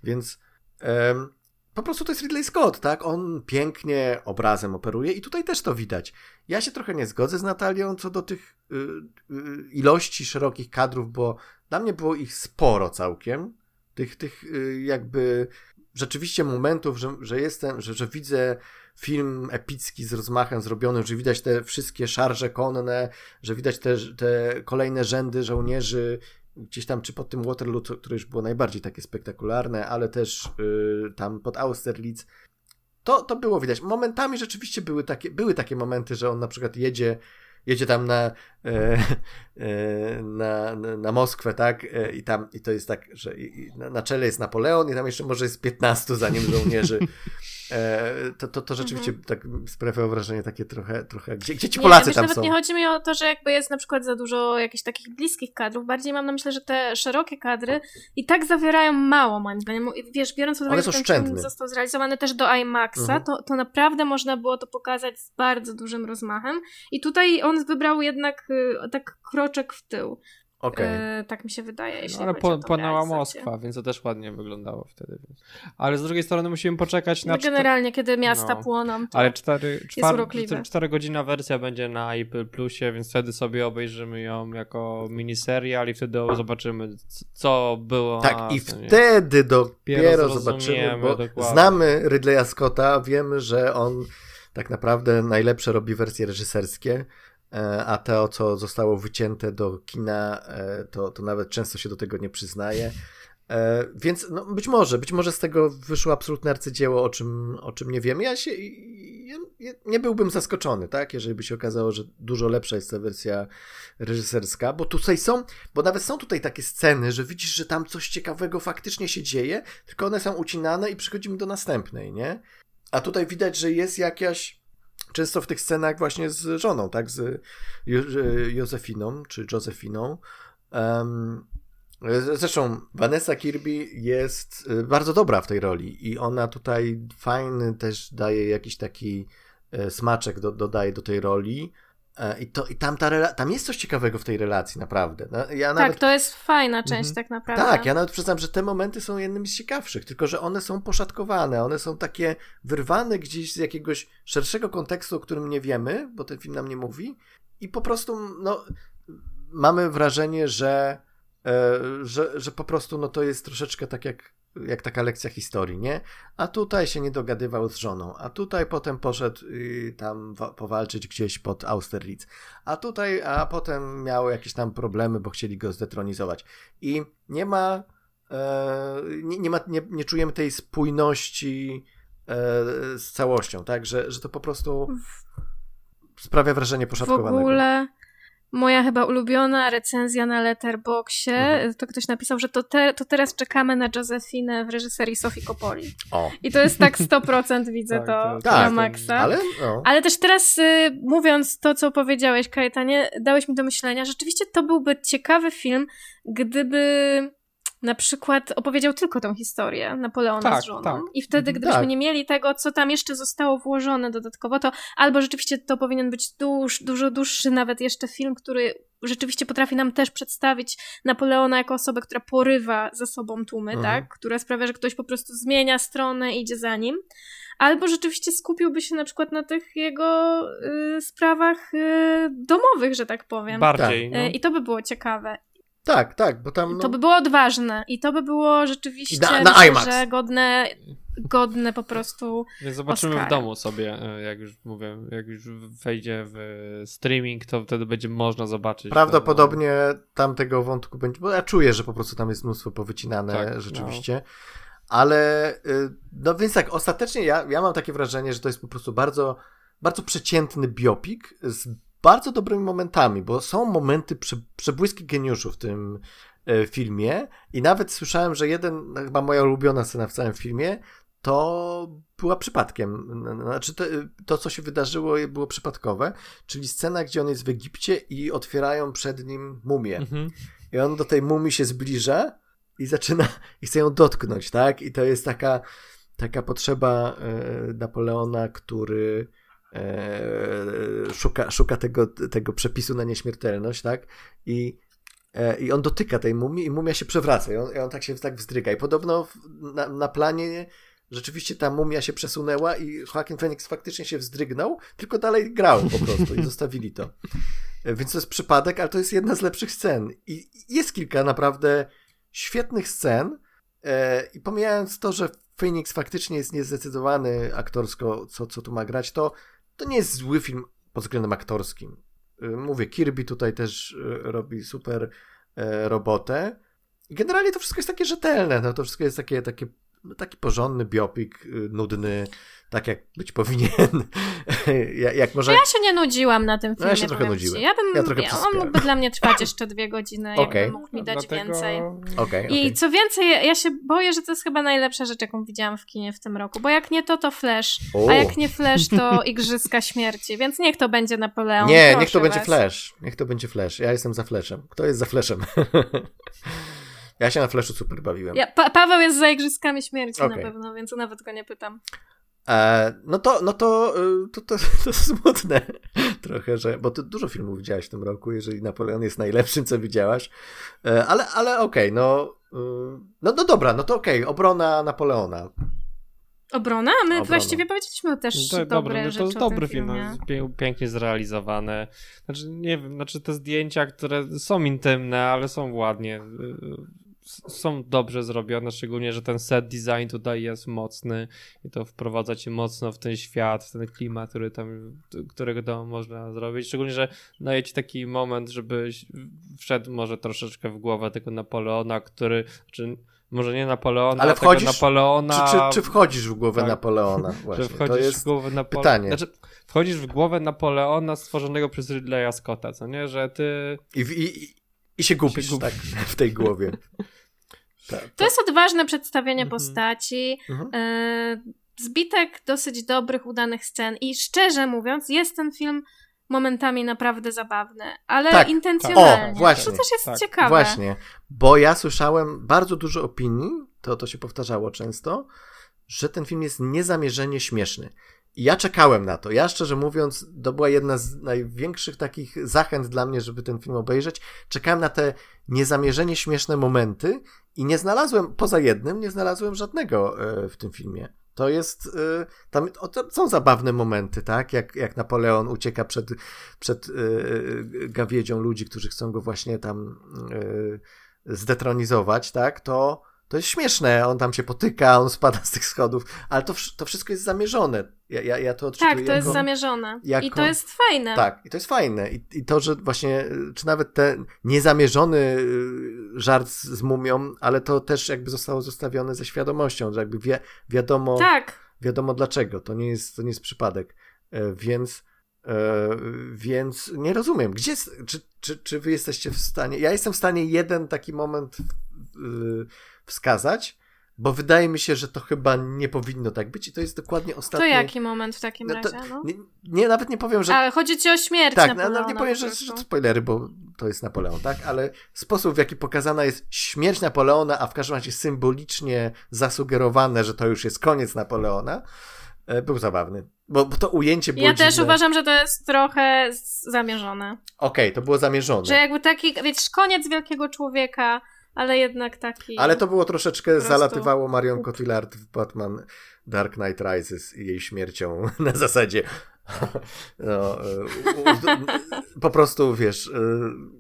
Więc em, po prostu to jest Ridley Scott, tak? On pięknie obrazem operuje i tutaj też to widać. Ja się trochę nie zgodzę z Natalią co do tych y, y, ilości szerokich kadrów, bo dla mnie było ich sporo całkiem. Tych, tych y, jakby rzeczywiście momentów, że, że jestem, że, że widzę film epicki z rozmachem zrobiony, że widać te wszystkie szarże konne, że widać te, te kolejne rzędy żołnierzy gdzieś tam, czy pod tym Waterloo, które już było najbardziej takie spektakularne, ale też y, tam pod Austerlitz. To, to było widać. Momentami rzeczywiście były takie, były takie momenty, że on na przykład jedzie, jedzie tam na, e, e, na, na Moskwę, tak? E, I tam, i to jest tak, że i, i na, na czele jest Napoleon i tam jeszcze może jest 15 za nim żołnierzy. [laughs] E, to, to, to rzeczywiście tak sprawia wrażenie takie trochę, trochę gdzie, gdzie ci Nie, Polacy wiesz, tam nawet są? nie chodzi mi o to, że jakby jest na przykład za dużo jakichś takich bliskich kadrów. Bardziej mam na myśli, że te szerokie kadry i tak zawierają mało, moim zdaniem. Wiesz, biorąc pod uwagę, że ten film został zrealizowany też do IMAXa, Mhm. to, to naprawdę można było to pokazać z bardzo dużym rozmachem. I tutaj on wybrał jednak y, tak kroczek w tył. Okej. E, tak mi się wydaje, jeśli No, ale po, realizację. Moskwa, więc to też ładnie wyglądało wtedy. Więc. Ale z drugiej strony musimy poczekać na... No, generalnie, kiedy miasta No. płoną, to... Ale 4, czwar, urokliwe. 4 godzina wersja będzie na Apple Plusie, więc wtedy sobie obejrzymy ją jako miniserial i wtedy zobaczymy, co było. Tak, a i wtedy dopiero zobaczymy, bo dokładnie. znamy Ridleya Scotta, wiemy, że on tak naprawdę najlepsze robi wersje reżyserskie, a to, co zostało wycięte do kina, e, to, to nawet często się do tego nie przyznaje. E, Więc no, być może, być może z tego wyszło absolutne arcydzieło, o czym, o czym nie wiemy. Ja się, ja, ja nie byłbym zaskoczony, tak, jeżeli by się okazało, że dużo lepsza jest ta wersja reżyserska, bo tutaj są, bo nawet są tutaj takie sceny, że widzisz, że tam coś ciekawego faktycznie się dzieje, tylko one są ucinane i przechodzimy do następnej, nie? A tutaj widać, że jest jakaś często w tych scenach właśnie z żoną, tak, z Józefiną, czy Josefiną, um, Zresztą Vanessa Kirby jest y, bardzo dobra w tej roli i ona tutaj fajny też daje jakiś taki e, smaczek, do, dodaje do tej roli. E, I, to, i tam, ta rela- tam jest coś ciekawego w tej relacji, naprawdę. No, Ja nawet, Tak, to jest fajna część Mhm. tak naprawdę. tak, ja nawet przyznam, że te momenty są jednymi z ciekawszych, tylko że one są poszatkowane, one są takie wyrwane gdzieś z jakiegoś szerszego kontekstu, o którym nie wiemy, bo ten film nam nie mówi i po prostu no, mamy wrażenie, że, e, że, że po prostu no, to jest troszeczkę tak jak, jak taka lekcja historii, nie? A tutaj się nie dogadywał z żoną, a tutaj potem poszedł y, tam wa- powalczyć gdzieś pod Austerlitz, a tutaj, a potem miał jakieś tam problemy, bo chcieli go zdetronizować. I nie ma, e, nie, nie, ma nie, nie czujemy tej spójności e, z całością, tak? Że, że to po prostu sprawia wrażenie W poszatkowanego. ogóle moja chyba ulubiona recenzja na Letterboxie, Mhm. to ktoś napisał, że to, te, to teraz czekamy na Josefinę w reżyserii Sofii Coppoli. O, I to jest tak [laughs] 100% widzę Tak, to to- na tak, maksa. ale no. Ale też teraz y, mówiąc to, co powiedziałeś, Kajetanie, dałeś mi do myślenia. Rzeczywiście to byłby ciekawy film, gdyby na przykład opowiedział tylko tą historię Napoleona Tak, z żoną. tak. I wtedy, Mhm, gdybyśmy tak. nie mieli tego, co tam jeszcze zostało włożone dodatkowo, to albo rzeczywiście to powinien być dłuż, dużo dłuższy nawet jeszcze film, który rzeczywiście potrafi nam też przedstawić Napoleona jako osobę, która porywa za sobą tłumy, Mhm. tak? Która sprawia, że ktoś po prostu zmienia stronę i idzie za nim. Albo rzeczywiście skupiłby się na przykład na tych jego y, sprawach y, domowych, że tak powiem. Bardziej. No. Y, I to by było ciekawe. Tak, tak, bo tam. No, To by było odważne. I to by było rzeczywiście Na- na myślę, że godne, godne po prostu. Więc zobaczymy Oscara. w domu sobie, e, jak już mówię, jak już wejdzie w streaming, to wtedy będzie można zobaczyć. Prawdopodobnie tam tego wątku będzie, bo ja czuję, że po prostu tam jest mnóstwo powycinane Tak, rzeczywiście. Ale y, no więc tak, ostatecznie ja, ja mam takie wrażenie, że to jest po prostu bardzo, bardzo przeciętny biopik z bardzo dobrymi momentami, bo są momenty prze, przebłyski geniuszu w tym e, filmie i nawet słyszałem, że jeden, chyba moja ulubiona scena w całym filmie, to była przypadkiem. Znaczy to, to, co się wydarzyło, było przypadkowe, czyli scena, gdzie on jest w Egipcie i otwierają przed nim mumię. Mhm. I on do tej mumii się zbliża i zaczyna, i chce ją dotknąć, tak? I to jest taka, taka potrzeba e, Napoleona, który e, szuka, szuka tego, tego przepisu na nieśmiertelność, tak? I, e, I on dotyka tej mumii i mumia się przewraca i on, i on tak się tak wzdryga. I podobno na, na planie rzeczywiście ta mumia się przesunęła i Joaquin Phoenix faktycznie się wzdrygnął, tylko dalej grał po prostu i zostawili to. E, Więc to jest przypadek, ale to jest jedna z lepszych scen. I jest kilka naprawdę świetnych scen. I pomijając to, że Phoenix faktycznie jest niezdecydowany aktorsko, co, co tu ma grać, to, to nie jest zły film pod względem aktorskim. E, Mówię, Kirby tutaj też e, robi super e, robotę. Generalnie to wszystko jest takie rzetelne. No, to wszystko jest takie, takie taki porządny biopik, y, nudny, tak jak być powinien. [laughs] jak, jak może... Ja się nie nudziłam na tym No, filmie. ja się trochę nudziłem. Ja bym, Ja trochę on przyspiałem. mógłby dla mnie trwać [laughs] jeszcze dwie godziny, Okej. jakby mógł mi dać Dlatego- więcej. Okej, I okej. co więcej, ja się boję, że to jest chyba najlepsza rzecz, jaką widziałam w kinie w tym roku. Bo jak nie to, to Flash. O. A jak nie Flash, to [laughs] Igrzyska Śmierci. Więc niech to będzie Napoleon. Nie, proszę niech to będzie was. Flash. Niech to będzie Flash. Ja jestem za Flashem. Kto jest za Flashem? Ja się na Flashu super bawiłem. Ja, pa Paweł jest za Igrzyskami Śmierci Okej. na pewno, więc nawet go nie pytam. E, no to, no to, y, to, to, [laughs] to smutne [laughs] trochę, że, bo ty dużo filmów widziałaś w tym roku, jeżeli Napoleon jest najlepszym, co widziałaś, e, ale, ale okej, no, y, no, no dobra, no to okej, obrona Napoleona. Obrona? My Obrona. właściwie powiedzieliśmy też To, dobre no rzeczy to jest dobry film, no, filmie. pięknie zrealizowane. Znaczy, nie wiem, znaczy te zdjęcia, które są intymne, ale są ładnie. Są dobrze zrobione, szczególnie, że ten set design tutaj jest mocny i to wprowadza cię mocno w ten świat, w ten klimat, który tam, którego tam można zrobić. Szczególnie, że daje ci taki moment, żebyś wszedł może troszeczkę w głowę tego Napoleona, który, czy może nie Napoleona, Ale wchodzisz- Napoleona. Czy, czy, czy wchodzisz w głowę Tak. Napoleona? Właśnie. że wchodzisz to jest w głowę Napoleona. pytanie. Znaczy, wchodzisz w głowę Napoleona stworzonego przez Ridleya Scotta, co nie? Że ty. I, i, i, i się gubisz, Się gubisz. tak, w tej głowie. [laughs] Tak, To jest odważne przedstawienie Mhm. postaci. Mhm. E, zbitek dosyć dobrych, udanych scen. I szczerze mówiąc, jest ten film momentami naprawdę zabawny, ale Tak, intencjonalnie. O, właśnie. To też jest Tak. ciekawe. Właśnie, bo ja słyszałem bardzo dużo opinii, to, to się powtarzało często, że ten film jest niezamierzenie śmieszny. I ja czekałem na to. Ja szczerze mówiąc, to była jedna z największych takich zachęt dla mnie, żeby ten film obejrzeć. Czekałem na te niezamierzenie śmieszne momenty i nie znalazłem, poza jednym, nie znalazłem żadnego e, w tym filmie. To jest, e, tam są zabawne momenty, tak? Jak, jak Napoleon ucieka przed, przed e, gawiedzią ludzi, którzy chcą go właśnie tam zdetronizować, tak? To, to jest śmieszne. On tam się potyka, on spada z tych schodów, ale to, to wszystko jest zamierzone. Ja, ja, ja to odczytuję Tak, to jest jako- zamierzone. I jako- to jest fajne. tak, i to jest fajne. I, I to, że właśnie, y, czy nawet ten niezamierzony y, żart z, z mumią, ale to też jakby zostało zostawione ze świadomością, że jakby wiadomo, Tak. wiadomo dlaczego. To nie jest, to nie jest przypadek. E, Więc, e, więc nie rozumiem, gdzie, czy, czy, czy wy jesteście w stanie, ja jestem w stanie jeden taki moment y, wskazać, bo wydaje mi się, że to chyba nie powinno tak być i to jest dokładnie To ostatni... jaki moment w takim No to- razie? No? Nie, nie, nawet nie powiem, że Ale chodzi ci o śmierć tak, Napoleona nawet nie powiem, po że, że to spoilery, bo to jest Napoleon, tak? Ale sposób, w jaki pokazana jest śmierć Napoleona, a w każdym razie symbolicznie zasugerowane, że to już jest koniec Napoleona, e, był zabawny. Bo, bo to ujęcie było Ja też dziwne. uważam, że to jest trochę zamierzone. Okej, to było zamierzone. Że jakby taki, wiesz, koniec wielkiego człowieka, ale jednak taki... Ale to było troszeczkę, prostu zalatywało Marion Cotillard w Batman Dark Knight Rises i jej śmiercią [laughs] na zasadzie [laughs] no, e, po prostu, wiesz, e,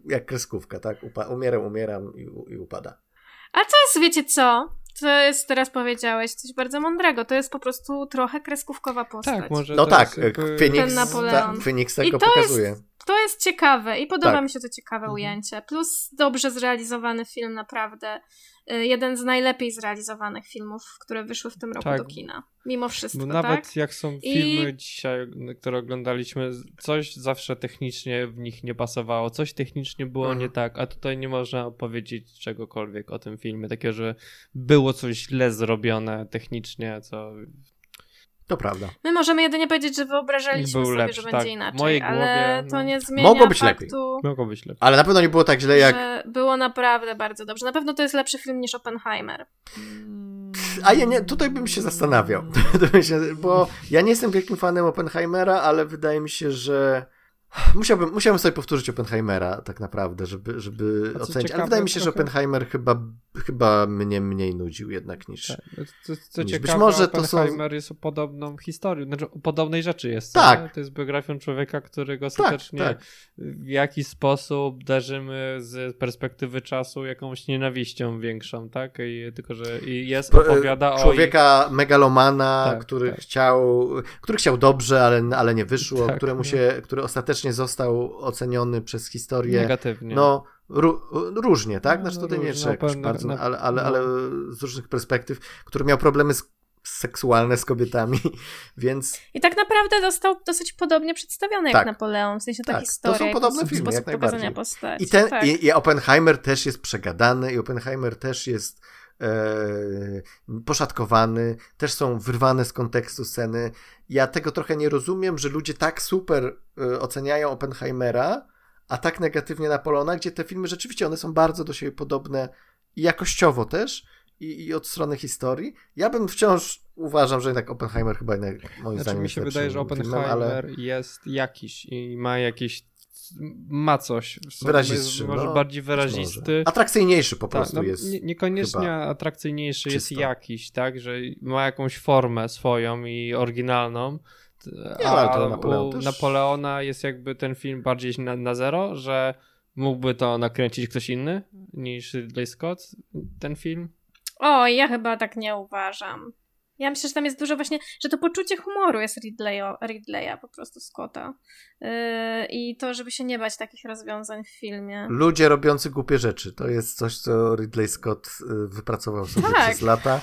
jak kreskówka, tak? Upa umieram, umieram i, i upada. A co jest, wiecie co? Co jest, teraz powiedziałeś, coś bardzo mądrego. To jest po prostu trochę kreskówkowa postać. Tak, może No to tak, jest jakby- Phoenix, Ten Napoleon. tak, Phoenix I tego to pokazuje. To jest ciekawe i podoba Tak. mi się to ciekawe Mhm. ujęcie. Plus dobrze zrealizowany film, naprawdę. Y, Jeden z najlepiej zrealizowanych filmów, które wyszły w tym roku Tak. do kina. Mimo wszystko, Bo tak? nawet jak są I- filmy dzisiaj, które oglądaliśmy, coś zawsze technicznie w nich nie pasowało, coś technicznie było Mhm. nie tak, a tutaj nie można powiedzieć czegokolwiek o tym filmie, takiego, że było coś źle zrobione technicznie, co To prawda. My możemy jedynie powiedzieć, że wyobrażaliśmy sobie, lepszy, że będzie tak. inaczej, mojej ale głowie, to no. nie zmienia Mogło być lepiej. faktu, mogło być lepiej. Ale na pewno nie było tak źle jak... było naprawdę bardzo dobrze. Na pewno to jest lepszy film niż Oppenheimer. A ja nie, tutaj bym się zastanawiał. [laughs] To bo ja nie jestem wielkim fanem Oppenheimera, ale wydaje mi się, że musiałbym, musiałbym sobie powtórzyć Oppenheimera tak naprawdę, żeby, żeby co ocenić. Ale ciekawe, wydaje mi się, że trochę- Oppenheimer chyba, chyba mnie mniej nudził jednak niż... Tak. no Co, co Być ciekawe, może to są- Oppenheimer jest o podobną historią, znaczy o podobnej rzeczy jest. Tak. nie? To jest biografią człowieka, którego ostatecznie tak. w jakiś sposób darzymy z perspektywy czasu jakąś nienawiścią większą, tak? I, tylko, że jest, opowiada o... człowieka megalomana, Tak, który tak. chciał, który chciał dobrze, ale, ale nie wyszło, Tak, któremu no. się, który ostatecznie został oceniony przez historię. Negatywnie. No, ró- różnie, tak? No, Znaczy tutaj nie trzeba jakoś bardzo, na- ale, ale, no. ale z różnych perspektyw, który miał problemy z, seksualne z kobietami, [laughs] więc I tak naprawdę został dosyć podobnie przedstawiony Tak. jak Napoleon, w sensie ta Tak, to historia. są i podobne filmy, sposób jak najbardziej. pokazania postaci. i ten, tak. i, i Oppenheimer też jest przegadany i Oppenheimer też jest poszatkowany, też są wyrwane z kontekstu sceny. Ja tego trochę nie rozumiem, że ludzie tak super e, oceniają Oppenheimera, a tak negatywnie Napoleona, gdzie te filmy rzeczywiście one są bardzo do siebie podobne i jakościowo też, i, i od strony historii. Ja bym wciąż uważam, że jednak Oppenheimer chyba jednak moim Znaczy zdaniem mi się wydaje, że Oppenheimer filmem, ale jest jakiś i ma jakieś ma coś. w sobie, Wyrazistszy, Jest może no, bardziej być może. wyrazisty. atrakcyjniejszy po Tak, prostu no, jest. nie, niekoniecznie chyba atrakcyjniejszy jest czysto. jakiś, tak, że ma jakąś formę swoją i oryginalną. Nie, ale to Napoleon u też- Napoleona jest jakby ten film bardziej na, na zero, że mógłby to nakręcić ktoś inny niż Ridley Scott, ten film? O, ja chyba tak nie uważam. Ja myślę, że tam jest dużo właśnie, że to poczucie humoru jest Ridleya, Ridleya po prostu Scotta. Yy, I to, żeby się nie bać takich rozwiązań w filmie. Ludzie robiący głupie rzeczy. To jest coś, co Ridley Scott y, wypracował sobie Tak. przez lata.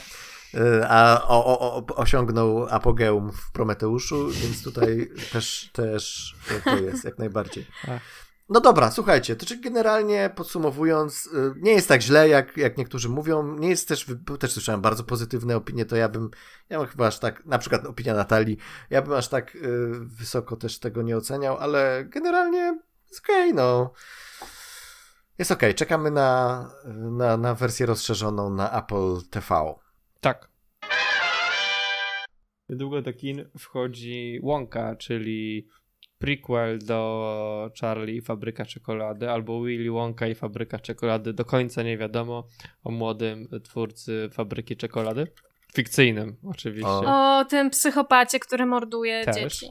y, A o, o, o, osiągnął apogeum w Prometeuszu, więc tutaj też, też to jest jak najbardziej. No dobra, słuchajcie, to czy generalnie podsumowując, y, nie jest tak źle, jak, jak niektórzy mówią, nie jest też, też słyszałem bardzo pozytywne opinie, to ja bym, ja bym chyba aż tak, na przykład opinia Natalii, ja bym aż tak y, wysoko też tego nie oceniał, ale generalnie jest okej, no. Jest okej, czekamy na, na, na wersję rozszerzoną na Apple TV. Tak. Niedługo do kin wchodzi Wonka, czyli prequel do Charlie i Fabryka Czekolady, albo Willy Wonka i Fabryka Czekolady. Do końca nie wiadomo o młodym twórcy Fabryki Czekolady. Fikcyjnym, oczywiście. O. O tym psychopacie, który morduje Też. dzieci.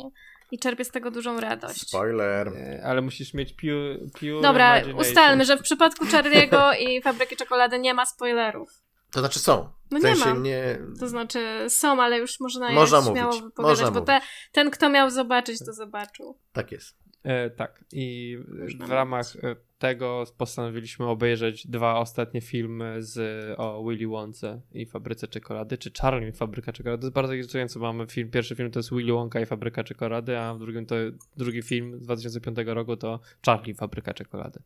I czerpie z tego dużą radość. Spoiler. E, Ale musisz mieć pure Dobra, ustalmy, że w przypadku Charlie'ego i Fabryki Czekolady nie ma spoilerów. To znaczy są. No w nie ma. nie... To znaczy są, ale już można je Można śmiało mówić, wypowiadać, można bo te, ten, kto miał zobaczyć, to zobaczył. Tak jest. E, tak. I Można w ramach e, tego postanowiliśmy obejrzeć dwa ostatnie filmy z, o Willy Wonce i Fabryce Czekolady, czy Charlie i Fabryka Czekolady. To jest bardzo irytujące. Mamy film, pierwszy film to jest Willy Wonka i Fabryka Czekolady, a w drugim to drugi film z 2005 roku to Charlie i Fabryka Czekolady.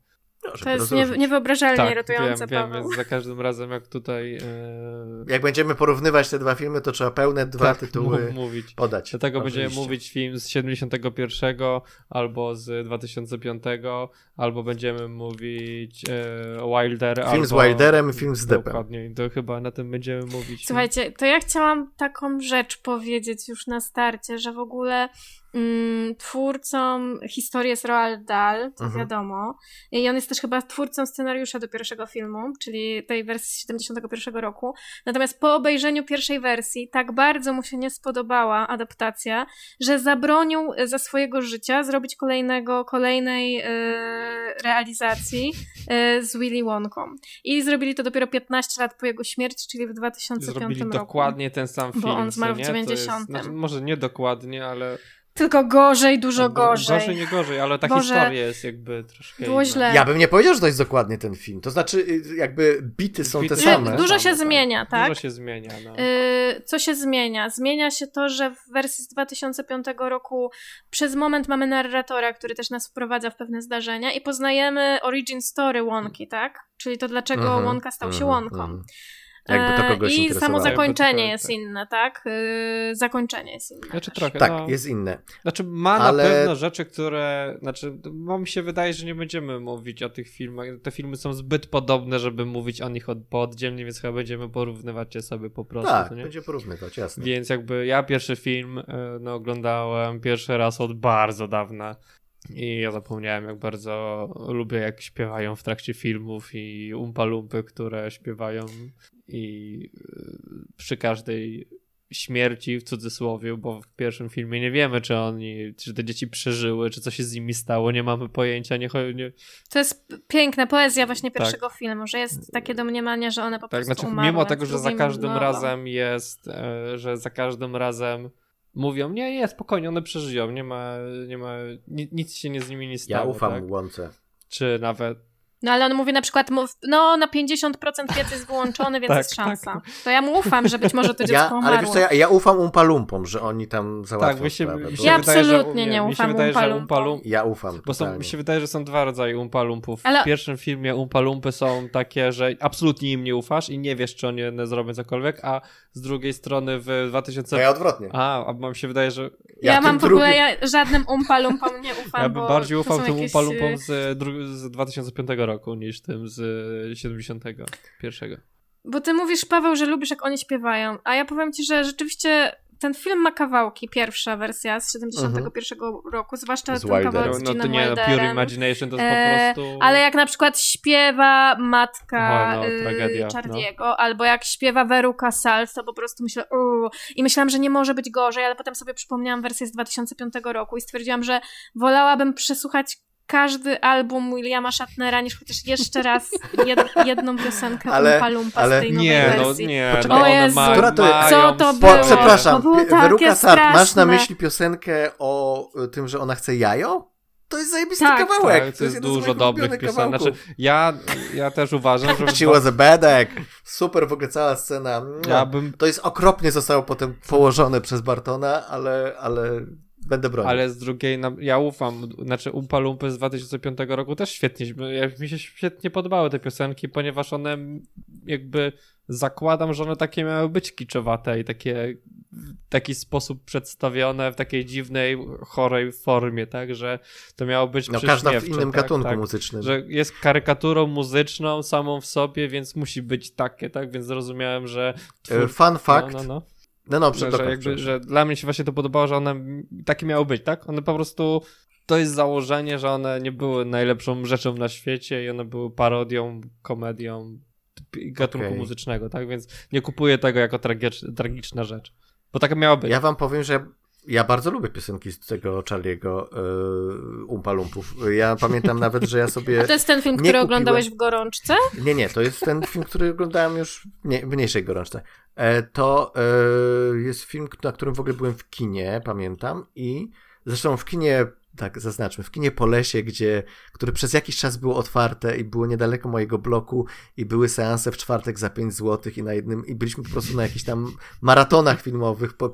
No, To jest nie, niewyobrażalnie tak, irytujące, wiem, wiem, za każdym razem jak tutaj e, Jak będziemy porównywać te dwa filmy, to trzeba pełne dwa tak, tytuły mówić. podać. Dlatego będziemy Oczywiście. mówić film z 71 albo z 2005, albo będziemy mówić e, Wilder. Film albo... z Wilderem i film z Deppem. Dokładnie, to chyba na tym będziemy mówić. Słuchajcie, to ja chciałam taką rzecz powiedzieć już na starcie, że w ogóle mm, twórcą historii jest Roald Dahl, to Mhm. wiadomo. I on jest też chyba twórcą scenariusza do pierwszego filmu, czyli tej wersji z 71 roku. Natomiast po obejrzeniu pierwszej wersji tak bardzo mu się nie spodobała adaptacja, że zabronił za swojego życia zrobić kolejnego, kolejnej e, realizacji e, z Willy Wonką. I zrobili to dopiero 15 lat po jego śmierci, czyli w 2005 Zrobili roku. dokładnie ten sam Bo film. on zmarł w nie? To jest- 90. Znaczy, może nie dokładnie, ale. Tylko gorzej, dużo Go- gorzej. Gorzej, nie gorzej, ale ta Boże, historia jest jakby troszkę. było inna. źle. Ja bym nie powiedział, że to jest dokładnie ten film. To znaczy, y, jakby bity są Bity te same. Dużo się Same, tak. zmienia, tak? Dużo się zmienia. No. Yy, co się zmienia? Zmienia się to, że w wersji z 2005 roku przez moment mamy narratora, który też nas wprowadza w pewne zdarzenia i poznajemy origin story Wonki, tak? Czyli to dlaczego Mhm, Wonka stał się mhm, Wonką. mhm. Jakby to E, kogoś I samo zakończenie to- jest tak. inne, tak? Yy, zakończenie jest inne. Znaczy też. trochę. Tak, no. jest inne. Znaczy ma Ale- na pewno rzeczy, które, znaczy no, mi się wydaje, że nie będziemy mówić o tych filmach. Te filmy są zbyt podobne, żeby mówić o nich od, po oddzielnie, więc chyba będziemy porównywać je sobie po prostu. Tak, to nie? będzie porównywać, jasne. Więc jakby ja pierwszy film e, no, oglądałem pierwszy raz od bardzo dawna. I ja zapomniałem, jak bardzo lubię, jak śpiewają w trakcie filmów i umpalumpy, które śpiewają i y, przy każdej śmierci w cudzysłowie, bo w pierwszym filmie nie wiemy, czy oni, czy te dzieci przeżyły, czy co się z nimi stało, nie mamy pojęcia, nie, To jest piękna poezja właśnie pierwszego filmu, że jest takie domniemanie, że one po Tak, prostu znaczy umarły. mimo tego, że za każdym no, razem jest, e, że za każdym razem mówią, nie, nie, spokojnie, one przeżyją, nie ma, nie ma, ni, nic się nie z nimi nie stało, Ja ufam tak? Łące. Czy nawet, No ale on mówi na przykład, no na 50% piec jest wyłączony, więc [laughs] Tak, jest tak. szansa. To ja mu ufam, że być może to dziecko Ja, ale wiesz umarło. co, ja, ja ufam Umpalumpom, że oni tam załatwią tak, mi się, sprawę. mi się Ja wydaje, że, absolutnie nie się ufam Umpalumpom. Umpalum, Ja ufam. bo są, mi się wydaje, że są dwa rodzaje umpalumpów. Ale- W pierwszym filmie umpalumpy są takie, że absolutnie im nie ufasz i nie wiesz, czy oni one zrobią cokolwiek, a z drugiej strony w 2000... To ja odwrotnie. A, a mam się wydaje, że Ja, Ja mam w ogóle ja żadnym umpalumpom nie ufam, Ja bym bardziej ufał tym jakieś, umpalumpom y, z, dru- z 2005 roku niż tym z 71. Bo ty mówisz, Paweł, że lubisz, jak oni śpiewają, a ja powiem ci, że rzeczywiście ten film ma kawałki, pierwsza wersja z 71 roku, zwłaszcza Z ten kawałek Wilderem. z No to nie, no, Pure Wilderem. Imagination to jest E, po prostu... Ale jak na przykład śpiewa matka no, y, no. Chardiego, albo jak śpiewa Veruca Salt, to po prostu myślę, uuu. I myślałam, że nie może być gorzej, ale potem sobie przypomniałam wersję z 2005 roku i stwierdziłam, że wolałabym przesłuchać każdy album Williama Shatnera, niż chociaż jeszcze raz jed, jedną piosenkę Ale- Umpa Lumpa ale- z tej nowej Nie, no wersji. nie. Poczekaj. no O Jezu. ma, Która to jest- mają Co to było? Przepraszam, To było Weruka Sart, masz na myśli piosenkę o y, tym, że ona chce jajo? To jest zajebisty Tak. kawałek. Tak, to jest dużo dobrych piosenek. Znaczy, ja, ja też uważam, że... She was a bad egg. Super w ogóle cała scena. Ja bym To jest okropnie zostało potem położone przez Bartona, ale, ale będę bronił. Ale z drugiej, nam- ja ufam, znaczy Umpa Lumpy z 2005 roku też świetnie, mi się świetnie podobały te piosenki, ponieważ one jakby zakładam, że one takie miały być kiczowate i takie w taki sposób przedstawione w takiej dziwnej, chorej formie, tak, że to miało być no, każda w innym tak, gatunku tak, muzycznym. że jest karykaturą muzyczną samą w sobie, więc musi być takie, tak, więc zrozumiałem, że E, twór... Fun fact. no, no, no. No, no, Że, przepraszam. że, jakby, że dla mnie się właśnie to podobało, że one takie miały być, tak? One po prostu, to jest założenie, że one nie były najlepszą rzeczą na świecie i one były parodią, komedią gatunku Okej. muzycznego, tak? Więc nie kupuję tego jako tragicz, tragiczna rzecz. Bo taka miała być. Ja wam powiem, że ja bardzo lubię piosenki z tego Charlie'ego Umpa Lumpów. Ja pamiętam nawet, że ja sobie... A to jest ten film, który kupiłem. oglądałeś w gorączce? Nie, nie, to jest ten film, który oglądałem już w mniejszej gorączce. E, to e, jest film, na którym w ogóle byłem w kinie, pamiętam, i zresztą w kinie, tak zaznaczmy, w kinie po lesie, gdzie, które przez jakiś czas było otwarte i było niedaleko mojego bloku i były seanse w czwartek za 5 zł i na jednym, i byliśmy po prostu na jakichś tam maratonach filmowych, po,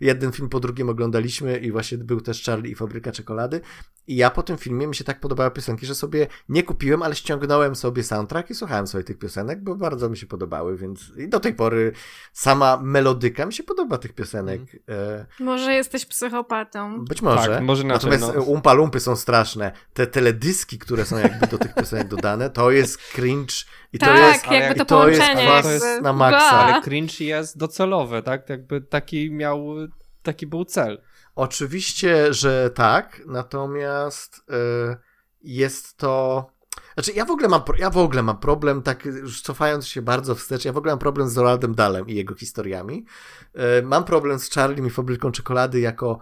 jeden film po drugim oglądaliśmy i właśnie był też Charlie i Fabryka Czekolady i ja po tym filmie mi się tak podobały piosenki, że sobie nie kupiłem, ale ściągnąłem sobie soundtrack i słuchałem sobie tych piosenek, bo bardzo mi się podobały, więc i do tej pory sama melodyka mi się podoba tych piosenek. E, Może jesteś psychopatą. być może. Tak, może inaczej, Natomiast. Umpa lumpy są straszne. Te teledyski, które są jakby do tych piosenek dodane, to jest cringe i to tak, jest... ale jakby jak- to i to jest połączenie. kwas jakby- na maksa. Ale cringe jest docelowy, tak? Jakby taki miał, taki był cel. Oczywiście, że tak, natomiast y, jest to. Znaczy, ja w ogóle mam, ja w ogóle mam problem, tak już cofając się bardzo wstecz, ja w ogóle mam problem z Donaldem Dalem i jego historiami. Y, mam problem z Charliem i Fabryką Czekolady jako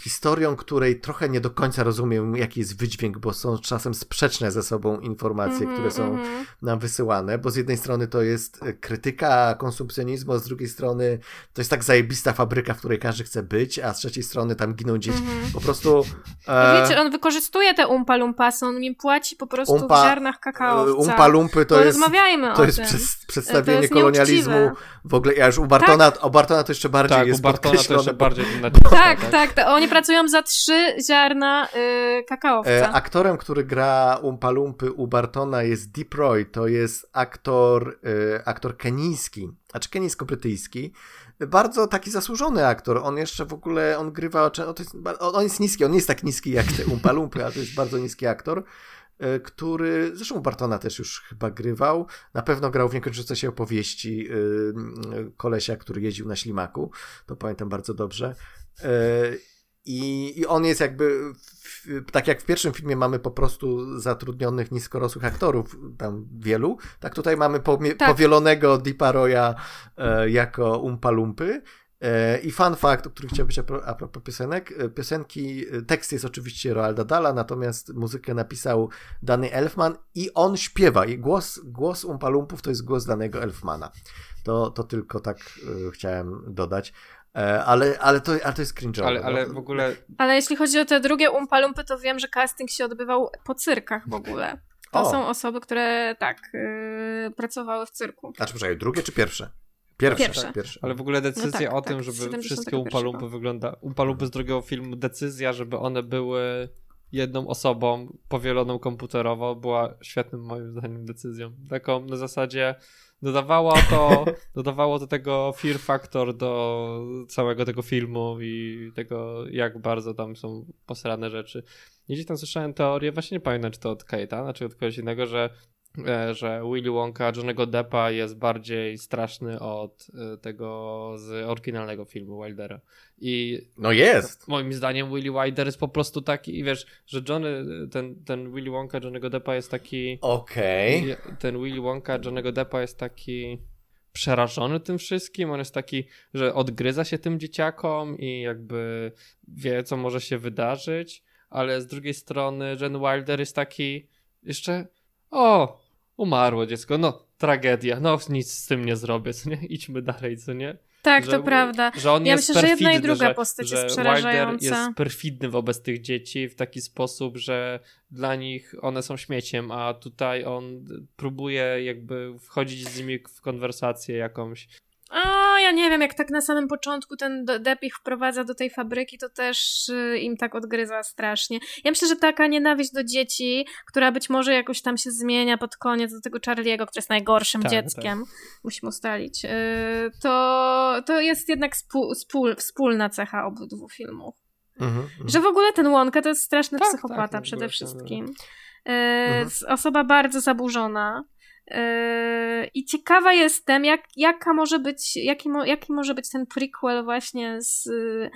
historią, której trochę nie do końca rozumiem, jaki jest wydźwięk, bo są czasem sprzeczne ze sobą informacje, Mhm, które są mhm. nam wysyłane, bo z jednej strony to jest e, krytyka konsumpcjonizmu, a z drugiej strony to jest tak zajebista fabryka, w której każdy chce być, a z trzeciej strony tam giną dzieci. Mhm. Po prostu... No E, Wiecie, on wykorzystuje te umpa lumpasy, on im płaci po prostu Umpa- w ziarnach kakao. Umpa Lumpy to jest... Rozmawiajmy To o jest tym. przez, przedstawienie jest kolonializmu. W ogóle, ja już u Bartona, o Bartona to jeszcze bardziej Tak, u jest Bartona to jeszcze bo- bardziej naciska, Tak, tak, to oni pracują za trzy ziarna y, kakaowca. E, aktorem, który gra Umpa Lumpy u Bartona jest Deep Roy, to jest aktor, e, aktor kenijski, znaczy kenijsko-brytyjski. Bardzo taki zasłużony aktor. On jeszcze w ogóle, on grywa, on jest niski, on nie jest tak niski jak te Umpa Lumpy, ale to jest bardzo niski aktor, e, który, zresztą Bartona też już chyba grywał, na pewno grał w niekończące się opowieści e, kolesia, który jeździł na ślimaku, to pamiętam bardzo dobrze. E, I, I on jest jakby, w, tak jak w pierwszym filmie mamy po prostu zatrudnionych niskorosłych aktorów, tam wielu, tak tutaj mamy pomie- Tak. powielonego Deepa Roya e, jako Umpa Lumpy. E, I fun fact, o którym chciałem być a, pro, a propos piosenek. E, Piosenki, e, tekst jest oczywiście Roalda Dala, natomiast muzykę napisał Danny Elfman i on śpiewa. I głos, głos Umpa Lumpów to jest głos danego Elfmana. To, to tylko tak e, chciałem dodać. E, ale, ale, to, ale to jest cringe'owe. Ale, ale no. w ogóle Ale jeśli chodzi o te drugie umpa lumpy, to wiem, że casting się odbywał po cyrkach w ogóle. To O. są osoby, które tak, y, pracowały w cyrku. Znaczy, poczekaj, drugie czy pierwsze? Pierwsze. Pierwsze. Tak, pierwsze. Ale w ogóle decyzja tak, o tak, tym, z żeby 71 wszystkie umpalumpy wygląda. Umpalumpy z drugiego filmu, decyzja, żeby one były jedną osobą powieloną komputerowo, była świetnym moim zdaniem decyzją. Taką na zasadzie dodawało to, [laughs] dodawało do tego fear factor do całego tego filmu i tego, jak bardzo tam są posrane rzeczy. I Gdzieś tam słyszałem teorię, właśnie nie pamiętam, czy to od Kate'a, czy od kogoś innego, że że Willy Wonka Johnny'ego Deppa jest bardziej straszny od e, tego z oryginalnego filmu Wildera. I No jest. moim zdaniem Willy Wilder jest po prostu taki, i wiesz, że Johnny, ten, ten Willy Wonka Johnny'ego Deppa jest taki Okej. ten Willy Wonka Johnny'ego Deppa jest taki przerażony tym wszystkim, on jest taki, że odgryza się tym dzieciakom i jakby wie, co może się wydarzyć, ale z drugiej strony Jen Wilder jest taki jeszcze o, umarło dziecko, no tragedia, no nic z tym nie zrobię, co nie? Idźmy dalej, co nie? Tak, że, to prawda. Że on Ja jest myślę, że jedna i perfidny, druga że, postać że jest Wilder przerażająca. jest perfidny wobec tych dzieci w taki sposób, że dla nich one są śmieciem, a tutaj on próbuje jakby wchodzić z nimi w konwersację jakąś. A ja nie wiem, jak tak na samym początku ten Depp ich wprowadza do tej fabryki, to też y, im tak odgryza strasznie. Ja myślę, że taka nienawiść do dzieci, która być może jakoś tam się zmienia pod koniec do tego Charlie'ego, który jest najgorszym Tak, dzieckiem, musimy ustalić, y, to, to jest jednak spół, spół, wspólna cecha obydwu filmów. Mhm, mhm. Że w ogóle ten Łąka to jest straszny Tak, psychopata tak, przede wszystkim. Mhm. E, z- Osoba bardzo zaburzona. E, I ciekawa jestem, jak, jaka może być, jaki, mo, jaki może być ten prequel właśnie z y,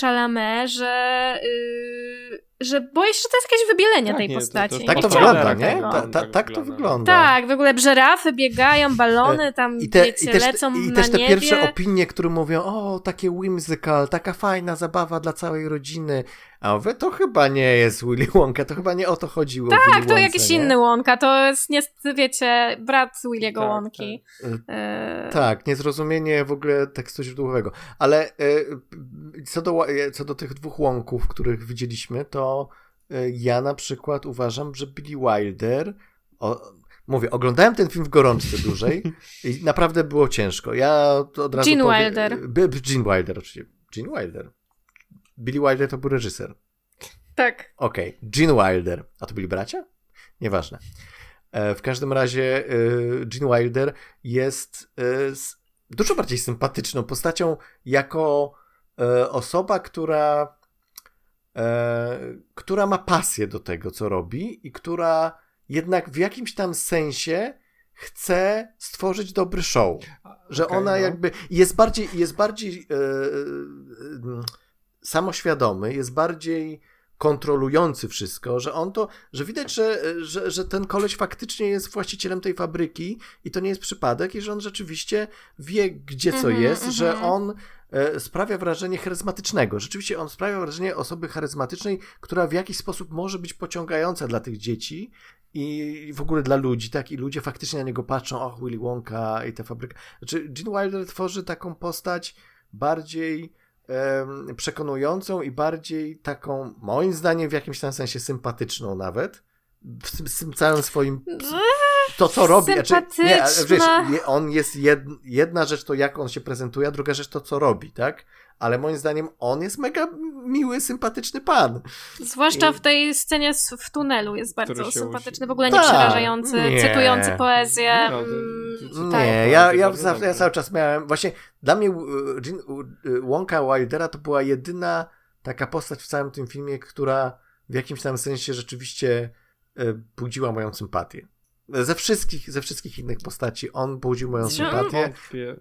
Chalamet, że, y, że boję się, że to jest jakieś wybielenie Tak, tej nie, to- to- postaci. Tak Nie to wygląda, nie? Ta, ta, tak to wygląda. Tak, w ogóle żyrafy biegają, balony tam, I te, wiecie, i też, lecą i na też te niebie. pierwsze opinie, które mówią, o, takie whimsical, taka fajna zabawa dla całej rodziny. A mówię, to chyba nie jest Willy Wonka, to chyba nie o to chodziło. Tak, Willy to Wonce, jakiś nie? inny Łąka, to jest niestety, wiecie, brat Williego Tak, Łąki. E, Tak, niezrozumienie w ogóle tekstu źródłowego. Ale e, co, do, e, co do tych dwóch łąków, których widzieliśmy, to e, ja na przykład uważam, że Billy Wilder. O, mówię, oglądałem ten film w gorączce dłużej i [laughs] naprawdę było ciężko. Ja to od razu. Gene powiem- Wilder. By, Gene Wilder, oczywiście. Gene Wilder. Billy Wilder to był reżyser. Tak. Okej, Gene Wilder. A to byli bracia? Nieważne. E, W każdym razie e, Gene Wilder jest dużo bardziej sympatyczną postacią jako osoba, która która ma pasję do tego, co robi i która jednak w jakimś tam sensie chce stworzyć dobry show. Że Okej, ona no. jakby jest bardziej, jest bardziej e, e, e, samoświadomy, jest bardziej kontrolujący wszystko, że on to, że widać, że, że, że ten koleś faktycznie jest właścicielem tej fabryki i to nie jest przypadek i że on rzeczywiście wie, gdzie co Mhm, jest, że mhm. on e, sprawia wrażenie charyzmatycznego. Rzeczywiście on sprawia wrażenie osoby charyzmatycznej, która w jakiś sposób może być pociągająca dla tych dzieci i w ogóle dla ludzi, tak? I ludzie faktycznie na niego patrzą, och, Willy Wonka i ta fabryka. Znaczy, Gene Wilder tworzy taką postać bardziej em, przekonującą i bardziej taką, moim zdaniem, w jakimś tam sensie sympatyczną nawet. W tym, z tym całym swoim. To, co robi. Znaczy, nie, ale wiesz, on jest jed, jedna rzecz to, jak on się prezentuje, a druga rzecz to, co robi, tak? Ale moim zdaniem on jest mega miły, sympatyczny pan. Zwłaszcza I- w tej scenie w tunelu jest bardzo sympatyczny, usi- w ogóle nie przerażający, nie. cytujący poezję. No, to- tak. Nie, ja, ja, za, ja cały czas miałem. Właśnie dla mnie Wonka Wildera to była jedyna taka postać w całym tym filmie, która w jakimś tam sensie rzeczywiście budziła moją sympatię. Ze wszystkich, ze wszystkich innych postaci on budził moją sympatię.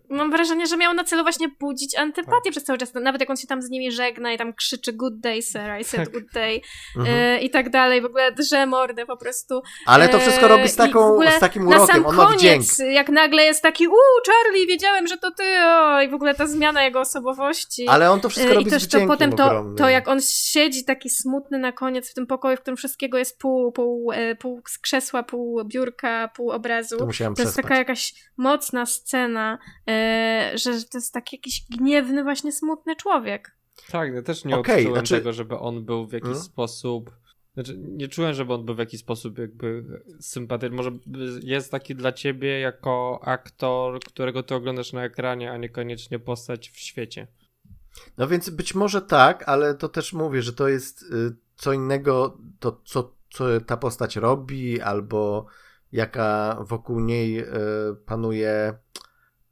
Mam wrażenie, że miał na celu właśnie budzić antypatię Tak. przez cały czas. Nawet jak on się tam z nimi żegna i tam krzyczy good day, sir, I said Tak. good day Mhm. e, i tak dalej. W ogóle drze mordę po prostu. Ale to wszystko robi z, E, taką, z takim Na urokiem. sam On ma wdzięk. koniec, jak nagle jest taki uuu, Charlie, wiedziałem, że to ty, o, i w ogóle ta zmiana jego osobowości. Ale on to wszystko E, robi I z też to wdziękiem potem to, ogromnym. to, jak on siedzi taki smutny na koniec w tym pokoju, w którym wszystkiego jest pół, pół, e, pół z krzesła, pół biurka, pół obrazu. To musiałem To jest przespać. taka jakaś mocna scena, e, że to jest taki jakiś gniewny, właśnie smutny człowiek. Tak, ja też nie Okej, odczułem znaczy- tego, żeby on był w jakiś Hmm? sposób. Znaczy, nie czułem, żeby on był w jakiś sposób jakby sympatyczny. Może jest taki dla ciebie jako aktor, którego ty oglądasz na ekranie, a niekoniecznie postać w świecie. No więc być może tak, ale to też mówię, że to jest y, co innego, to co, co ta postać robi, albo jaka wokół niej y, panuje,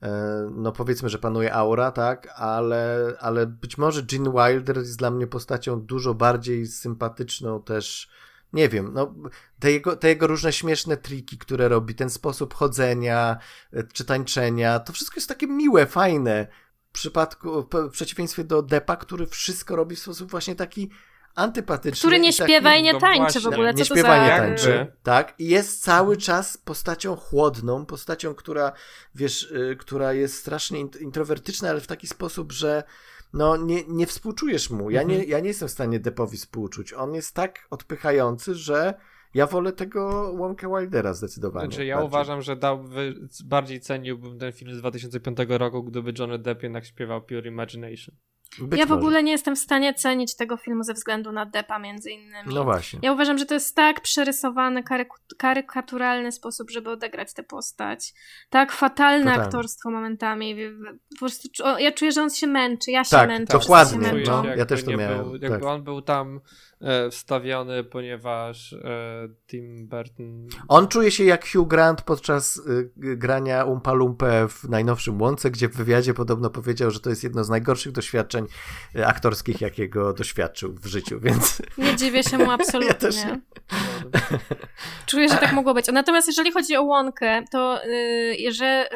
y, no powiedzmy, że panuje aura, tak, ale, ale być może Gene Wilder jest dla mnie postacią dużo bardziej sympatyczną też, nie wiem, no te jego, te jego różne śmieszne triki, które robi, ten sposób chodzenia, y, czy tańczenia, to wszystko jest takie miłe, fajne, w przypadku, w przeciwieństwie do Depa, który wszystko robi w sposób właśnie taki antypatyczny. Który nie i taki, śpiewa i nie no tańczy w ogóle, nie co to śpiewa, za... nie tańczy. Tak, i jest cały czas postacią chłodną, postacią, która, wiesz, y, która jest strasznie int- introwertyczna, ale w taki sposób, że no nie, nie współczujesz mu. Ja, Mhm. nie, ja nie jestem w stanie Deppowi współczuć. On jest tak odpychający, że ja wolę tego Łąkę Wildera zdecydowanie. Znaczy, ja bardziej. uważam, że dałby, bardziej ceniłbym ten film z 2005 roku, gdyby Johnny Depp jednak śpiewał Pure Imagination. Być ja w może. ogóle nie jestem w stanie cenić tego filmu ze względu na Deppa między innymi. No właśnie. Ja uważam, że to jest tak przerysowany, karyku- karykaturalny sposób, żeby odegrać tę postać. Tak fatalne Totalnie. aktorstwo momentami. Po prostu, ja czuję, że on się męczy. Ja się Tak, męczę. tak, dokładnie, Się męczą. no. ja też to nie miałem, Był, jakby tak. on był tam wstawiony, ponieważ e, Tim Burton... On czuje się jak Hugh Grant podczas y, grania Umpa Lumpę w najnowszym Łące, gdzie w wywiadzie podobno powiedział, że to jest jedno z najgorszych doświadczeń aktorskich, jakiego doświadczył w życiu, więc Nie dziwię się mu absolutnie. [laughs] Ja też nie. Czuję, że tak mogło być. Natomiast jeżeli chodzi o Łąkę, to yy, że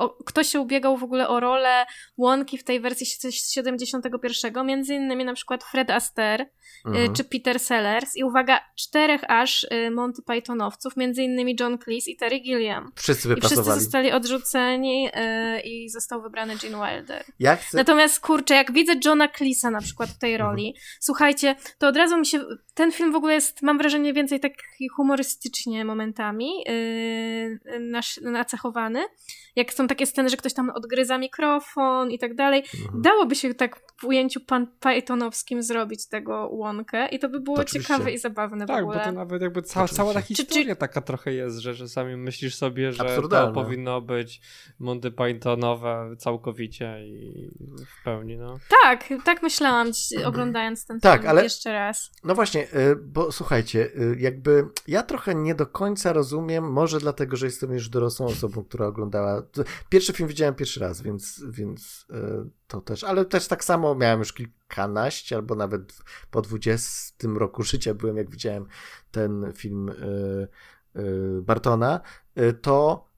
o, ktoś się ubiegał w ogóle o rolę Łąki w tej wersji z 71, między innymi na przykład Fred Astaire, Mhm. y, czy Peter Sellers i uwaga, czterech aż y, Monty Pythonowców, między innymi John Cleese i Terry Gilliam. wszyscy I wszyscy zostali odrzuceni y, i został wybrany Gene Wilder. Ja chcę... Natomiast kurczę, jak widzę Johna Cleese'a na przykład w tej Mhm. roli, słuchajcie, to od razu mi się. Ten film w ogóle jest, mam wrażenie, więcej taki humorystycznie momentami yy, nasz, nacechowany. Jak są takie sceny, że ktoś tam odgryza mikrofon i tak dalej. Mhm. Dałoby się tak w ujęciu pan Pythonowskim zrobić tego łąkę i to by było To ciekawe i zabawne w Tak, ogóle. bo to nawet jakby cała, cała ta historia taka trochę jest, że czasami myślisz sobie, że to powinno być Monty Pythonowe całkowicie i w pełni, no. Tak, tak myślałam dziś, [clears throat] oglądając ten Tak, film ale- jeszcze raz. No właśnie, y, bo słuchajcie, y, jakby ja trochę nie do końca rozumiem, może dlatego, że jestem już dorosłą osobą, która oglądała. Pierwszy film widziałem pierwszy raz, więc, więc y, to też, ale też tak samo miałem już kilkanaście, albo nawet po 20 roku życia byłem, jak widziałem ten film y, y, Bartona, to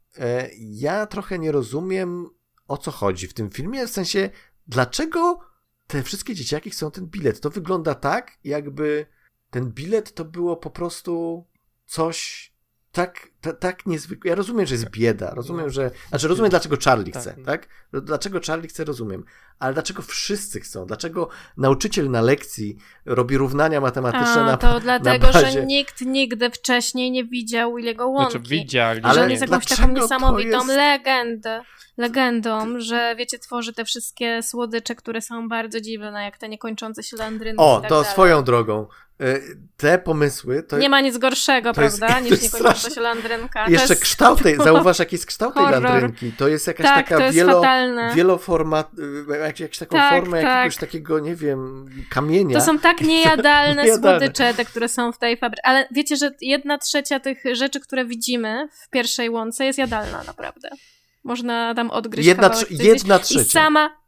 ja trochę nie rozumiem, o co chodzi w tym filmie, w sensie, dlaczego te wszystkie dzieciaki chcą ten bilet. To wygląda tak, jakby ten bilet to było po prostu coś tak, ta, tak niezwykłe. Ja rozumiem, że jest bieda. Rozumiem, No. że. Znaczy, rozumiem, dlaczego Charlie Tak. chce, tak? Dlaczego Charlie chce, rozumiem. Ale dlaczego wszyscy chcą? Dlaczego nauczyciel na lekcji robi równania matematyczne A, na. to dlatego, bazie- że nikt nigdy wcześniej nie widział Williego Łąki. Znaczy widzieli, Ale że on nie. jest jakąś taką niesamowitą jest- legendę, legendą, że wiecie, tworzy te wszystkie słodycze, które są bardzo dziwne, jak te niekończące się landrynki O, i tak to dalej. swoją drogą. Y, Te pomysły to Nie ma nic gorszego, to jest- prawda, to niż jest niekończąca straszne. Landrynka. To Jeszcze jest... kształt tej, [laughs] zauważ jaki jest kształt tej landrynki. To jest jakaś Tak, taka to jest wielo, fatalne. wieloformat, y, jak, jakąś taką Tak, formę tak. jakiegoś takiego, nie wiem, kamienia. To są tak [laughs] niejadalne Niejadalne. słodycze, te, które są w tej fabryce. Ale wiecie, że jedna trzecia tych rzeczy, które widzimy w pierwszej łące jest jadalna, naprawdę. Można tam odgryźć Jedna, kawałek. to jedna I trzecia. sama...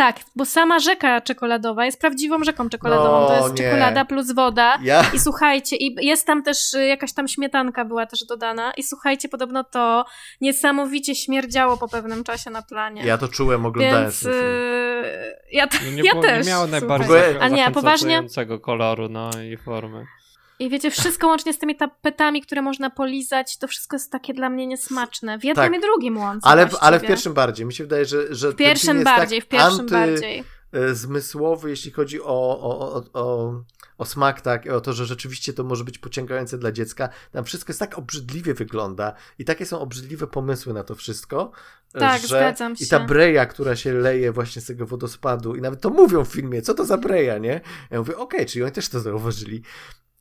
Tak, bo sama rzeka czekoladowa jest prawdziwą rzeką czekoladową. No, to jest nie. czekolada plus woda. Ja, I słuchajcie, i jest tam też y, jakaś tam śmietanka była też dodana. I słuchajcie, podobno to niesamowicie śmierdziało po pewnym czasie na planie. ja to czułem oglądając Więc ten film. y, ja, t- No nie, ja było, też. nie miało najbardziej. A nie, poważnie? koloru, no i formy. I wiecie, wszystko łącznie z tymi tapetami, które można polizać, to wszystko jest takie dla mnie niesmaczne. W jednym Tak. i drugim łące Ale, właściwie. ale w pierwszym bardziej. Mi się wydaje, że, że W pierwszym film bardziej, jest w tak pierwszym anty, bardziej. e, zmysłowy, jeśli chodzi o, o, o, o, o smak, tak, o to, że rzeczywiście to może być pociągające dla dziecka. Tam wszystko jest tak obrzydliwie wygląda i takie są obrzydliwe pomysły na to wszystko, e, Tak, że zgadzam i ta się. breja, która się leje właśnie z tego wodospadu i nawet to mówią w filmie, co to za breja, nie? Ja mówię, okej, czyli oni też to zauważyli.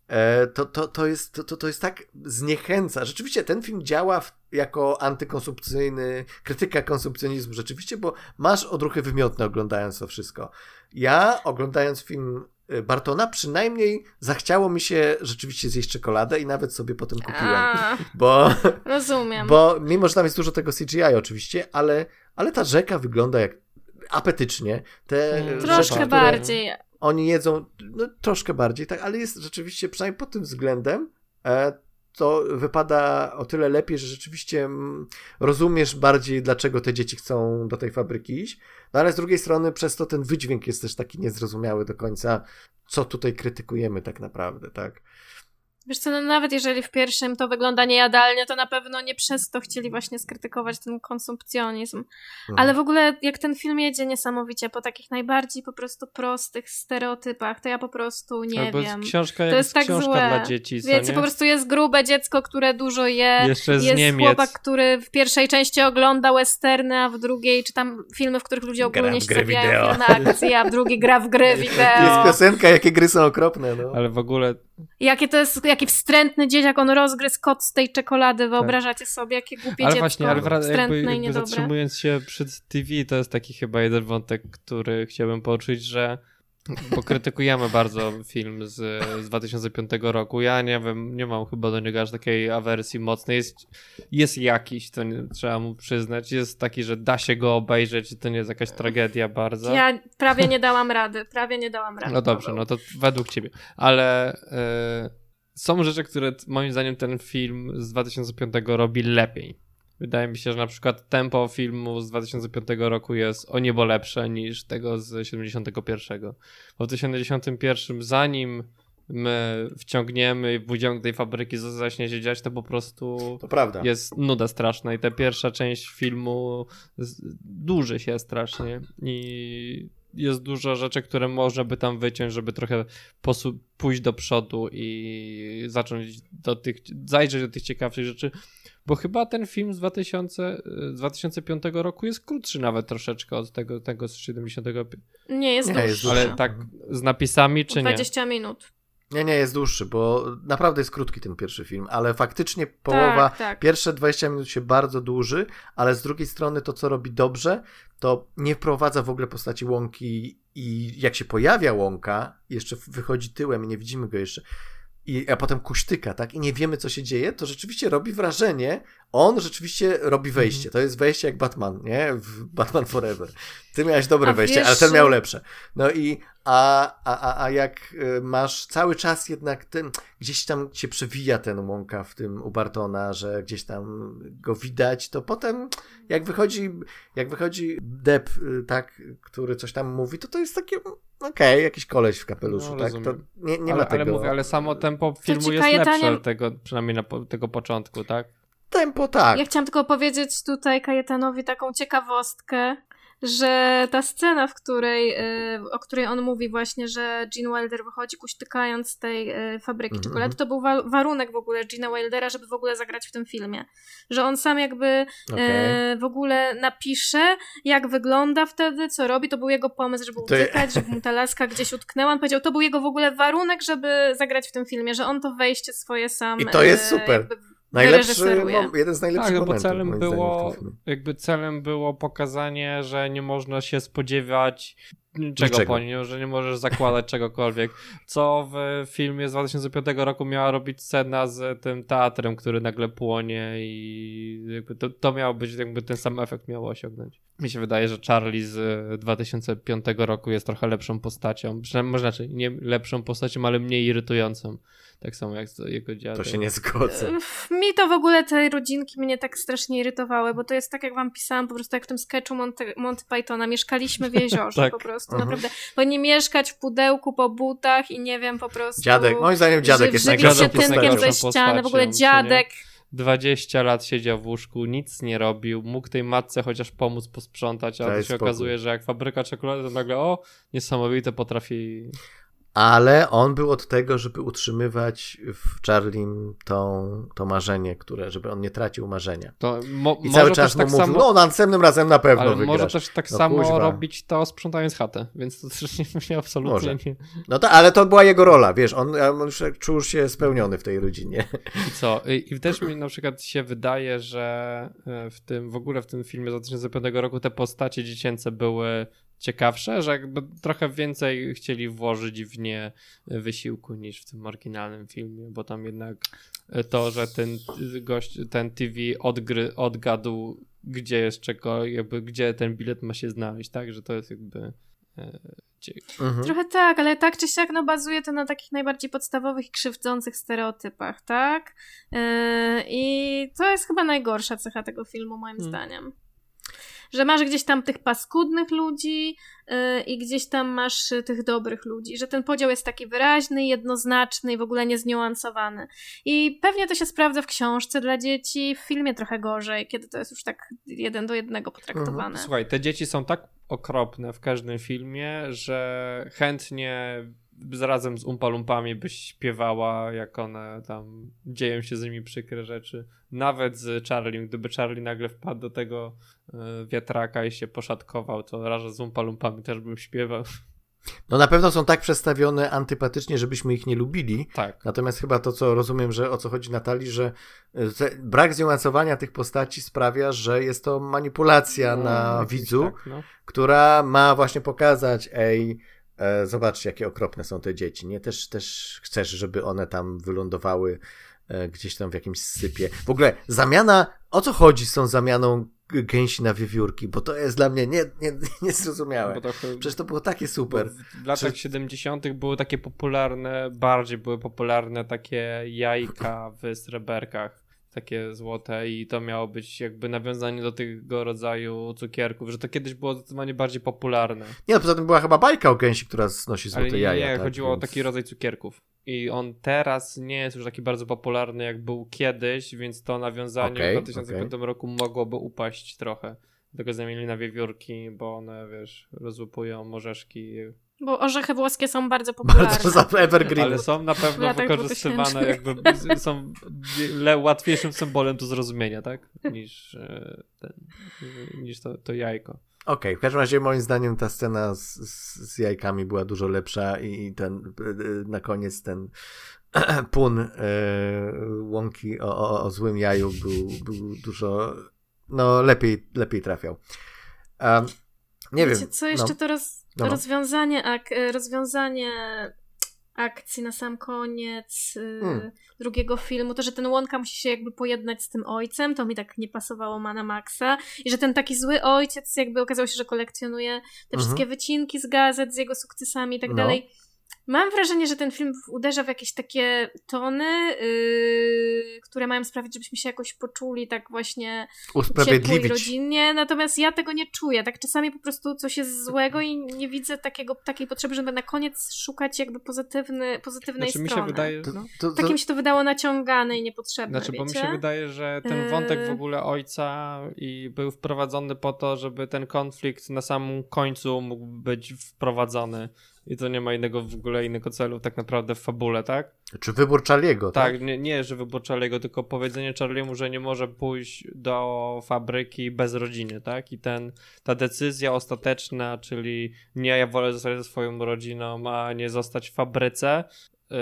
E, to, to, to, jest, to, to jest tak zniechęca. Rzeczywiście ten film działa w, jako antykonsumpcyjny, krytyka konsumpcjonizmu, rzeczywiście, bo masz odruchy wymiotne oglądając to wszystko. Ja oglądając film y, Bartona, przynajmniej zachciało mi się rzeczywiście zjeść czekoladę i nawet sobie potem kupiłem. A, Bo, rozumiem. bo mimo, że tam jest dużo tego CGI oczywiście, ale, ale ta rzeka wygląda jak apetycznie. Te Mm, rzeczy, Troszkę które- bardziej. Oni jedzą no, troszkę bardziej, tak, ale jest rzeczywiście, przynajmniej pod tym względem, e, to wypada o tyle lepiej, że rzeczywiście mm, rozumiesz bardziej, dlaczego te dzieci chcą do tej fabryki iść. No ale z drugiej strony, przez to ten wydźwięk jest też taki niezrozumiały do końca, co tutaj krytykujemy tak naprawdę, tak. Wiesz co, no nawet jeżeli w pierwszym to wygląda niejadalnie, to na pewno nie przez to chcieli właśnie skrytykować ten konsumpcjonizm. Mhm. Ale w ogóle jak ten film jedzie niesamowicie po takich najbardziej po prostu prostych stereotypach, to ja po prostu nie Albo wiem. książka, To jest jest tak książka złe. dla dzieci, co Wiecie, nie? po prostu jest grube dziecko, które dużo je. Jeszcze z jest Niemiec. chłopak, który w pierwszej części ogląda westerny, a w drugiej, czy tam filmy, w których ludzie ogólnie w się filmy akcji, a w drugi gra w gry [laughs] Jest wideo. piosenka, jakie gry są okropne, no. Ale w ogóle Jakie to jest, jaki wstrętny dzieciak, on rozgryzł kot z tej czekolady, wyobrażacie sobie, jakie głupie Tak. ale dziecko, właśnie, ale wra- wstrętne jakby, i jakby zatrzymując się przy TV, to jest taki chyba jeden wątek, który chciałbym poczuć, że bo krytykujemy bardzo film z, z 2005 roku. Ja nie wiem, nie mam chyba do niego aż takiej awersji mocnej. Jest, jest jakiś, to nie, trzeba mu przyznać. Jest taki, że da się go obejrzeć i to nie jest jakaś tragedia bardzo. Ja prawie nie dałam rady, prawie nie dałam rady. No dobrze, no to według ciebie. Ale e, są rzeczy, które moim zdaniem ten film z 2005 robi lepiej. Wydaje mi się, że na przykład tempo filmu z 2005 roku jest o niebo lepsze niż tego z 71. Bo w 71 zanim my wciągniemy i pójdziemy do tej fabryki, co zacznie się dziać, to po prostu To prawda. jest nuda straszna i ta pierwsza część filmu dłuży się strasznie i jest dużo rzeczy, które można by tam wyciąć, żeby trochę posu- pójść do przodu i zacząć do tych, zajrzeć do tych ciekawszych rzeczy, bo chyba ten film z 2000, z 2005 roku jest krótszy nawet troszeczkę od tego, tego z 75, Nie, jest Nie, dłuższy. jest ale tak z napisami czy nie? 20 minut. Nie, nie, jest dłuższy, bo naprawdę jest krótki ten pierwszy film, ale faktycznie połowa, Tak, tak. pierwsze 20 minut się bardzo dłuży, ale z drugiej strony to, co robi dobrze, to nie wprowadza w ogóle postaci łąki i jak się pojawia łąka, jeszcze wychodzi tyłem i nie widzimy go jeszcze, i, a potem kuśtyka, tak? I nie wiemy, co się dzieje, to rzeczywiście robi wrażenie. On rzeczywiście robi wejście. To jest wejście jak Batman, nie? W Batman Forever. Ty miałeś dobre A wejście, wiesz- ale ten miał lepsze. No i a, a, a, a jak y, masz cały czas jednak ten, gdzieś tam się przewija ten łąka w tym u Bartona, że gdzieś tam go widać, to potem jak wychodzi, jak wychodzi Deb, y, tak, który coś tam mówi, to to jest takie, okej, jakiś koleś w kapeluszu, No, tak? To nie, nie ale, ma tego. ale mówię, ale samo tempo filmu ci jest lepsze tego, przynajmniej na po, tego początku, tak? Tempo tak. Ja chciałam tylko powiedzieć tutaj Kajetanowi taką ciekawostkę, że ta scena, w której, y, o której on mówi właśnie, że Gene Wilder wychodzi kuśtykając z tej y, fabryki Mhm, czekolady, to był wa- warunek w ogóle Gina Wildera, żeby w ogóle zagrać w tym filmie. Że on sam jakby y, w ogóle napisze, jak wygląda wtedy, co robi. To był jego pomysł, żeby To uciekać, żeby mu ta laska gdzieś utknęła. On powiedział, to był jego w ogóle warunek, żeby zagrać w tym filmie, że on to wejście swoje sam I to jest super. jakby Najlepszy, no, jeden z najlepszych Tak, bo momentów, celem było, jakby celem było pokazanie, że nie można się spodziewać czego Niczego. po nim, że nie możesz zakładać czegokolwiek. Co w filmie z 2005 roku miała robić scena z tym teatrem, który nagle płonie i jakby to, to miało być, jakby ten sam efekt miało osiągnąć. Mi się wydaje, że Charlie z 2005 roku jest trochę lepszą postacią, przynajmniej może znaczy nie lepszą postacią, ale mniej irytującą. Tak samo jak jego dziadek. To się nie zgodzę. Mi to w ogóle te rodzinki mnie tak strasznie irytowały, bo to jest tak, jak wam pisałam, po prostu jak w tym sketchu Monty, Monty Pythona. Mieszkaliśmy w jeziorze Tak. po prostu, Mhm. naprawdę. Bo nie mieszkać w pudełku po butach i nie wiem, po prostu... Dziadek, moim zdaniem dziadek ży- jest najgorszą się tynkiem ze ściany, w ogóle dziadek. 20 lat siedział w łóżku, nic nie robił, mógł tej matce chociaż pomóc posprzątać, a to się spokój. okazuje, że jak fabryka czekolady, to nagle o, niesamowite potrafi... Ale on był od tego, żeby utrzymywać w Charlim tą, to marzenie, które, żeby on nie tracił marzenia. To mo- I cały czas tak mu mówił, samo, no następnym razem na pewno ale wygrasz. może też tak No samo kuźwa. robić to sprzątając chatę, więc to też nie, nie absolutnie Może. nie... No to, ale to była jego rola, wiesz, on, on już czuł się spełniony w tej rodzinie. I co? I, I też mi na przykład się wydaje, że e, w tym, w ogóle w tym filmie z 2005 roku te postacie dziecięce były ciekawsze, że jakby trochę więcej chcieli włożyć w nie wysiłku niż w tym oryginalnym filmie, bo tam jednak e, to, że ten gość, ten TV odgry, odgadł, gdzie jest czego, jakby gdzie ten bilet ma się znaleźć, tak, że to jest jakby e, Mhm. Trochę tak, ale tak czy siak no, bazuje to na takich najbardziej podstawowych i krzywdzących stereotypach, tak? Yy, I to jest chyba najgorsza cecha tego filmu, moim Hmm. zdaniem. Że masz gdzieś tam tych paskudnych ludzi yy, i gdzieś tam masz y, tych dobrych ludzi, że ten podział jest taki wyraźny, jednoznaczny i w ogóle niezniuansowany. I pewnie to się sprawdza w książce dla dzieci, w filmie trochę gorzej, kiedy to jest już tak jeden do jednego potraktowane. Słuchaj, te dzieci są tak okropne w każdym filmie, że chętnie razem z Umpalumpami byś śpiewała, jak one tam dzieją się z nimi przykre rzeczy. Nawet z Charlie, gdyby Charlie nagle wpadł do tego y, wiatraka i się poszatkował, to razem z Umpalumpami też bym śpiewał. No na pewno są tak przedstawione antypatycznie, żebyśmy ich nie lubili. Tak. Natomiast chyba to, co rozumiem, że o co chodzi Natalii, że e, brak zniuansowania tych postaci sprawia, że jest to manipulacja No, na widzu, Tak, no. która ma właśnie pokazać, ej, zobaczcie, jakie okropne są te dzieci. Nie też, też chcesz, żeby one tam wylądowały e, gdzieś tam w jakimś sypie. W ogóle zamiana, o co chodzi z tą zamianą gęsi na wiewiórki? Bo to jest dla mnie nie, nie, [laughs] niezrozumiałe. To Przecież to było takie super. W latach Czy- 70. były takie popularne, bardziej były popularne takie jajka w sreberkach, takie złote i to miało być jakby nawiązanie do tego rodzaju cukierków, że to kiedyś było zdecydowanie bardziej popularne. Nie, no poza tym była chyba bajka o gęsi, która znosi Ale złote nie, jaja. nie tak, chodziło więc- o taki rodzaj cukierków. I on teraz nie jest już taki bardzo popularny, jak był kiedyś, więc to nawiązanie Okej, w 2005 roku mogłoby upaść trochę. Dlatego zamienili na wiewiórki, bo one, wiesz, rozłupują orzeszki Bo orzechy włoskie są bardzo popularne. Bardzo [laughs] za evergreen. Ale są na pewno latach wykorzystywane, 2000. jakby są le, łatwiejszym symbolem do zrozumienia, tak? Niż, e, ten, niż to, to jajko. Okej, w każdym razie moim zdaniem ta scena z, z, jajkami była dużo lepsza i ten y, y, na koniec ten [clears throat] pun y, łąki o, o, o złym jaju był, był dużo no lepiej, lepiej trafiał. Um, nie Wiecie, wiem. co jeszcze no. to no. rozwiązanie, ak, e, rozwiązanie akcji na sam koniec y, Hmm. drugiego filmu, to, że ten Łąka musi się jakby pojednać z tym ojcem, to mi tak nie pasowało ma na maksa i że ten taki zły ojciec jakby okazało się, że kolekcjonuje te Mhm. wszystkie wycinki z gazet z jego sukcesami i tak No. dalej. Mam wrażenie, że ten film uderza w jakieś takie tony, yy, które mają sprawić, żebyśmy się jakoś poczuli tak właśnie ciepło i rodzinnie, natomiast ja tego nie czuję. Tak czasami po prostu coś jest złego i nie widzę takiego, takiej potrzeby, żeby na koniec szukać jakby pozytywny, pozytywnej Znaczy mi się strony. wydaje, To, no, to, to, Takim się to wydało naciągane i niepotrzebne, Znaczy, bo mi wiecie? się wydaje, że ten wątek w Yy. ogóle ojca i był wprowadzony po to, żeby ten konflikt na samym końcu mógł być wprowadzony. I to nie ma innego w ogóle innego celu tak naprawdę w fabule, tak? Czy wybór Charlie'ego, tak? Tak, nie, nie że wybór Charlie'ego, tylko powiedzenie Charlie'emu, że nie może pójść do fabryki bez rodziny, tak? I ten, ta decyzja ostateczna, czyli nie ja wolę zostać ze swoją rodziną, a nie zostać w fabryce,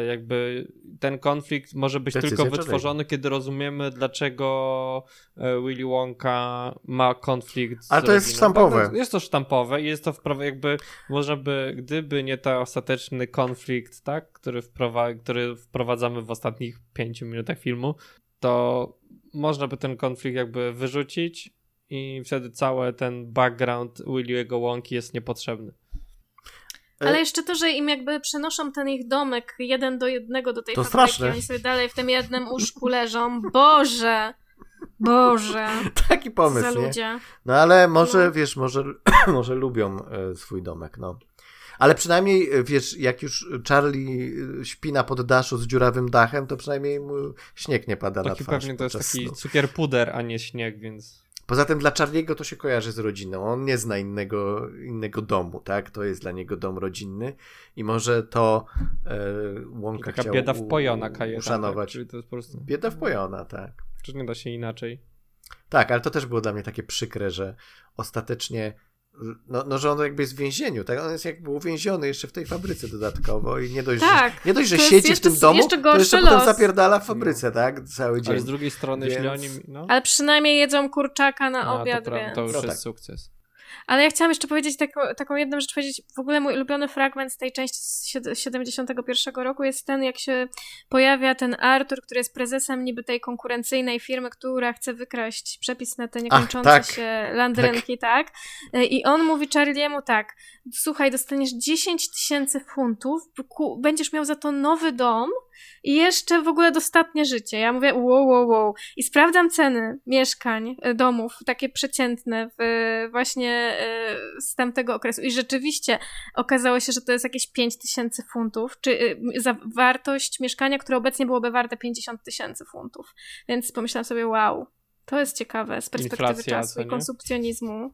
jakby ten konflikt może być Decyzja tylko wytworzony, kiedy rozumiemy, dlaczego e, Willy Wonka ma konflikt z Ale to jest sztampowe. Tak, jest to sztampowe i jest to jakby można by, gdyby nie ten ostateczny konflikt, tak, który, który wprowadzamy w ostatnich pięciu minutach filmu, to można by ten konflikt jakby wyrzucić i wtedy cały ten background Willy'ego Wonki jest niepotrzebny. Ale jeszcze to, że im jakby przenoszą ten ich domek jeden do jednego do tej To fabryki, straszne. oni sobie dalej w tym jednym łóżku leżą. Boże! Boże! [laughs] Taki Co za pomysł, nie? ludzie. No ale może, No. wiesz, może, [clears throat] może lubią e, swój domek, no. Ale przynajmniej, e, wiesz, jak już Charlie e, śpi na poddaszu z dziurawym dachem, to przynajmniej mu śnieg nie pada na Taki twarz pewnie to jest taki snu. cukier puder, a nie śnieg, więc... Poza tym dla Charliego to się kojarzy z rodziną. On nie zna innego, innego domu, tak? To jest dla niego dom rodzinny i może to e, Łąka Taka chciał bieda wpojona kajetan, uszanować. Tak? Czyli to jest po prostu... Bieda wpojona, tak. Przecież nie da się inaczej. Tak, ale to też było dla mnie takie przykre, że ostatecznie, no, no że on jakby jest w więzieniu, tak? On jest jakby uwięziony jeszcze w tej fabryce dodatkowo i nie dość, Tak, że, nie dość, że to siedzi w jeszcze- tym domu, jeszcze to jeszcze gorszy potem los. zapierdala w fabryce, tak? Cały dzień. Ale z drugiej strony, jeśli Więc- oni... No, Ale przynajmniej jedzą kurczaka na a, to, obiad, pra- więc... to już No jest tak. sukces. Ale ja chciałam jeszcze powiedzieć taką, taką jedną rzecz, powiedzieć, w ogóle mój ulubiony fragment z tej części z sied- 71 roku jest ten, jak się pojawia ten Arthur, który jest prezesem niby tej konkurencyjnej firmy, która chce wykraść przepis na te niekończące tak. się landrynki, tak. I on mówi Charliemu tak, słuchaj, dostaniesz 10 tysięcy funtów, będziesz miał za to nowy dom i jeszcze w ogóle dostatnie życie. Ja mówię wow, wow, wow. I sprawdzam ceny mieszkań, e, domów, takie przeciętne w, właśnie e, z tamtego okresu. I rzeczywiście okazało się, że to jest jakieś 5 tysięcy funtów, czy e, za wartość mieszkania, które obecnie byłoby warte 50 tysięcy funtów. Więc pomyślałam sobie, wow, to jest ciekawe z perspektywy Inflacja, czasu i konsumpcjonizmu.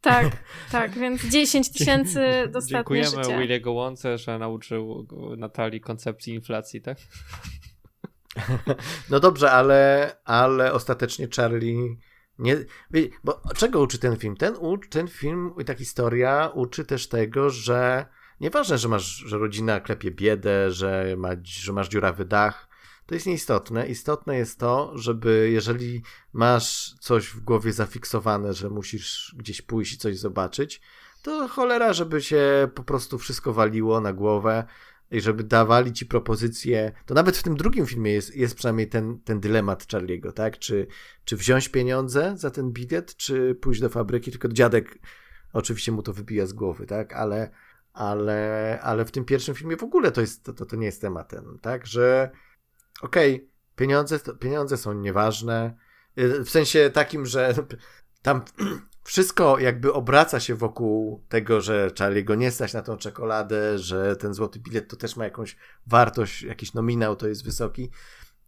Tak, [laughs] tak, więc 10 tysięcy [laughs] dostatnie Dziękujemy życie. Williego Łące, że nauczył Natalii koncepcji inflacji, tak? No dobrze, ale, ale ostatecznie Charlie nie. Bo czego uczy ten film? Ten, ten film i ta historia uczy też tego, że nieważne, że masz, że rodzina klepie biedę, że, ma, że masz dziurawy dach. To jest nieistotne. Istotne jest to, żeby jeżeli masz coś w głowie zafiksowane, że musisz gdzieś pójść i coś zobaczyć, to cholera, żeby się po prostu wszystko waliło na głowę i żeby dawali ci propozycje, to nawet w tym drugim filmie jest, jest przynajmniej ten, ten dylemat Charliego, tak? Czy, czy wziąć pieniądze za ten bilet, czy pójść do fabryki, tylko dziadek oczywiście mu to wybija z głowy, tak? Ale, ale, ale w tym pierwszym filmie w ogóle to, jest, to, to nie jest tematem, tak? Że okej, pieniądze, to- pieniądze są nieważne, y, w sensie takim, że [clears throat] tam [clears throat] wszystko jakby obraca się wokół tego, że Charlie go nie stać na tą czekoladę, że ten złoty bilet to też ma jakąś wartość, jakiś nominał to jest wysoki.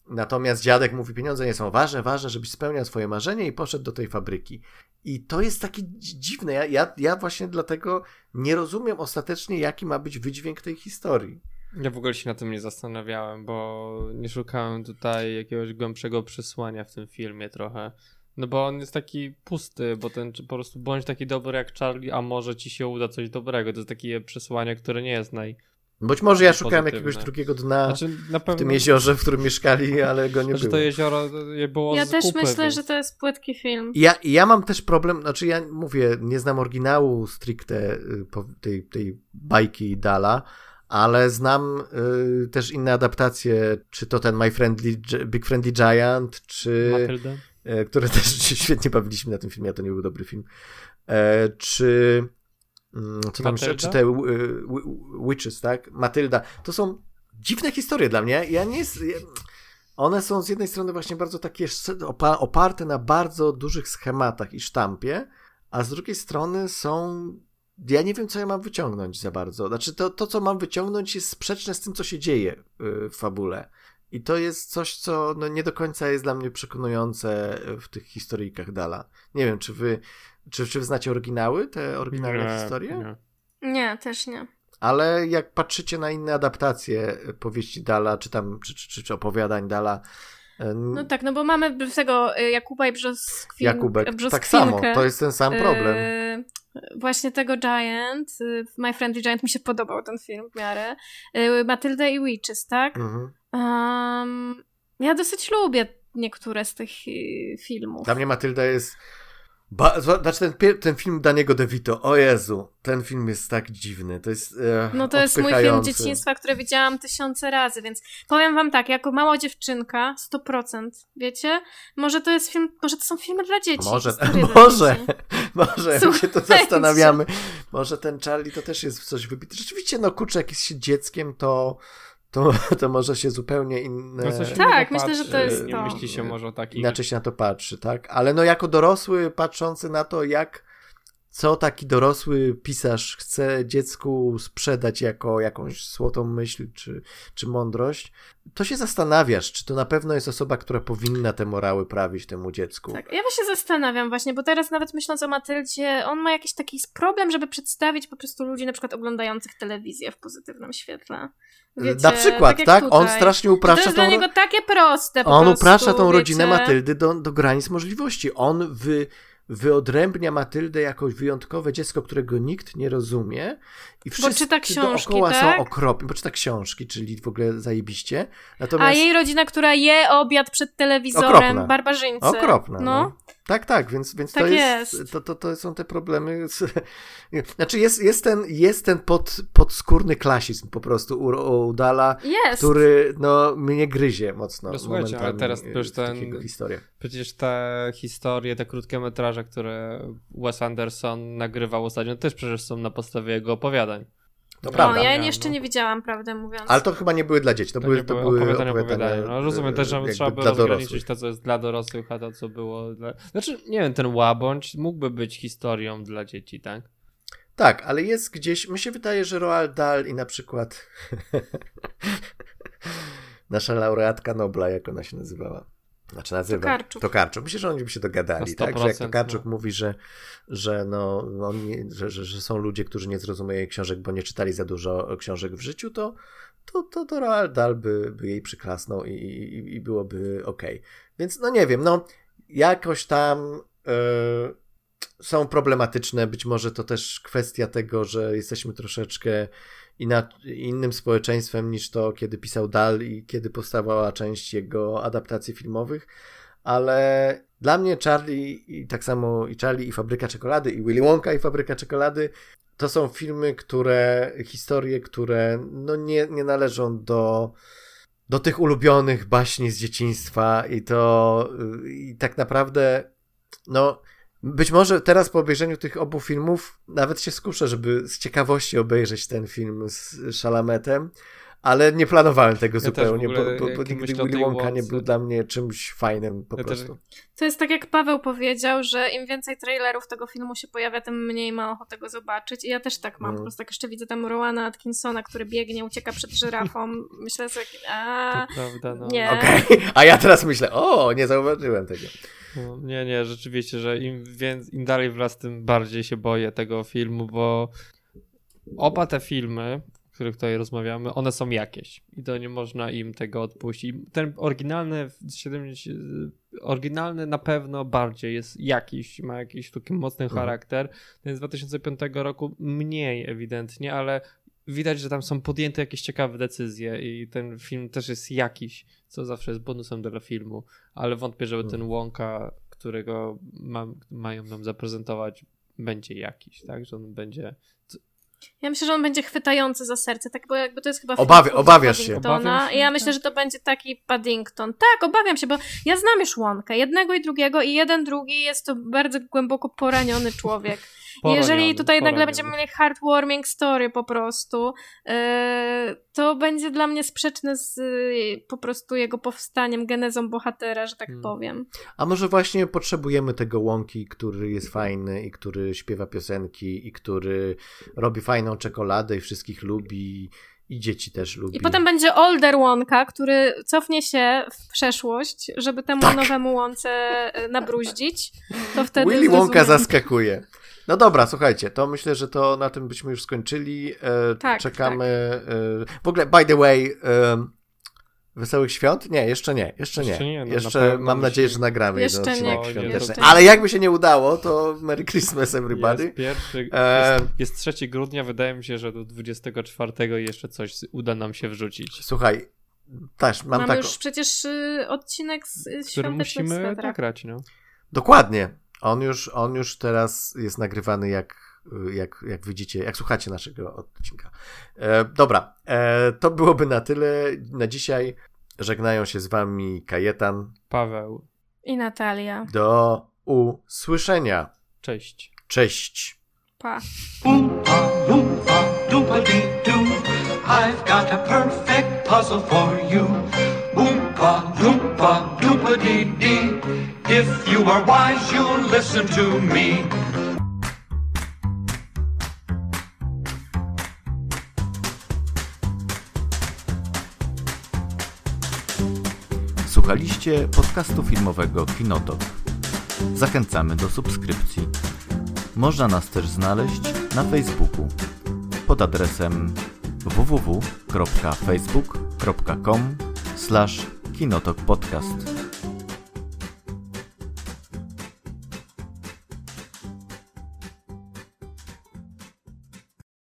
Natomiast dziadek mówi, pieniądze nie są ważne, ważne, żebyś spełniał swoje marzenie i poszedł do tej fabryki. I to jest takie dzi- dziwne. Ja, ja, ja właśnie dlatego nie rozumiem ostatecznie, jaki ma być wydźwięk tej historii. Ja w ogóle się na tym nie zastanawiałem, bo nie szukałem tutaj jakiegoś głębszego przesłania w tym filmie trochę. No bo on jest taki pusty, bo ten po prostu bądź taki dobry jak Charlie, a może ci się uda coś dobrego. To jest takie przesłanie, które nie jest naj... Być może ja szukałem Pozytywne. jakiegoś drugiego dna Znaczy na w pewno... tym jeziorze, w którym mieszkali, [laughs] ale go nie Znaczy było. to jezioro je było Ja z też kupy, myślę, więc... że to jest płytki film. Ja, ja mam też problem, znaczy ja mówię, nie znam oryginału stricte y, tej, tej bajki Dala, ale znam y, też inne adaptacje, czy to ten My Friendly, Big Friendly Giant, czy Matylda? e, które [laughs] też świetnie bawiliśmy na tym filmie, a to nie był dobry film, e, czy co tam jeszcze, czy te y, wi- Witches, tak? Matylda. To są dziwne historie dla mnie. Ja nie... ja- One są z jednej strony właśnie bardzo takie oparte na bardzo dużych schematach i sztampie, a z drugiej strony są. Ja nie wiem, co ja mam wyciągnąć za bardzo. Znaczy, to, to co mam wyciągnąć, jest sprzeczne z tym, co się dzieje y, w fabule. I to jest coś, co no, nie do końca jest dla mnie przekonujące w tych historyjkach Dala. Nie wiem, czy wy, czy, czy znacie oryginały, te oryginalne Nie, historie? nie. Nie, też nie. Ale jak patrzycie na inne adaptacje powieści Dala, czy tam, czy, czy, czy, czy opowiadań Dala, e, No tak, no bo mamy tego y, Jakuba i Brzoskwin... Jakubek, Brzoskwinkę. tak samo, to jest ten sam problem. Y, Właśnie tego Giant, My Friendly Giant mi się podobał ten film w miarę. Y, Matylda i Witches, tak? Mhm. Um, ja dosyć lubię niektóre z tych filmów. Dla mnie Matylda jest. Ba... Znaczy ten, ten film Daniego DeVito, o Jezu, ten film jest tak dziwny. To jest. E, No to jest mój film dzieciństwa, który widziałam tysiące razy, więc powiem wam tak, jako mała dziewczynka, 100%, wiecie? Może to jest film, może to są filmy dla dzieci. Może, [laughs] może, może, jak się to Słuchajcie. zastanawiamy. Może ten Charlie to też jest coś wybity. Rzeczywiście, no kurczę, jak jest się dzieckiem, to, to, [laughs] to może się zupełnie inne. No coś Tak, myślę, że to jest to. myśli się może o takich... inaczej się na to patrzy, tak? Ale no jako dorosły, patrzący na to, jak co taki dorosły pisarz chce dziecku sprzedać jako jakąś złotą myśl czy, czy mądrość, to się zastanawiasz, czy to na pewno jest osoba, która powinna te morały prawić temu dziecku. Tak, ja się zastanawiam właśnie, bo teraz nawet myśląc o Matyldzie, on ma jakiś taki problem, żeby przedstawić po prostu ludzi na przykład oglądających telewizję w pozytywnym świetle. Wiecie, na przykład, jak tak? On strasznie To upraszcza jest tą... dla niego takie proste po On prostu, uprasza tą wiecie. rodzinę Matyldy do, do granic możliwości. On wy, wyodrębnia Matyldę jako wyjątkowe dziecko, którego nikt nie rozumie. I wszyscy czyta książki, dookoła tak? są okropni, bo czyta książki, czyli w ogóle zajebiście. A Natomiast jej rodzina, która je obiad przed telewizorem, Okropna. barbarzyńcy. okropna. No. No. Tak, tak, więc, więc Tak to, jest, jest. To, to, to są te problemy. [laughs] Znaczy jest, jest ten, jest ten pod, podskórny klasizm po prostu u, u Dala, Jest. który no, mnie gryzie mocno. No słuchajcie, ale teraz też ten-. Przecież te historie, te krótkie metraże, które Wes Anderson nagrywał ostatnio, też przecież są na podstawie jego opowiadań. To O, prawda. ja Nie, jeszcze no. nie widziałam, prawdę mówiąc. Ale to chyba nie były dla dzieci, to, To, były, nie to były opowiadania, opowiadania, opowiadania. No, rozumiem też, że trzeba by rozgraniczyć dorosłych. to, co jest dla dorosłych, a to, co było dla... Znaczy, nie wiem, ten łabądź mógłby być historią dla dzieci, tak? Tak, ale jest gdzieś, mi się wydaje, że Roald Dahl i na przykład [laughs] nasza laureatka Nobla, jak ona się nazywała? Znaczy nazywa? Tokarczuk. Tokarczuk. Myślę, że oni by się dogadali, tak? Że jak 100%, Tokarczuk no. mówi, że, że, no, on nie, że, że, że są ludzie, którzy nie zrozumieją jej książek, bo nie czytali za dużo książek w życiu, to, to, to, to Roald Dahl by, by jej przyklasnął i, i, i byłoby okej. Więc no nie wiem, no jakoś tam e, są problematyczne. Być może to też kwestia tego, że jesteśmy troszeczkę innym społeczeństwem niż to, kiedy pisał Dal i kiedy powstawała część jego adaptacji filmowych. Ale dla mnie Charlie i tak samo i Charlie i Fabryka Czekolady i Willy Wonka i Fabryka Czekolady to są filmy, które, historie, które no nie, nie należą do, do tych ulubionych baśni z dzieciństwa i to y, i tak naprawdę no być może teraz po obejrzeniu tych obu filmów nawet się skuszę, żeby z ciekawości obejrzeć ten film z Szalametem, ale nie planowałem tego Ja też zupełnie, ogóle, bo, bo, bo nigdy Willy Wonka nie był dla mnie czymś fajnym po Ja też- prostu. To jest tak, jak Paweł powiedział, że im więcej trailerów tego filmu się pojawia, tym mniej ma ochotę go zobaczyć. I ja też tak mam. Mm. Po prostu jak jeszcze widzę tam Rowana Atkinsona, który biegnie, ucieka przed żyrafą, [laughs] myślę sobie, a prawda, no. nie. Okej, [laughs] a ja teraz myślę, o, nie zauważyłem tego. No, nie, nie, rzeczywiście, że im, więc, im dalej w las, tym bardziej się boję tego filmu, bo oba te filmy, których tutaj rozmawiamy, one są jakieś i to nie można im tego odpuścić. Ten oryginalny, w 70, oryginalny na pewno bardziej jest jakiś, ma jakiś taki mocny Mhm. charakter. Ten z 2005 roku mniej ewidentnie, ale widać, że tam są podjęte jakieś ciekawe decyzje i ten film też jest jakiś, co zawsze jest bonusem dla filmu, ale wątpię, żeby ten Łąka, którego mam, mają nam zaprezentować, będzie jakiś, tak? Że on będzie... Ja myślę, że on będzie chwytający za serce, tak, bo jakby to jest chyba Obawia- obawiasz się. Obawiam się, I ja tak. myślę, że to będzie taki Paddington. Tak, obawiam się, bo ja znam już Łąkę, jednego i drugiego i jeden, drugi jest to bardzo głęboko poraniony człowiek. [laughs] I Jeżeli Poroniony, tutaj nagle poroniony. będziemy mieli heartwarming story po prostu, yy, to będzie dla mnie sprzeczne z yy, po prostu jego powstaniem, genezą bohatera, że tak Hmm. powiem. A może właśnie potrzebujemy tego łąki, który jest fajny i który śpiewa piosenki i który robi fajną czekoladę i wszystkich lubi i dzieci też lubi. I potem będzie Older Łąka, który cofnie się w przeszłość, żeby temu Tak. nowemu Łące e, nabruździć. To wtedy Willy zrozumiem. zaskakuje. No dobra, słuchajcie, to myślę, że to na tym byśmy już skończyli. E, Tak, czekamy. E, w ogóle, by the way, e, Wesołych Świąt? Nie, jeszcze nie, jeszcze nie. Jeszcze nie, no na jeszcze pewno mam nadzieję, że nagramy jeden Jeszcze odcinek nie, świąteczny. jeszcze Ale jakby się nie udało, to Merry Christmas everybody. Jest pierwszy, E, jest, jest 3 grudnia, wydaje mi się, że do 24 jeszcze coś uda nam się wrzucić. Słuchaj, też mam Mamy taką... już przecież y, odcinek z y, Który musimy nagrać, no. Dokładnie. On już, on już teraz jest nagrywany, jak, jak, jak widzicie, jak słuchacie naszego odcinka. E, dobra, e, to byłoby na tyle na dzisiaj. Żegnają się z wami Kajetan. Paweł, I Natalia. Do usłyszenia. cześć. Cześć. Pa. I've got a perfect puzzle for you. Oompa, loompa, doompa-dee-dee. If you are wise, you'll listen to me. Słuchaliście podcastu filmowego Kinotok. Zachęcamy do subskrypcji. Można nas też znaleźć na Facebooku pod adresem www.facebook.com/kinotokpodcast.